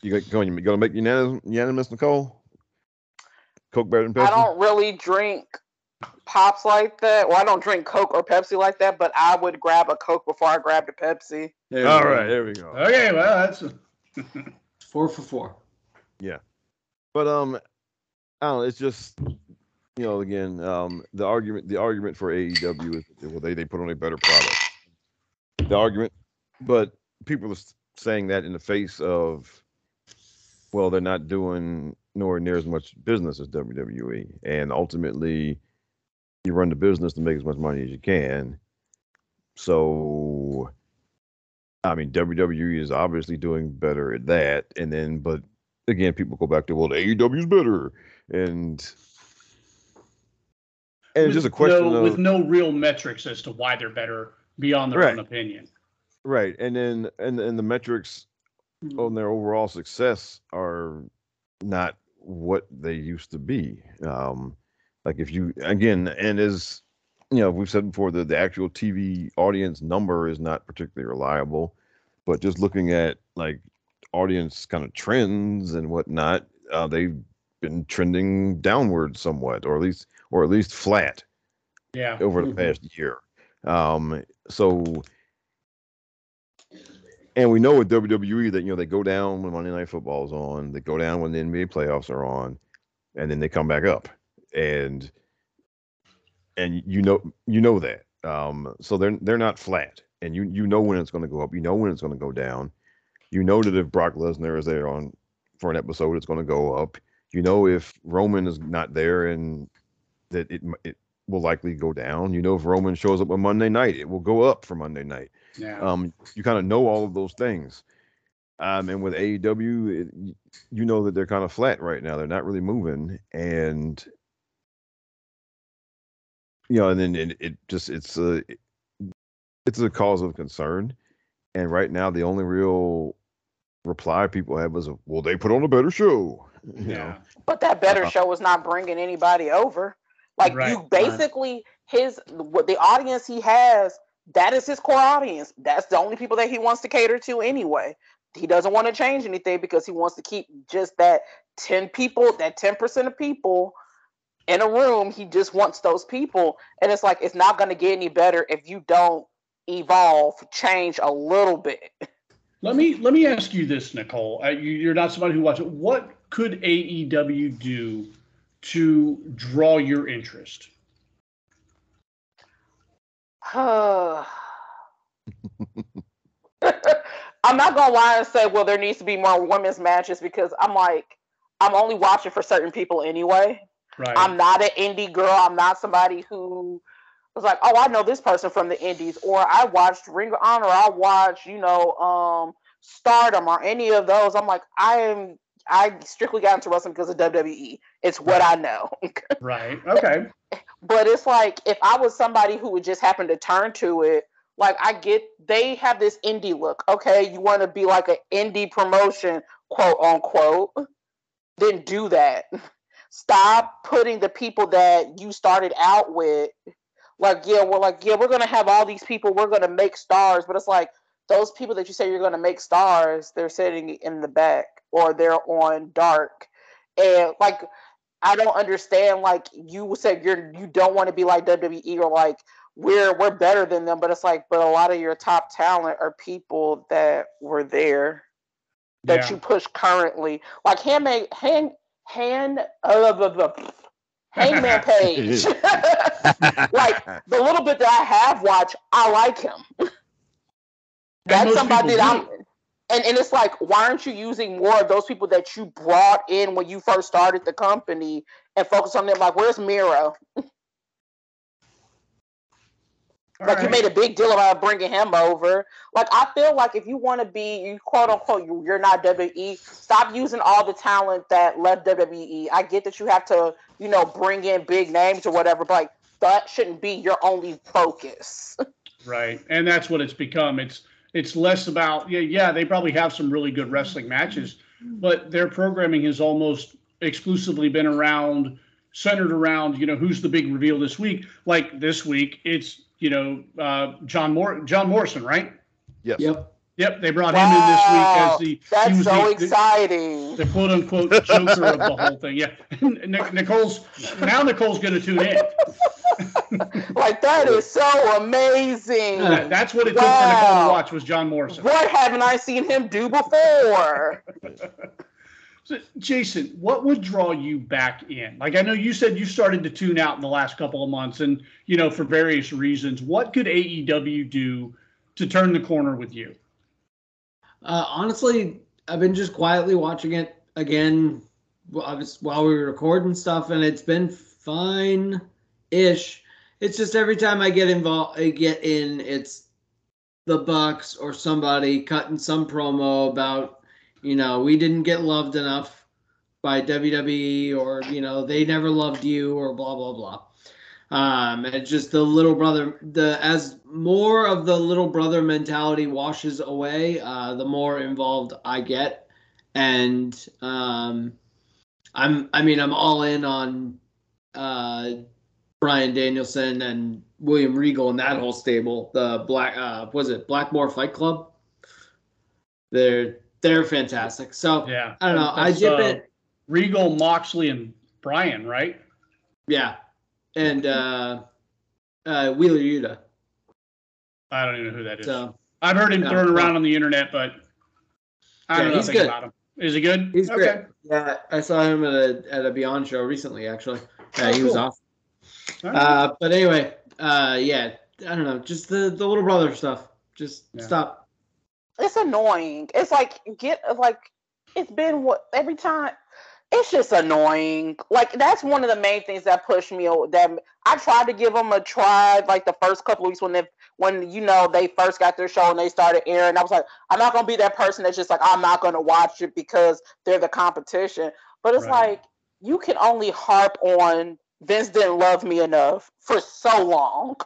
You going? You gonna make unanimous, unanimous, Nicole? Coke better than Pepsi. I don't really drink pops like that. Well, I don't drink Coke or Pepsi like that, but I would grab a Coke before I grab a Pepsi. All go. right, there we go. Okay, well that's a... four for four. Yeah, but um, I don't know. It's just you know, again, um, the argument the argument for AEW is well, they they put on a better product. The argument, but people are saying that in the face of well, they're not doing nowhere near as much business as WWE. And ultimately, you run the business to make as much money as you can. So, I mean, WWE is obviously doing better at that. And then, but again, people go back to, well, AEW is better. And, and it's just a question no, of, with no real metrics as to why they're better beyond their right. own opinion. Right. And then, and, and the metrics mm-hmm. on their overall success are not what they used to be. Um, like if you again, and as you know, we've said before that the actual TV audience number is not particularly reliable, but just looking at like audience kind of trends and whatnot, uh, they've been trending downward somewhat, or at least, or at least flat. Yeah. Over the mm-hmm. past year. Um, so and we know with WWE that you know they go down when Monday Night Football is on, they go down when the NBA playoffs are on, and then they come back up, and and you know you know that. Um, so they're they're not flat, and you you know when it's going to go up, you know when it's going to go down, you know that if Brock Lesnar is there on for an episode, it's going to go up. You know if Roman is not there and that it it will likely go down. You know if Roman shows up on Monday night, it will go up for Monday night. Yeah. Um, you kind of know all of those things. Um, and with AEW, it, you know that they're kind of flat right now. They're not really moving, and you know, and then it, it just it's a it's a cause of concern. And right now, the only real reply people have is, "Well, they put on a better show." You Yeah. know? But that better Uh-uh. show was not bringing anybody over. Like Right, you right. basically his what the audience he has, that is his core audience. That's the only people that he wants to cater to anyway. He doesn't want to change anything because he wants to keep just that 10 people, that 10% of people in a room. He just wants those people. And it's like it's not gonna get any better if you don't evolve, change a little bit. Let me let me ask you this, Nicole. Uh, you're not somebody who watches. What could AEW do to draw your interest? *sighs* I'm not gonna lie and say, well, there needs to be more women's matches because I'm like, I'm only watching for certain people anyway. Right. I'm not an indie girl. I'm not somebody who was like, oh, I know this person from the indies, or I watched Ring of Honor, I watched, you know, um, Stardom or any of those. I'm like, I am. I strictly got into wrestling because of WWE. It's what I know. *laughs* right. Okay. but it's like if I was somebody who would just happen to turn to it, like I get they have this indie look. Okay, you want to be like an indie promotion, quote unquote, then do that. Stop putting the people that you started out with, like, yeah, we're like, yeah, we're gonna have all these people, we're gonna make stars, but it's like those people that you say you're gonna make stars, they're sitting in the back or they're on dark. And like I don't understand. Like you said, you're you don't want to be like WWE or like we're we're better than them, but it's like, but a lot of your top talent are people that were there that Yeah. you push currently. Like Handmaid, hand hand uh, blah, blah, blah, Hangman *laughs* Page. *laughs* like the little bit that I have watched, I like him. *laughs* That's somebody that I'm and, and it's like, why aren't you using more of those people that you brought in when you first started the company and focus on them? Like, where's Miro? All like, you made a big deal about bringing him over. Like, I feel like if you want to be, you quote unquote, you, you're not WWE, stop using all the talent that left WWE. I get that you have to, you know, bring in big names or whatever, but like, that shouldn't be your only focus. *laughs* Right. And that's what it's become. It's it's less about yeah, yeah, they probably have some really good wrestling matches, but their programming has almost exclusively been around centered around, you know, who's the big reveal this week. Like this week, it's, you know, uh John Mor John Morrison, right? Yes. Yep. Yep, they brought him in this week as the he That's was so the- the- exciting. the quote unquote *laughs* joker of the whole thing. Yeah. *laughs* Nicole's now Nicole's gonna tune in. *laughs* *laughs* like, that is so amazing. That- That's what it took for Nicole Wow. to watch was John Morrison. What haven't I seen him do before? *laughs* So, Jason, what would draw you back in? Like I know you said you started to tune out in the last couple of months, and you know for various reasons. What could AEW do to turn the corner with you? Uh, honestly, I've been just quietly watching it again while I was- while we were recording stuff, and it's been fine ish. It's just every time I get involved, I get in, it's the Bucks or somebody cutting some promo about, you know, we didn't get loved enough by WWE or, you know, they never loved you or blah, blah, blah. Um, it's just the little brother. The as more of the little brother mentality washes away, uh, the more involved I get, and um, I'm. I mean, I'm all in on uh, Bryan Danielson and William Regal and that whole stable. The black uh, was it Blackmore Fight Club? They're they're fantastic. So Yeah, I don't know. I That's, dip uh, it. Regal, Moxley, and Bryan, right? Yeah, and uh, uh, Wheeler Yuta. I don't even know who that is. So. I've heard him No, thrown around on the internet, but I don't know he's good. about him. Is he good? He's okay. great. Yeah, I saw him at a at a Beyond show recently. Actually, yeah, Oh, he was cool. awesome. All right. Uh, but anyway, uh, yeah, I don't know, just the the little brother stuff. Just Yeah. stop. it's annoying. It's like get like it's been what every time. It's just annoying. Like that's one of the main things that pushed me. o- That I tried to give them a try, like the first couple of weeks when they, when you know they first got their show and they started airing. I was like, I'm not gonna be that person that's just like I'm not gonna watch it because they're the competition. But it's Right. like you can only harp on Vince didn't love me enough for so long.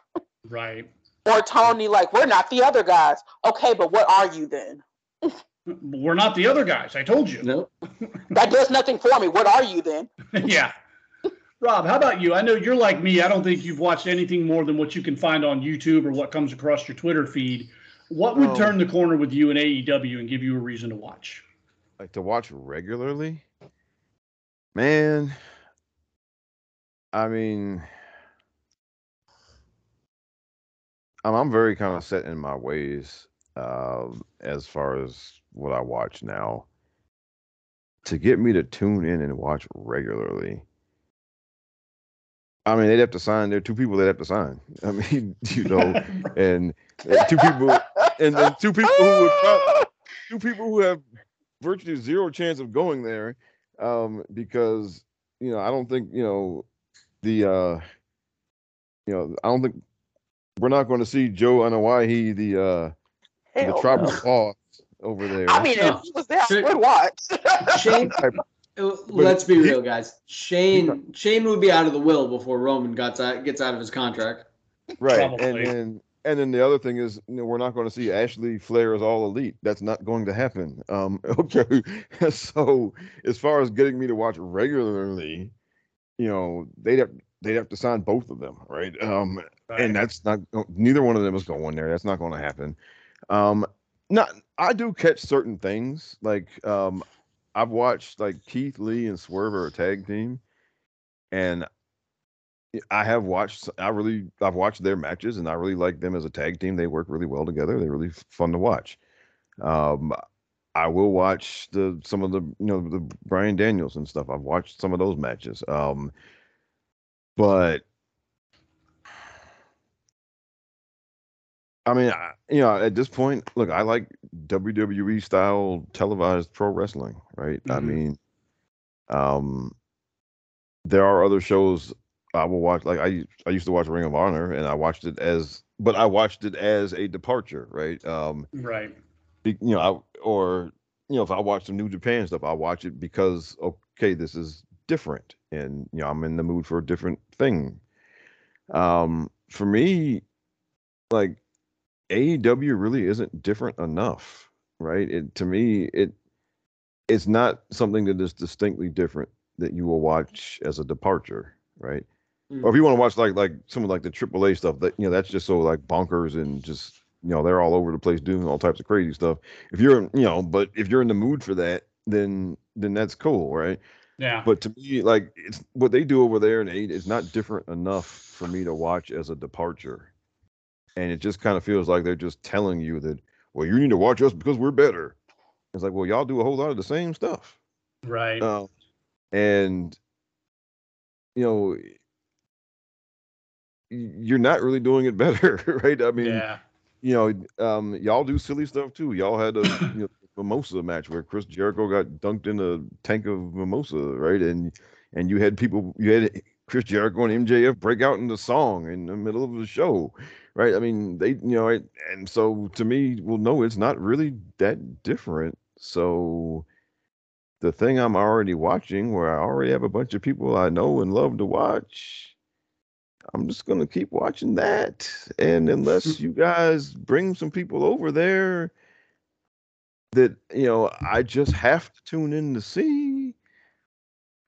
Right. Or Tony, like, we're not the other guys. Okay, but what are you then? *laughs* We're not the other guys. I told you. Nope. *laughs* That does nothing for me. What are you then? *laughs* yeah. Rob, how about you? I know you're like me. I don't think you've watched anything more than what you can find on YouTube or what comes across your Twitter feed. What would Um, turn the corner with you in AEW and give you a reason to watch? like to watch regularly man i mean i'm, I'm very kind of set in my ways um as far as what i watch now. To get me to tune in and watch regularly i mean they'd have to sign there are two people they'd have to sign. *laughs* I mean you know *laughs* and, and two people and then two people who would prob- *laughs* two people who have virtually zero chance of going there um because you know i don't think you know the uh you know i don't think we're not going to see joe Anoa'i, the uh the tribal no. boss over *laughs* there I mean, No. if he was there, I would watch. Shane, *laughs* Type- uh, let's be real, guys. Shane Shane would be out of the will before Roman gets out, gets out of his contract. right Probably. and then and then the other thing is you know, we're not going to see ashley flair as all elite that's not going to happen um *laughs* okay so as far as getting me to watch regularly you know they'd have they'd have to sign both of them right? Um and that's not neither one of them is going there. That's not going to happen. Um not i do catch certain things like um i've watched like keith lee and swerve are a tag team and i have watched i really i've watched their matches and i really like them as a tag team. They work really well together. They're really fun to watch. Um i will watch the some of the you know the Bryan Danielson stuff i've watched some of those matches um but I mean, I, you know, at this point, look, I like WWE style televised pro wrestling, right? I Mhm. mean, um, there are other shows I will watch. Like I, I used to watch Ring of Honor, and I watched it as, but I watched it as a departure, right? Um, Right. You know, I, or you know, if I watch some New Japan stuff, I watch it because okay, this is different, and you know, I'm in the mood for a different thing. Um, for me, like AEW really isn't different enough, right? It to me, it it's not something that is distinctly different that you will watch as a departure, right? Mm. Or if you want to watch like like some of like the AAA stuff, that you know that's just so like bonkers and just you know they're all over the place doing all types of crazy stuff. If you're you know, but if you're in the mood for that, then then that's cool, right? Yeah. But to me, like it's what they do over there in eight is not different enough for me to watch as a departure. And it just kind of feels like they're just telling you that, well, you need to watch us because we're better. It's like, well, y'all do a whole lot of the same stuff. right. Um, and you know, you're not really doing it *laughs* better, right? I mean, yeah. You know, um, y'all do silly stuff too. Y'all had a *coughs* you know, mimosa match where Chris Jericho got dunked in a tank of mimosa, right? And and you had people, you had Chris Jericho and MJF break out into song in the middle of the show, right? I mean, they, you know, it, and so to me, well, no, it's not really that different. So the thing I'm already watching, where I already have a bunch of people I know and love to watch, I'm just gonna keep watching that. And unless *laughs* you guys bring some people over there that you know I just have to tune in to see,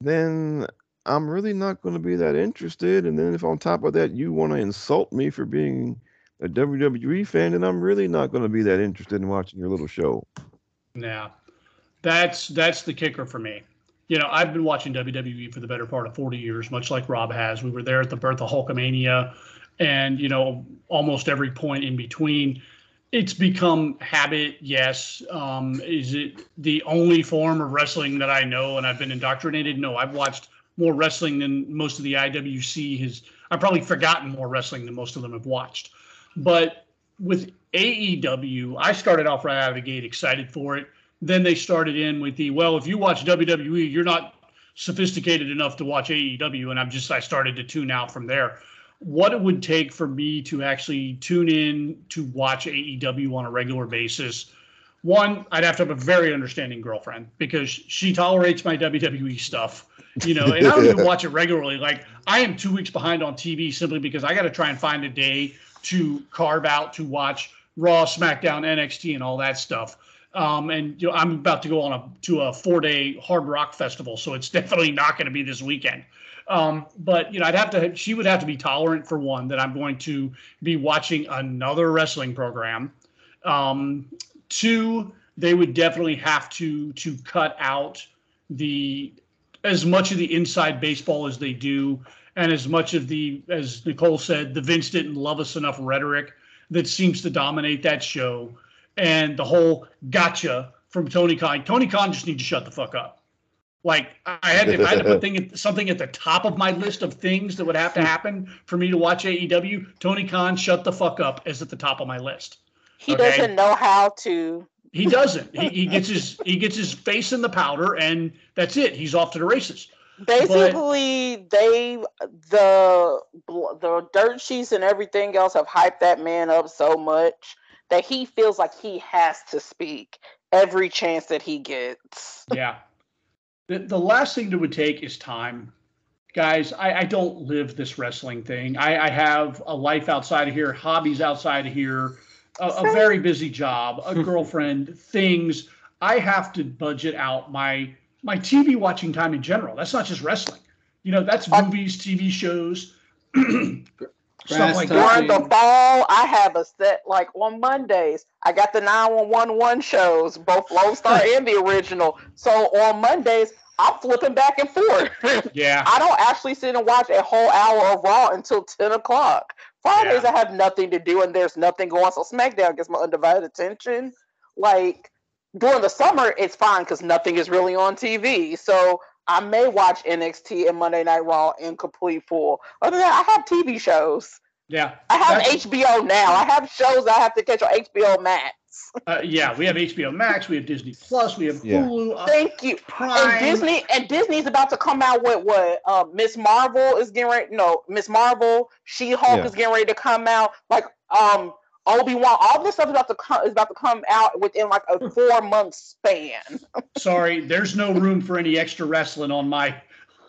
then I'm really not going to be that interested. And then if on top of that you want to insult me for being a WWE fan, then I'm really not going to be that interested in watching your little show. Yeah, that's that's the kicker for me. You know, I've been watching WWE for the better part of 40 years, much like Rob has. We were there at the birth of Hulkamania, and you know, almost every point in between. It's become habit, yes. Um, is it the only form of wrestling that I know and I've been indoctrinated? No, I've watched more wrestling than most of the IWC has. I've probably forgotten more wrestling than most of them have watched. But with AEW, I started off right out of the gate excited for it. Then they started in with the well, if you watch WWE, you're not sophisticated enough to watch AEW, and I'm just I started to tune out from there. What it would take for me to actually tune in to watch AEW on a regular basis one, I'd have to have a very understanding girlfriend because she tolerates my WWE stuff, you know, and I don't even watch it regularly. Like I am two weeks behind on TV simply because I got to try and find a day to carve out to watch Raw, SmackDown, NXT, and all that stuff. Um, and you know, I'm about to go on a to a four day hard rock festival, so it's *laughs* definitely not going to be this weekend. Um, but you know, I'd have to. She would have to be tolerant for one that I'm going to be watching another wrestling program. Um, two, they would definitely have to to cut out the as much of the inside baseball as they do, and as much of the as Nicole said, the Vince didn't love us enough rhetoric that seems to dominate that show, and the whole gotcha from Tony Khan. Tony Khan just need to shut the fuck up. Like I had, if I had to put *laughs* thing, something at the top of my list of things that would have to happen for me to watch AEW, Tony Khan, shut the fuck up, is at the top of my list. He Okay. doesn't know how to. He doesn't. He, he gets his he gets his face in the powder, and that's it. He's off to the races. Basically, they the the dirt sheets and everything else have hyped that man up so much that he feels like he has to speak every chance that he gets. Yeah. The, the last thing that would take is time. Guys, I, I don't live this wrestling thing. I, I have a life outside of here, hobbies outside of here, a, a very busy job, a *laughs* girlfriend, things. I have to budget out my my TV watching time in general. That's not just wrestling. You know, that's Uh, movies, TV shows, *clears throat* Grass stuff like that. During the fall, I have a set like on Mondays. I got the 911 shows, both Lone Star *laughs* and the original. So on Mondays, I'm flipping back and forth. *laughs* Yeah. I don't actually sit and watch a whole hour of Raw until 10 o'clock. Fridays, Yeah. I have nothing to do and there's nothing going. So SmackDown gets my undivided attention. Like during the summer, it's fine because nothing is really on TV. So I may watch NXT and Monday Night Raw in complete full. Other than that, I have TV shows. Yeah. I have That's- HBO now. I have shows I have to catch on HBO Max. Uh, yeah. We have HBO Max. We have Disney Plus. We have Yeah. Hulu. uh, Thank you. Prime. And Disney and Disney's about to come out with what? Uh, Miss Marvel is getting ready. No, Miss Marvel, She Hulk Yeah. is getting ready to come out. Like um, Obi Wan, all this stuff is about to come is about to come out within like a four month span. *laughs* Sorry, there's no room for any extra wrestling on my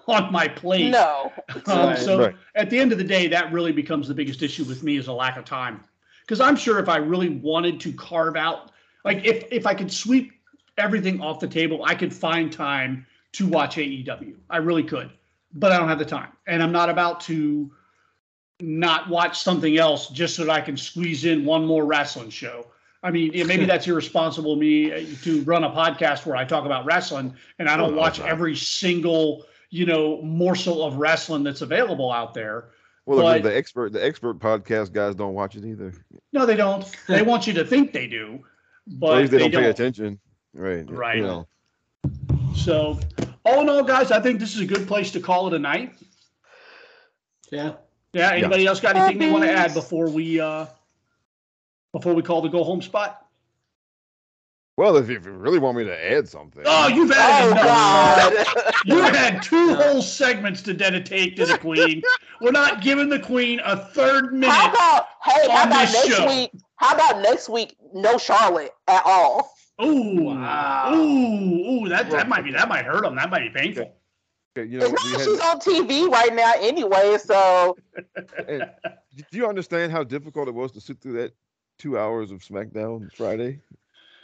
on my plate. No, Um, Right. so Right. at the end of the day, that really becomes the biggest issue with me is a lack of time. Because I'm sure if I really wanted to carve out, like if if I could sweep everything off the table, I could find time to watch AEW. I really could, but I don't have the time, and I'm not about to not watch something else just so that I can squeeze in one more wrestling show. I mean, maybe *laughs* that's irresponsible of me uh, to run a podcast where I talk about wrestling and I don't Oh, watch no. every single you know morsel of wrestling that's available out there. Well, the- But- the expert the expert podcast guys don't watch it either. No, they don't. *laughs* They want you to think they do, but at least they, they don't, pay don't. attention. Right. Right. You know. So, all in all, guys, I think this is a good place to call it a night. Yeah. Yeah. Anybody else got anything they want to add before we uh before we call the go home spot? Well, if you really want me to add something. Oh, you've added oh enough. God, You had two whole segments to dedicate to the Queen. We're not giving the Queen a third minute. how about hey, how about this next show. week? How about next week? No Charlotte at all. Ooh, Wow. ooh, ooh, that that might be that might hurt them. That might be painful. Okay, you know, It's not we that had, she's on TV right now anyway. So do you understand how difficult it was to sit through that two hours of SmackDown Friday?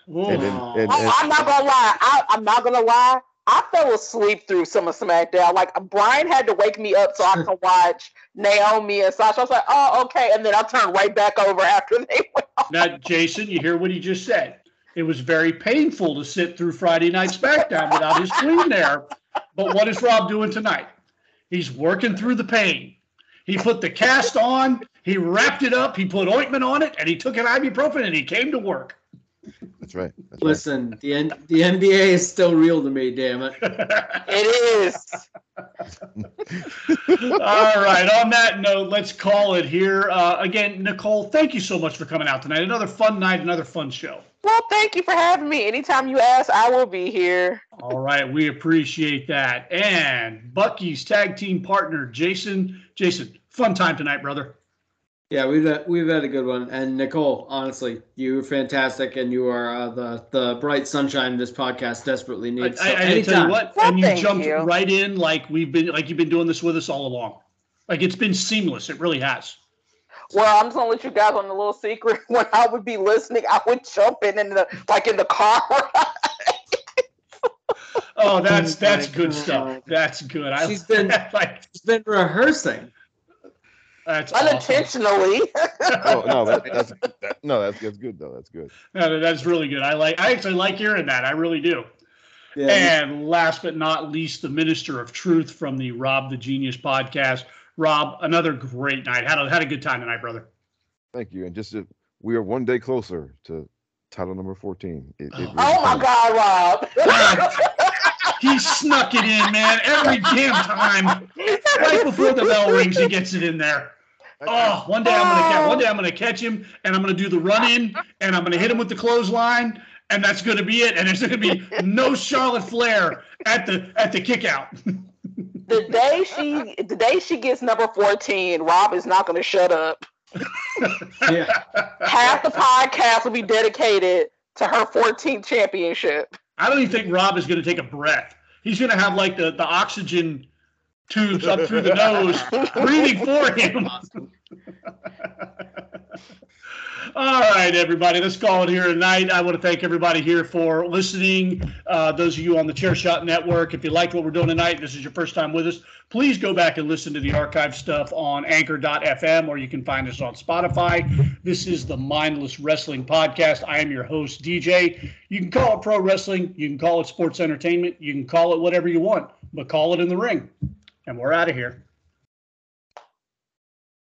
Ooh. And then, Oh. and, Oh, and- I'm not gonna lie. I, I'm not gonna lie. I fell asleep through some of SmackDown. Like Brian had to wake me up so I could watch Naomi and Sasha. I was like, oh, okay, and then I turned right back over after *laughs* they went. Off. Now, Jason, you hear what he just said. It was very painful to sit through Friday Night SmackDown without his queen there. But what is Rob doing tonight? He's working through the pain. He put the cast on, he wrapped it up, he put ointment on it, and he took an ibuprofen and he came to work. that's right. That's right. Listen, the N- the NBA is still real to me. Damn it. *laughs* It is. *laughs* All right. On that note, let's call it here. Uh, again, Nicole, thank you so much for coming out tonight. Another fun night, another fun show. Well, thank you for having me. Anytime you ask, I will be here. All right, we appreciate that. And Bucky's tag team partner, Jason. Jason, fun time tonight, brother. Yeah, we've had, we've had a good one, and Nicole, honestly, you were fantastic, and you are uh, the the bright sunshine this podcast desperately I, needs. I, So I tell you what, Well, and you jumped you. right in like we've been like you've been doing this with us all along. Like it's been seamless. It really has. Well, I'm just gonna let you guys on a little secret. *laughs* When I would be listening, I would jump in in the like in the car. *laughs* Oh, that's that's good stuff. That's good. I She's *laughs* been- like She's been rehearsing. that's awesome. Unintentionally. Oh no, that, that's that, no, that's that's good though. That's good. No, that's really good. I like. I actually like hearing that. I really do. Yeah, And last but not least, the minister of truth from the Rob the Genius podcast. Rob, another great night. Had a had a good time tonight, brother. Thank you. And just uh, we are one day closer to title number fourteen. It, it Oh. really oh my. God, Rob. He snuck it in, man. Every damn time, right before the bell rings, he gets it in there. Oh, one day I'm gonna catch. One day I'm gonna catch him, and I'm gonna do the run in, and I'm gonna hit him with the clothesline, and that's gonna be it. And there's gonna be no Charlotte Flair at the at the kick out. *laughs* the day she the day she gets number 14, Rob is not gonna shut up. yeah. Half the podcast will be dedicated to her 14th championship. I don't even think Rob is gonna take a breath. He's gonna have like the the oxygen tubes up through the nose, breathing for him. All right, everybody, let's call it here tonight. I want to thank everybody here for listening. Uh, those of you on the Chair Shot Network, if you like what we're doing tonight, this is your first time with us, please go back and listen to the archive stuff on anchor.fm or you can find us on Spotify. This is the Mindless Wrestling Podcast. I am your host, DJ. You can call it pro wrestling, you can call it sports entertainment, you can call it whatever you want, but call it in the ring. And we're out of here.